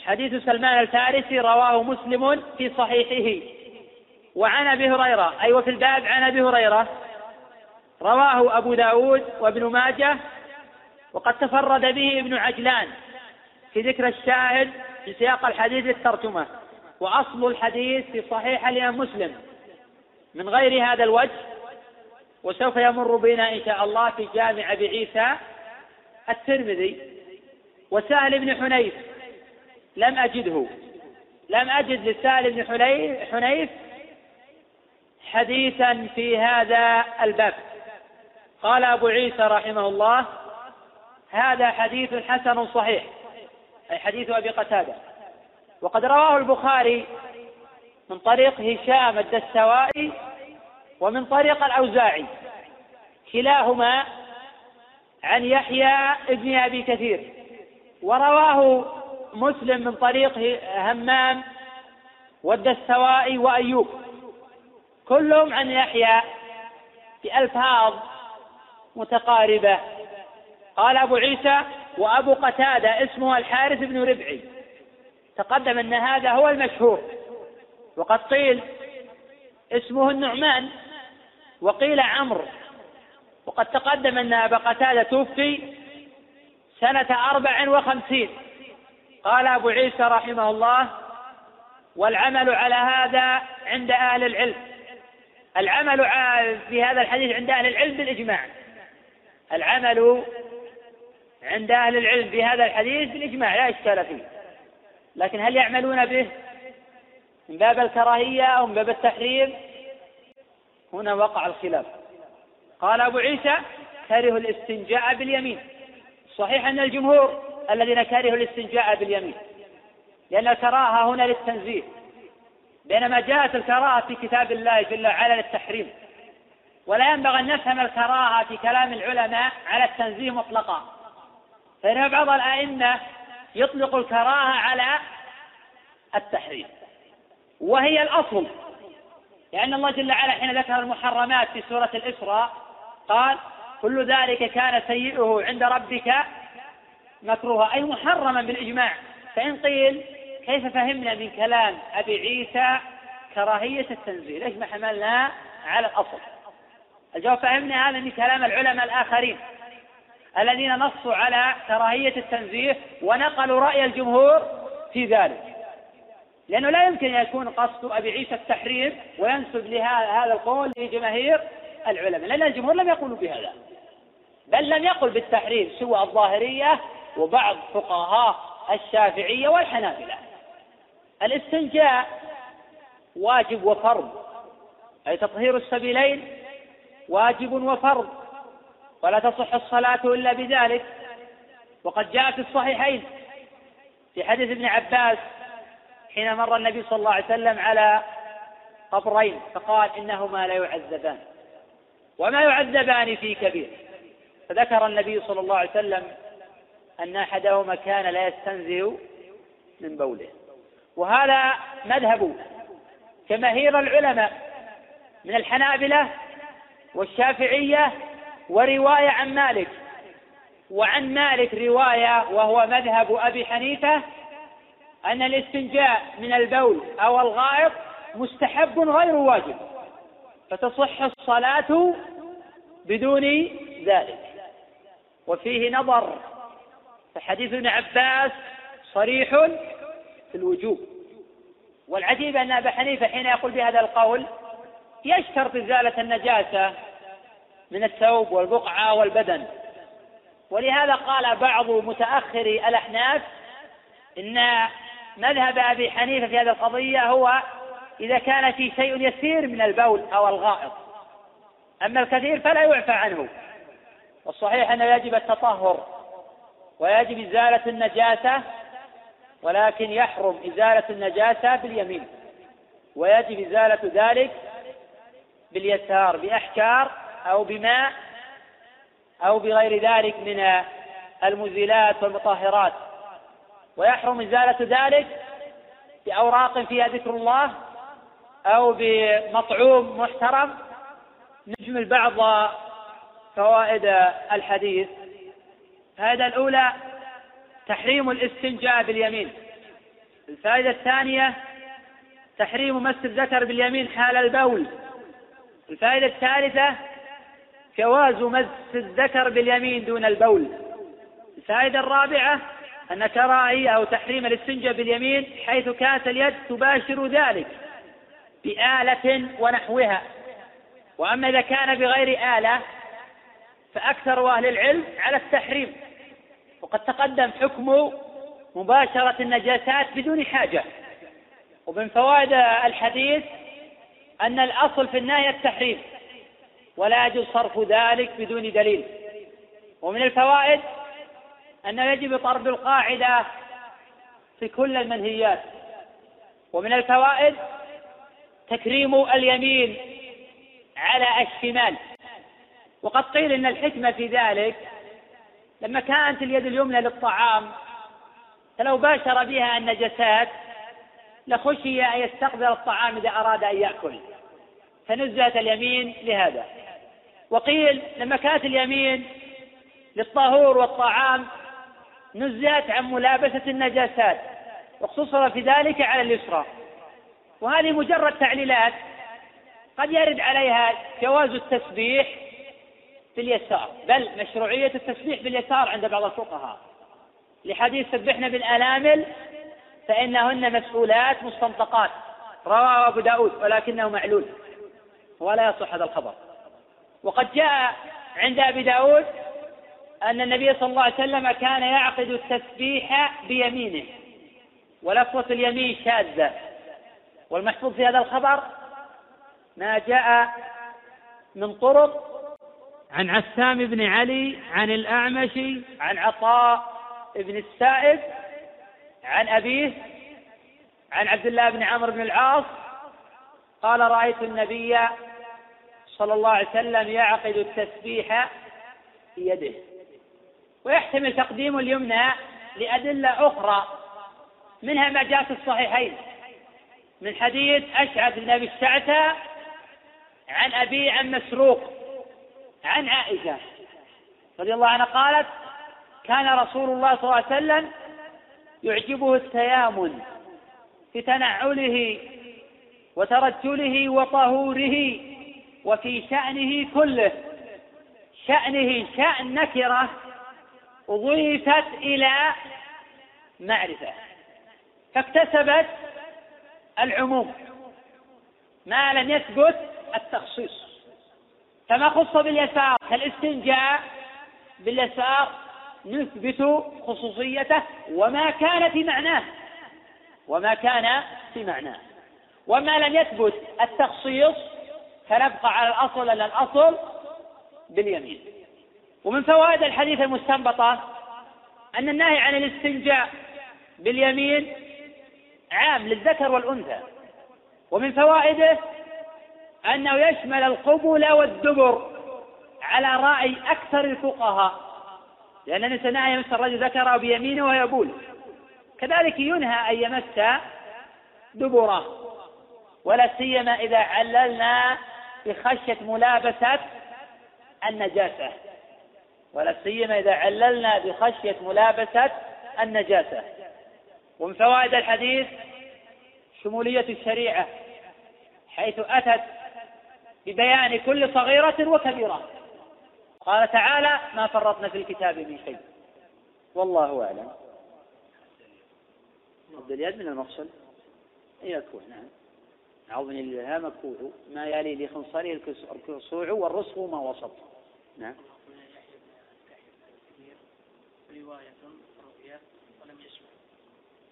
حديث سلمان الفارسي رواه مسلم في صحيحه. وعن أبي هريرة أي وفي الباب عن أبي هريرة رواه أبو داود وابن ماجه وقد تفرد به ابن عجلان في ذكر الشاهد في سياق الحديث الترجمة. وأصل الحديث في صحيح الإمام مسلم. من غير هذا الوجه وسوف يمر بنا إن شاء الله في جامع أبي عيسى الترمذي وسهل بن حنيف لم أجده. لم أجد لسهل بن حنيف حديثا في هذا الباب. قال أبو عيسى رحمه الله هذا حديث حسن صحيح أي حديث أبي قتادة. وقد رواه البخاري من طريق هشام الدستوائي ومن طريق الأوزاعي كلاهما عن يحيى ابن أبي كثير. ورواه مسلم من طريق همام والدستوائي وأيوب. كلهم عن يحيى بألفاظ متقاربة. قال أبو عيسى وأبو قتادة اسمه الحارث بن ربعي. تقدم أن هذا هو المشهور. وقد قيل اسمه النعمان وقيل عمرو. وقد تقدم أن أبا قتادة توفي سنة أربع وخمسين. قال أبو عيسى رحمه الله والعمل على هذا عند أهل العلم. العمل في هذا الحديث عند أهل العلم بالإجماع. العمل عند أهل العلم في هذا الحديث بالإجماع لا إشكال فيه. لكن هل يعملون به من باب الكراهية أو من باب التحريم؟ هنا وقع الخلاف. قال أبو عيسى كره الاستنجاء باليمين. صحيح أن الجمهور الذين كرهوا الاستنجاء باليمين. لأن الكراهة هنا للتنزيه. بينما جاءت الكراهة في كتاب الله جل وعلا للتحريم. ولا ينبغي أن نفهم الكراهة في كلام العلماء على التنزيه مطلقا. فإن بعض الأئمة يطلق الكراهة على التحريم. وهي الأصل. لأن الله جل وعلا حين ذكر المحرمات في سورة الإسراء قال كل ذلك كان سيئه عند ربك مكروها أي محرما بالإجماع فإن قيل كيف فهمنا من كلام أبي عيسى كراهية التنزيل؟ ليش ما حملنا على الأصل؟ الجواب فهمنا هذا من كلام العلماء الآخرين الذين نصوا على كراهية التنزيه ونقلوا رأي الجمهور في ذلك. لأنه لا يمكن أن يكون قصد أبي عيسى التحريم وينسب لهذا القول لجماهير العلماء لأن الجمهور لم يقولوا بهذا بل لم يقل بالتحريم سوى الظاهرية وبعض فقهاء الشافعية والحنابلة. الاستنجاء واجب وفرض أي تطهير السبيلين واجب وفرض ولا تصح الصلاة إلا بذلك. وقد جاء في الصحيحين في حديث ابن عباس حين مر النبي صلى الله عليه وسلم على قبرين فقال إنهما لا يعذبان وما يعذبان في كبير. فذكر النبي صلى الله عليه وسلم أن أحدهما كان لا يستنزه من بوله. وهذا مذهب جماهير العلماء من الحنابلة والشافعية ورواية عن مالك. وعن مالك رواية وهو مذهب أبي حنيفة أن الاستنجاء من البول أو الغائط مستحب غير واجب فتصح الصلاة بدون ذلك. وفيه نظر فحديث ابن عباس صريح في الوجوب. والعجيب أن أبا حنيفة حين يقول بهذا القول يشترط إزالة النجاسة من الثوب والبقعة والبدن. ولهذا قال بعض متأخري الأحناف إن مذهب أبي حنيفة في هذه القضية هو إذا كان في شيء يسير من البول أو الغائط. أما الكثير فلا يعفى عنه. والصحيح أنه يجب التطهر. ويجب إزالة النجاسة ولكن يحرم إزالة النجاسة باليمين. ويجب إزالة ذلك باليسار بأحجار أو بماء أو بغير ذلك من المزيلات والمطهرات. ويحرم إزالة ذلك بأوراق فيها ذكر الله أو بمطعوم محترم. نجمل بعض فوائد الحديث. الفائدة الأولى تحريم الاستنجاء باليمين. الفائدة الثانية تحريم مس الذكر باليمين حال البول. الفائدة الثالثة جواز مس الذكر باليمين دون البول. الفائدة الرابعة أن كراهية أو تحريم الاستنجاء باليمين حيث كانت اليد تباشر ذلك بآلة ونحوها. وأما إذا كان بغير آلة فأكثر أهل العلم على التحريم. وقد تقدم حكم مباشرة النجاسات بدون حاجة. ومن فوائد الحديث أن الأصل في النهي التحريم ولا يجوز صرف ذلك بدون دليل. ومن الفوائد أنه يجب طرد القاعدة في كل المنهيات. ومن الفوائد تكريم اليمين على الشمال. وقد قيل إن الحكمة في ذلك لما كانت اليد اليمنى للطعام فلو باشر بها النجسات لخشي أن يستقبل الطعام إذا أراد أن يأكل. فنزلت اليمين لهذا. وقيل لما كانت اليمين للطهور والطعام نزهت عن ملابسة النجاسات واقتصر في ذلك على اليسرى. وهذه مجرد تعليلات قد يرد عليها جواز التسبيح باليسار بل مشروعية التسبيح باليسار عند بعض الفقهاء. لحديث سبحنا بالأنامل فإنهن مسؤولات مستنطقات. رواه أبو داود ولكنه معلول. ولا يصح هذا الخبر. وقد جاء عند أبي داود أن النبي صلى الله عليه وسلم كان يعقد التسبيح بيمينه ولفظة اليمين شاذة. والمحفوظ في هذا الخبر ما جاء من طرق عن عسام بن علي عن الأعمش عن عطاء بن السائب عن أبيه عن عبد الله بن عمرو بن العاص قال رأيت النبي صلى الله عليه وسلم يعقد التسبيح في يده ويحتمل تقديم اليمنى لأدلة أخرى منها ما جاء في الصحيحين من حديث أشعث بن أبي الشعثة عن أبي عن مسروق عن عائشة رضي الله عنها قالت كان رسول الله صلى الله عليه وسلم يعجبه التيامن في تنعله وترجله وطهوره وفي شأنه كله. شأنه شأن نكرة أضيفت إلى معرفة فاكتسبت العموم ما لم يثبت التخصيص. كما خص باليسار كالاستنجاء باليسار نثبت خصوصيته وما كان في معناه وما كان في معناه. وما لم يثبت التخصيص فنبقى على الأصل أن الأصل باليمين. ومن فوائد الحديث المستنبطة أن النهي عن الاستنجاء باليمين عام للذكر والأنثى. ومن فوائده أنه يشمل القبل والدبر على رأي أكثر الفقهاء. لأن الإنسان يمس الرجل ذكره بيمينه ويبول. كذلك ينهى أن يمس دبره ولا سيما إذا عللنا بخشية ملابسة النجاسة. ولا سيما إذا عللنا بخشية ملابسة النجاسة. ومن فوائد الحديث شمولية الشريعة حيث أتت ببيان كل صغيرة وكبيرة. قال تعالى ما فرطنا في الكتاب من شيء. والله أعلم. مد اليد من المفصل يكون نعم. عظم لها مكفوح ما يلي لخنصره الكسوع والرسغ ما وسط. نعم. رواية رؤية ولم يسمع.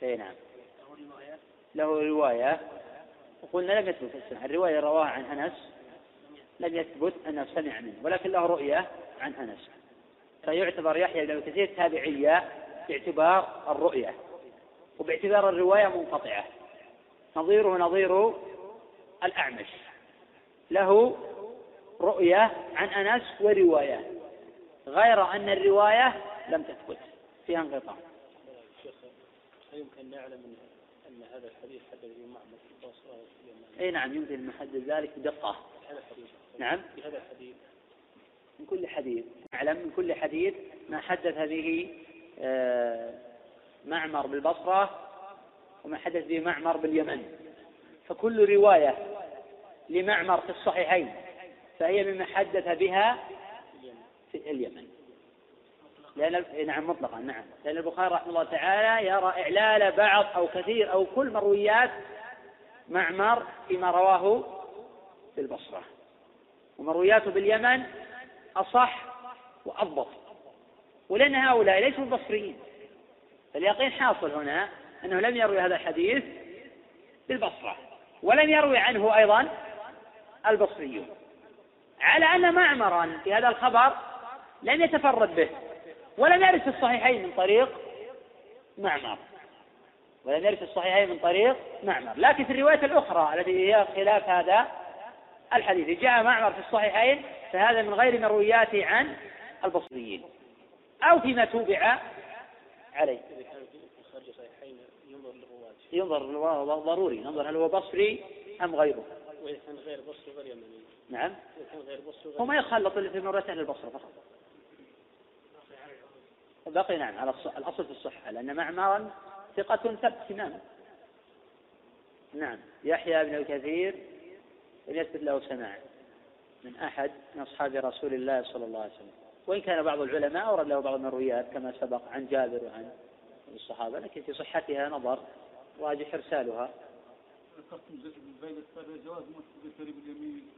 أي نعم. له رواية. له رواية. وقلنا لم يثبت السمع الرواية رواها عن أنس. لم يثبت أنه سمع منه ولكن له رؤية عن أنس. فيعتبر يحيى بن كثير تابعية باعتبار الرؤية وباعتبار الرواية منقطعة. نظيره نظير الأعمش. له رؤية عن أنس ورواية غير أن الرواية لم تثبت فيها انقطاع. يمكن نعلم أن هذا الحديث حدث معمر في البصرة أي نعم يمكن أن نحدد ذلك بدقة هذا الحديث نعم. بهذا الحديث. من كل حديث. نعلم من كل حديث ما حدث به آه، معمر بالبصرة وما حدث به معمر باليمن. فكل رواية لمعمر في الصحيحين فهي مما حدث بها في اليمن. لأن نعم مطلقا نعم. لأن البخاري رحمه الله تعالى يرى إعلال بعض أو كثير أو كل مرويات معمر فيما رواه في البصرة. ومروياته باليمن أصح وأضبط. ولأن هؤلاء ليسوا البصريين. فاليقين حاصل هنا أنه لم يروي هذا الحديث بالبصرة. ولم يروي عنه أيضا البصريون. على أن معمرا في هذا الخبر لم يتفرد به. يرد في الصحيحين من طريق معمر. يرد في الصحيحين من طريق معمر. لكن في الرواية الأخرى التي هي خلاف هذا الحديث جاء معمر في الصحيحين فهذا من غير مروياته عن البصريين. أو فيما توبع عليه. ينظر ضروري ينظر هل هو بصري أم غيره. وإذا كان غير بصري غير يمني. نعم. إذا كان غير بصري هو ما يخلط اللي في مرة أهل البصرة فقط. بقي نعم على الأصل في الصحة لأن معمرا ثقة ثبت إمام نعم يحيى بن كثير لم يثبت له سماع من أحد من أصحاب رسول الله صلى الله عليه وسلم. وإن كان بعض العلماء أورد له بعض المرويات كما سبق عن جابر وعن الصحابة لكن في صحتها نظر راجح إرسالها. ذكرتم الفائدة السابقة جواز الذكر باليمين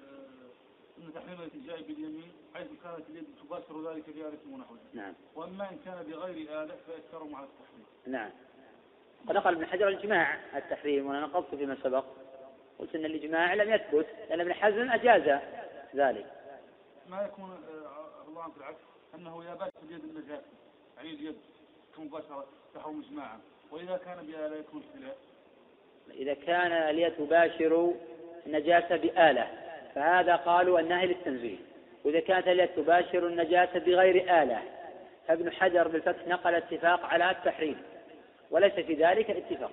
أن تحريم الالتجاء باليمين حيث كانت اليد تباشر ذلك بآلة ونحوه نعم. وأما إن كان بغير آلة فيكثر مع التحريم. نعم. ونقل ابن حجر الإجماع التحريم وأنا نقلت فيما سبق. قلت أن الإجماع لم يثبت لأن ابن حزم أجاز ذلك. ما يكون آه، الله في العكس أنه يا بات اليد النجاسة يعني اليد مباشرة تحرم إجماعا. وإذا كان بآلة يكون خلاف. إذا كان اليد تباشر النجاسة بآلة. فهذا قالوا النهي للتنزيه وإذا كانت اليد تباشر النجاسة بغير آلة فابن حجر بالفتح نقل اتفاق على التحريم. وليس في ذلك اتفاق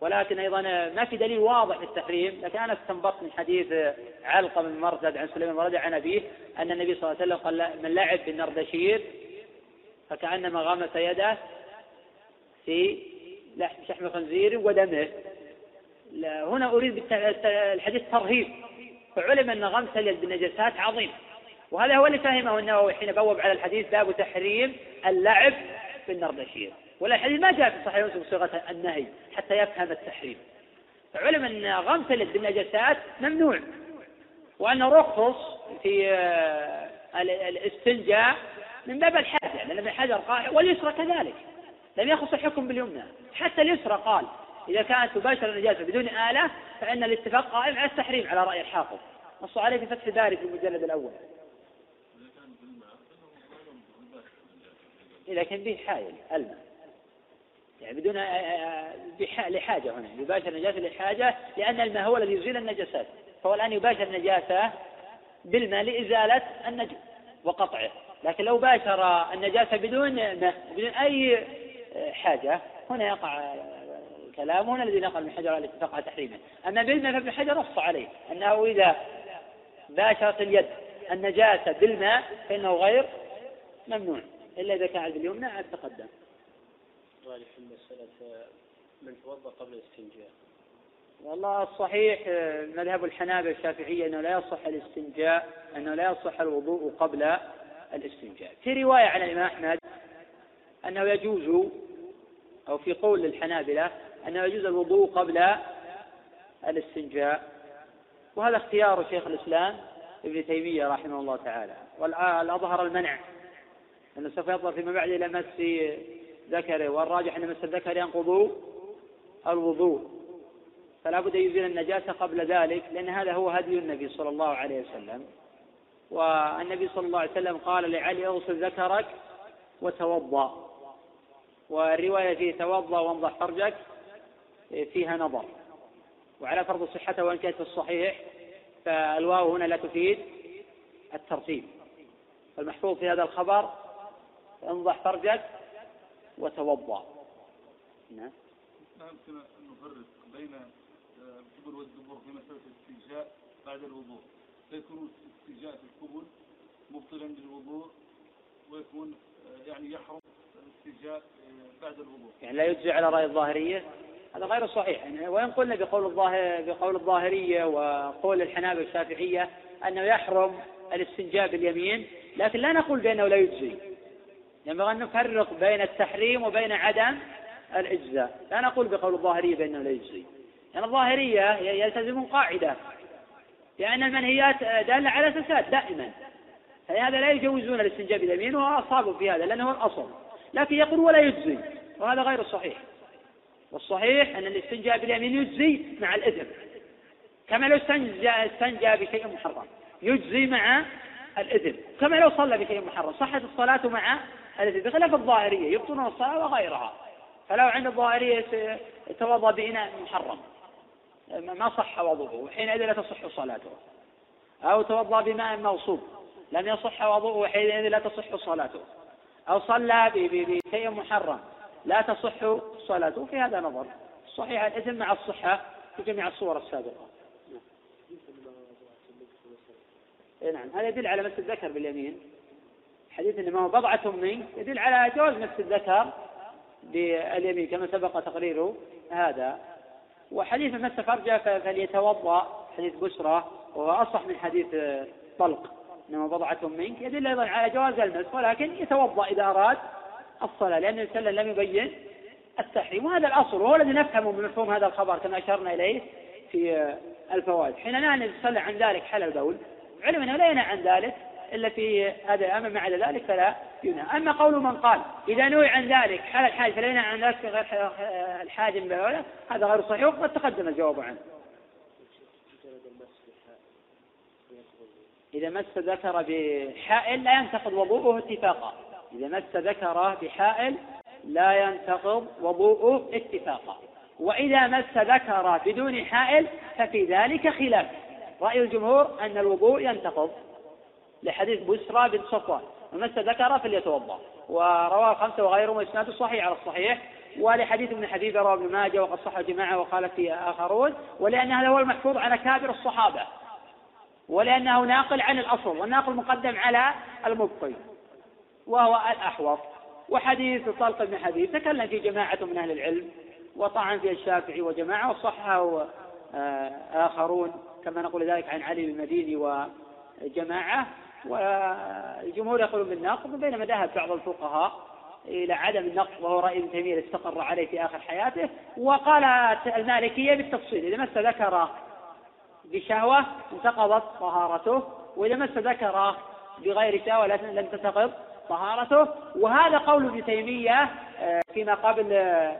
ولكن أيضا ما في دليل واضح في التحريم. لكن أنا استنبطت من حديث علقة بن مرثد عن سليمان ورد عن أبيه أن النبي صلى الله عليه وسلم قال من لعب بالنردشير فكأنما غمس يده في شحم خنزير ودمه. هنا أريد بالحديث ترهيب. فعلم أن غمس اليد بالنجاسات عظيم وهذا هو اللي فهمه النووي حين بوب على الحديث باب تحريم اللعب بالنردشير والحديث ما جاء في صحيح مسلم بصيغة النهي حتى يفهم التحريم. فعلم أن غمس اليد بالنجاسات ممنوع. وأنه رخص في آه، الاستنجاء من باب الحاجة لأن ابن حجر قال واليسرى كذلك. لم يخص الحكم باليمنى. حتى اليسرى قال إذا كانت تباشر النجاسة بدون آلة فإن الاتفاق قائم على التحريم على رأي الحافظ نص عليه في فتح الباري في المجلد الأول. إذا كان به حائل الماء يعني بدون آه، آه، لحاجة هنا. يباشر النجاسة لحاجة لأن الماء هو الذي يزيل النجاسات. فهو الآن يباشر النجاسة بالماء لإزالة النجس وقطعه. لكن لو باشر النجاسة بدون ماء بدون أي آه، حاجة هنا يقع الكلام هنا الذي نقل من حجر الاتفاق على تحريمه أما بالماء فابن حجر نص عليه أنه إذا باشرت اليد النجاسة بالماء فإنه غير ممنوع إلا إذا كان باليمنى عاد تقدم. راجح المسألة من توضأ قبل الاستنجاء؟ والله الصحيح مذهب الحنابلة الشافعية أنه لا يصح الاستنجاء أنه لا يصح الوضوء قبل الاستنجاء. في رواية عن الإمام أحمد أنه يجوز أو في قول للحنابلة أنه يجوز الوضوء قبل الاستنجاء. وهذا اختيار شيخ الإسلام ابن تيمية رحمه الله تعالى. والأظهر المنع أنه سوف يطلب فيما بعد إلى مس ذكره والراجح أن مس الذكر ينقض الوضوء. فلا بد أن يزيل النجاسة قبل ذلك لأن هذا هو هدي النبي صلى الله عليه وسلم. والنبي صلى الله عليه وسلم قال لعلي أغسل ذكرك وتوضأ. والرواية فيه توضأ وانضح فرجك فيها نظر. وعلى فرض صحته وإن كانت في الصحيح فالواو هنا لا تفيد الترتيب. فالمحفوظ في هذا الخبر انضح فرجك وتوضأ. نعم. يمكن أن نفرق بين القبل والدبر في مسألة الاستنجاء بعد الوضوء. فيكون الاستنجاء في القبل مبطلا للوضوء ويكون يعني يحرم الاستنجاء بعد الوضوء. يعني لا يجزي على رأي الظاهرية؟ هذا غير صحيح. يعني وإن قلنا بقول الظاهر بقول الظاهرية وقول الحنابلة الشافعية أنه يحرم الاستنجاء باليمين لكن لا نقول بأنه لا يجزي. ينبغي أن نفرق بين التحريم وبين عدم الإجزاء. لا نقول بقول الظاهرية بأنه لا يجزي. يعني الظاهرية يلتزمون قاعدة. لأن المنهيات دالة على فساد دائما. فلهذا لا يجوزون الاستنجاء باليمين وأصابوا في هذا لأنه هو الأصل. لكن يقول ولا يجزي وهذا غير صحيح. والصحيح أن الاستنجاء باليمين يجزي مع الإثم كما لو استنجى, استنجى بشيء محرم يجزي مع الإثم كما لو صلى بشيء محرم صحت الصلاة مع الإثم بخلاف الظاهرية يبطلون الصلاة وغيرها. فلو عند الظاهرية توضأ بإناء محرم. ما صح وضوءه حينئذ لا تصح صلاته. أو توضأ بماء موصوب لم يصح وضوءه حينئذ لا تصح صلاته. أو صلى بشيء محرم لا تصح صلاته في هذا نظر. صحيح الإثم مع الصحة في جميع الصور السابقة. إيه نعم. هذا يدل على مس الذكر باليمين. حديث إنما هو بضعة منك يدل على جواز مس الذكر باليمين كما سبق تقرير هذا. وحديث مس فرجه فليتوضأ حديث بشرى وهو أصح من حديث طلق. إنما بضعة منك يدل أيضا على جواز المس ولكن يتوضأ إذا أراد الصلاة لأن وسلم لم يبين التحريم وهذا الأصل وهو الذي نفهمه بمفهوم هذا الخبر كما أشرنا إليه في الفوائد. حين النبي صلى عن ذلك حل البول علم أنه لا ينهى عن ذلك إلا في هذا الأمر مع ذلك فلا ينهى أما قول من قال إذا نهي عن ذلك حال الحاج فلا ينهى عن ذلك غير الحاج هذا غير صحيح وقد تقدم الجواب عنه. إذا مس ذكر بحائل لا ينتقض وضوءه اتفاقا. إذا مس ذكره بحائل لا ينتقض وضوءه اتفاقا. وإذا مس ذكر بدون حائل ففي ذلك خلاف. رأي الجمهور أن الوضوء ينتقض. لحديث بسرى بن صفوان. ومس ذكر فليتوضأ. ورواه خمسه وغيرهم واسناد صحيح على الصحيح. ولحديث ابن حبيب رواه ابن ماجه وقد صح جماعة وقال فيه آخرون. ولأن هذا هو المحفوظ على كابر الصحابة. ولأنه ناقل عن الأصل والناقل مقدم على المبقي وهو الأحوط. وحديث طلق بن حبيب تكلم فيه جماعة من أهل العلم وطعن فيه الشافعي وجماعة وصححه آه، آخرون كما نقول ذلك عن علي المديني وجماعة. والجمهور يقولون بالنقض بينما ذهب بعض الفقهاء إلى عدم النقض وهو رأي ابن تيمية استقر عليه في آخر حياته. وقال المالكية بالتفصيل إذا مس ذكر بشهوة انتقضت طهارته وإذا مس ذكر بغير شهوة لم تنتقض طهارته. وهذا قول ابن تيمية آه، فيما قبل آه،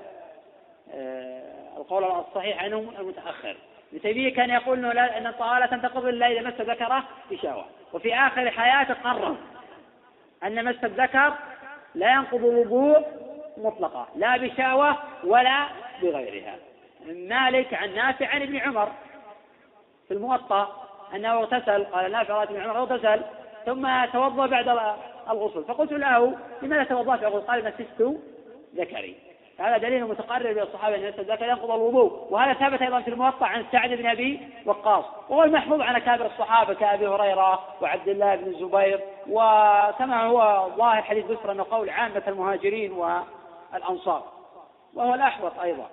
آه، القول الصحيح عنه المتأخر. ابن تيمية كان يقول إنه لا إن الطهارة لا تنتقض إلا إذا مس ذكره بشهوة. وفي آخر حياته قرر أن مس الذكر لا ينقض الوضوء مطلقا لا بشهوة ولا بغيرها. مالك عن نافع عن ابن عمر. في الموطأ أنه اغتسل قال نافع رأيت ابن عمر اغتسل. ثم توضأ بعد الغسل. فقلت له لماذا توضأت؟ الغسل قال مسست ذكري. هذا دليل متقرر للصحابه أن الذكر ينقض الوضوء. وهذا ثبت أيضا في الموطأ عن سعد بن أبي وقاص. وهو المحفوظ عن اكابر الصحابة كأبي هريرة وعبد الله بن الزبير. وكما هو ظاهر حديث بسر أنه قول عامة المهاجرين والأنصار. وهو الأحوط أيضا.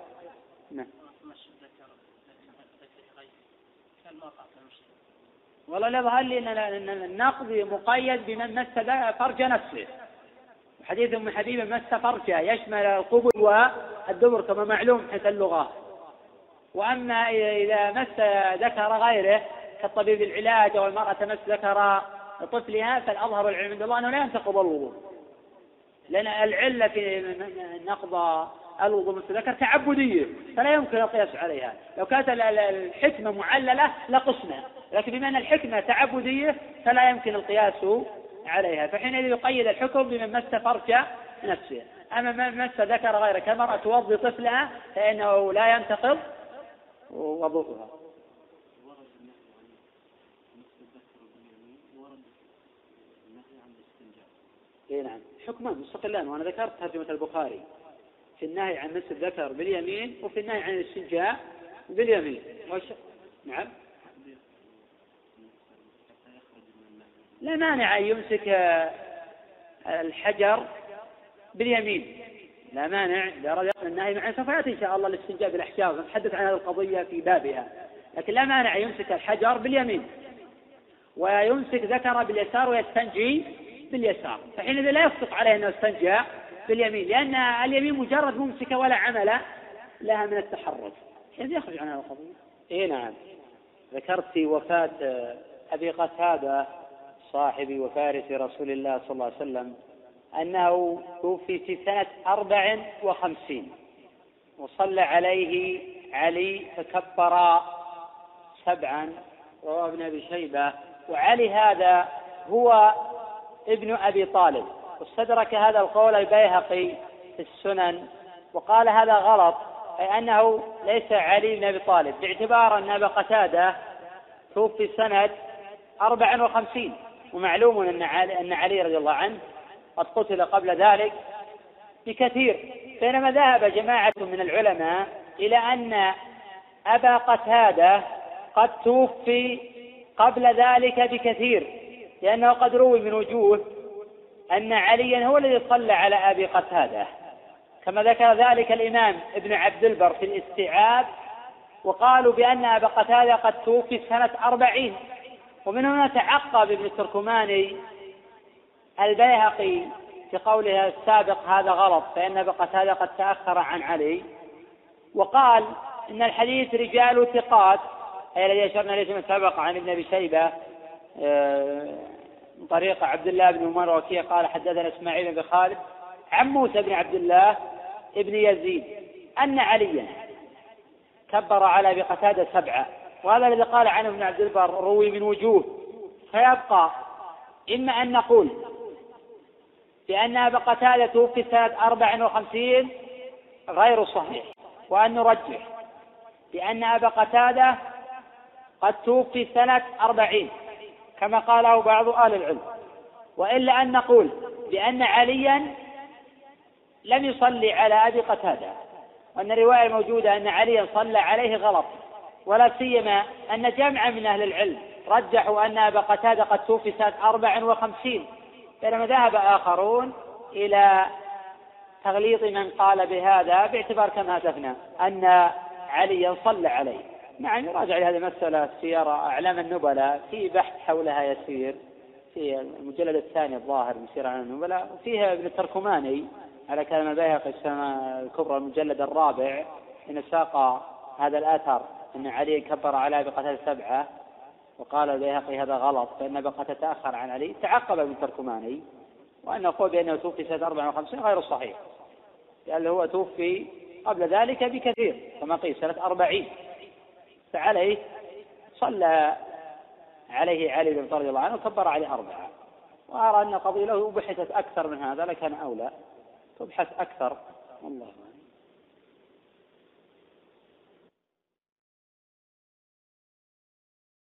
نعم. والله يظهر لي ان النقض مقيد بمن مس فرج نفسه. حديث أم حبيبه مس فرجه يشمل القبل والدبر كما معلوم حيث اللغة. وأما إذا مس ذكر غيره كالطبيب العلاج أو المرأة تمس ذكر طفلها فالأظهر العلم عند الله أنه لا ينتقض الوضوء. لأن العلة في نقض الوضوء مثل ذكر تعبدية فلا يمكن القياس عليها. لو كانت الحكمة معللة لقسنا. لكن بما ان الحكمة تعبدية فلا يمكن القياس عليها. فحينئذ يقيد الحكم بمن مس فرج نفسه. أما من مس ذكر غيره كالمرأة توضي طفلها فإنه لا ينتقض وضوءها. اي نعم. حكمان مستقلان وأنا ذكرت ترجمة البخاري. في النهي عن مس الذكر باليمين وفي النهي عن الاستنجاء باليمين. وش... نعم. لا مانع أن يمسك الحجر باليمين. لا مانع إذا يقل النهي معه سوف يأتي إن شاء الله الاستنجاء بالأحجار. نتحدث عن هذه القضية في بابها. لكن لا مانع أن يمسك الحجر باليمين. ويمسك ذكر باليسار ويستنجي باليسار. فحينئذ لا يصدق عليه أنه استنجى باليمين لأن اليمين مجرد ممسكة ولا عمل لها من التحرك. حينئذ يخرج عن هذه القضية إيه نعم. ذكرت في وفاة أبي قتادة صاحب وفارس رسول الله صلى الله عليه وسلم أنه توفي في سنة أربع وخمسين. وصلى عليه علي فكبر سبعا رواه ابن أبي شيبة. وعلي هذا هو ابن أبي طالب. واستدرك هذا القول البيهقي في السنن وقال هذا غلط أي أنه ليس علي بن أبي طالب. باعتبار أن أبا قتادة توفي سنة أربع وخمسين ومعلوم أن علي, أن علي رضي الله عنه قد قتل قبل ذلك بكثير. بينما ذهب جماعة من العلماء إلى أن أبا قتادة قد توفي قبل ذلك بكثير لأنه قد روي من وجوه أن عليا هو الذي صلى على أبي قتادة. كما ذكر ذلك الإمام ابن عبد البر في الاستيعاب وقالوا بأن أبا قتادة قد توفي سنة أربعين. ومن هنا تعقب ابن التركماني البيهقي في قوله السابق هذا غلط فإن أبا قتادة قد تأخر عن علي. وقال إن الحديث رجال ثقات أي الذي أشرنا إليه من سبق عن ابن أبي شيبة آه، من طريق عبد الله بن عمر وكيع قال حدثنا إسماعيل بن خالد عن موسى بن عبد الله بن يزيد أن عليا كبر على أبي قتادة سبعة وهذا الذي قال عنه ابن عبد البر روي من وجوه فيبقى إما أن نقول بأن أبا قتادة توفي أربع وخمسين غير صحيح وأن نرجح بأن أبا قتادة قد توفي سنة أربعين. كما قاله بعض أهل العلم. وإلا أن نقول بأن عليا لم يصلي على أبي قتادة وأن الرواية الموجودة أن عليا صلى عليه غلط ولا سيما أن جمعا من أهل العلم رجحوا أن أبا قتادة قد توفي سنة أربع وخمسين بينما ذهب آخرون إلى تغليط من قال بهذا باعتبار كما هتفنا أن عليا صلى عليه. نعم يراجع هذه المسألة سير أعلام النبلاء في بحث حولها يسير في المجلد الثاني الظاهر من سير أعلام النبلاء وفيها ابن التركماني على كلام البيهقي السنة الكبرى المجلد الرابع حين ساق هذا الأثر أن علي كبر على قتادة سبعة وقال البيهقي هذا غلط فإن قتادة تأخر عن علي تعقب ابن التركماني وأن نقول بأنه توفي سنة 54 غير صحيح لأنه هو توفي قبل ذلك بكثير كما قيل سنة 40 فعليه صلى عليه علي بن رضي الله عنه وكبر عليه أربعة. وأرى أن القضية له بحثت أكثر من هذا لكان أولى. تبحث أكثر. والله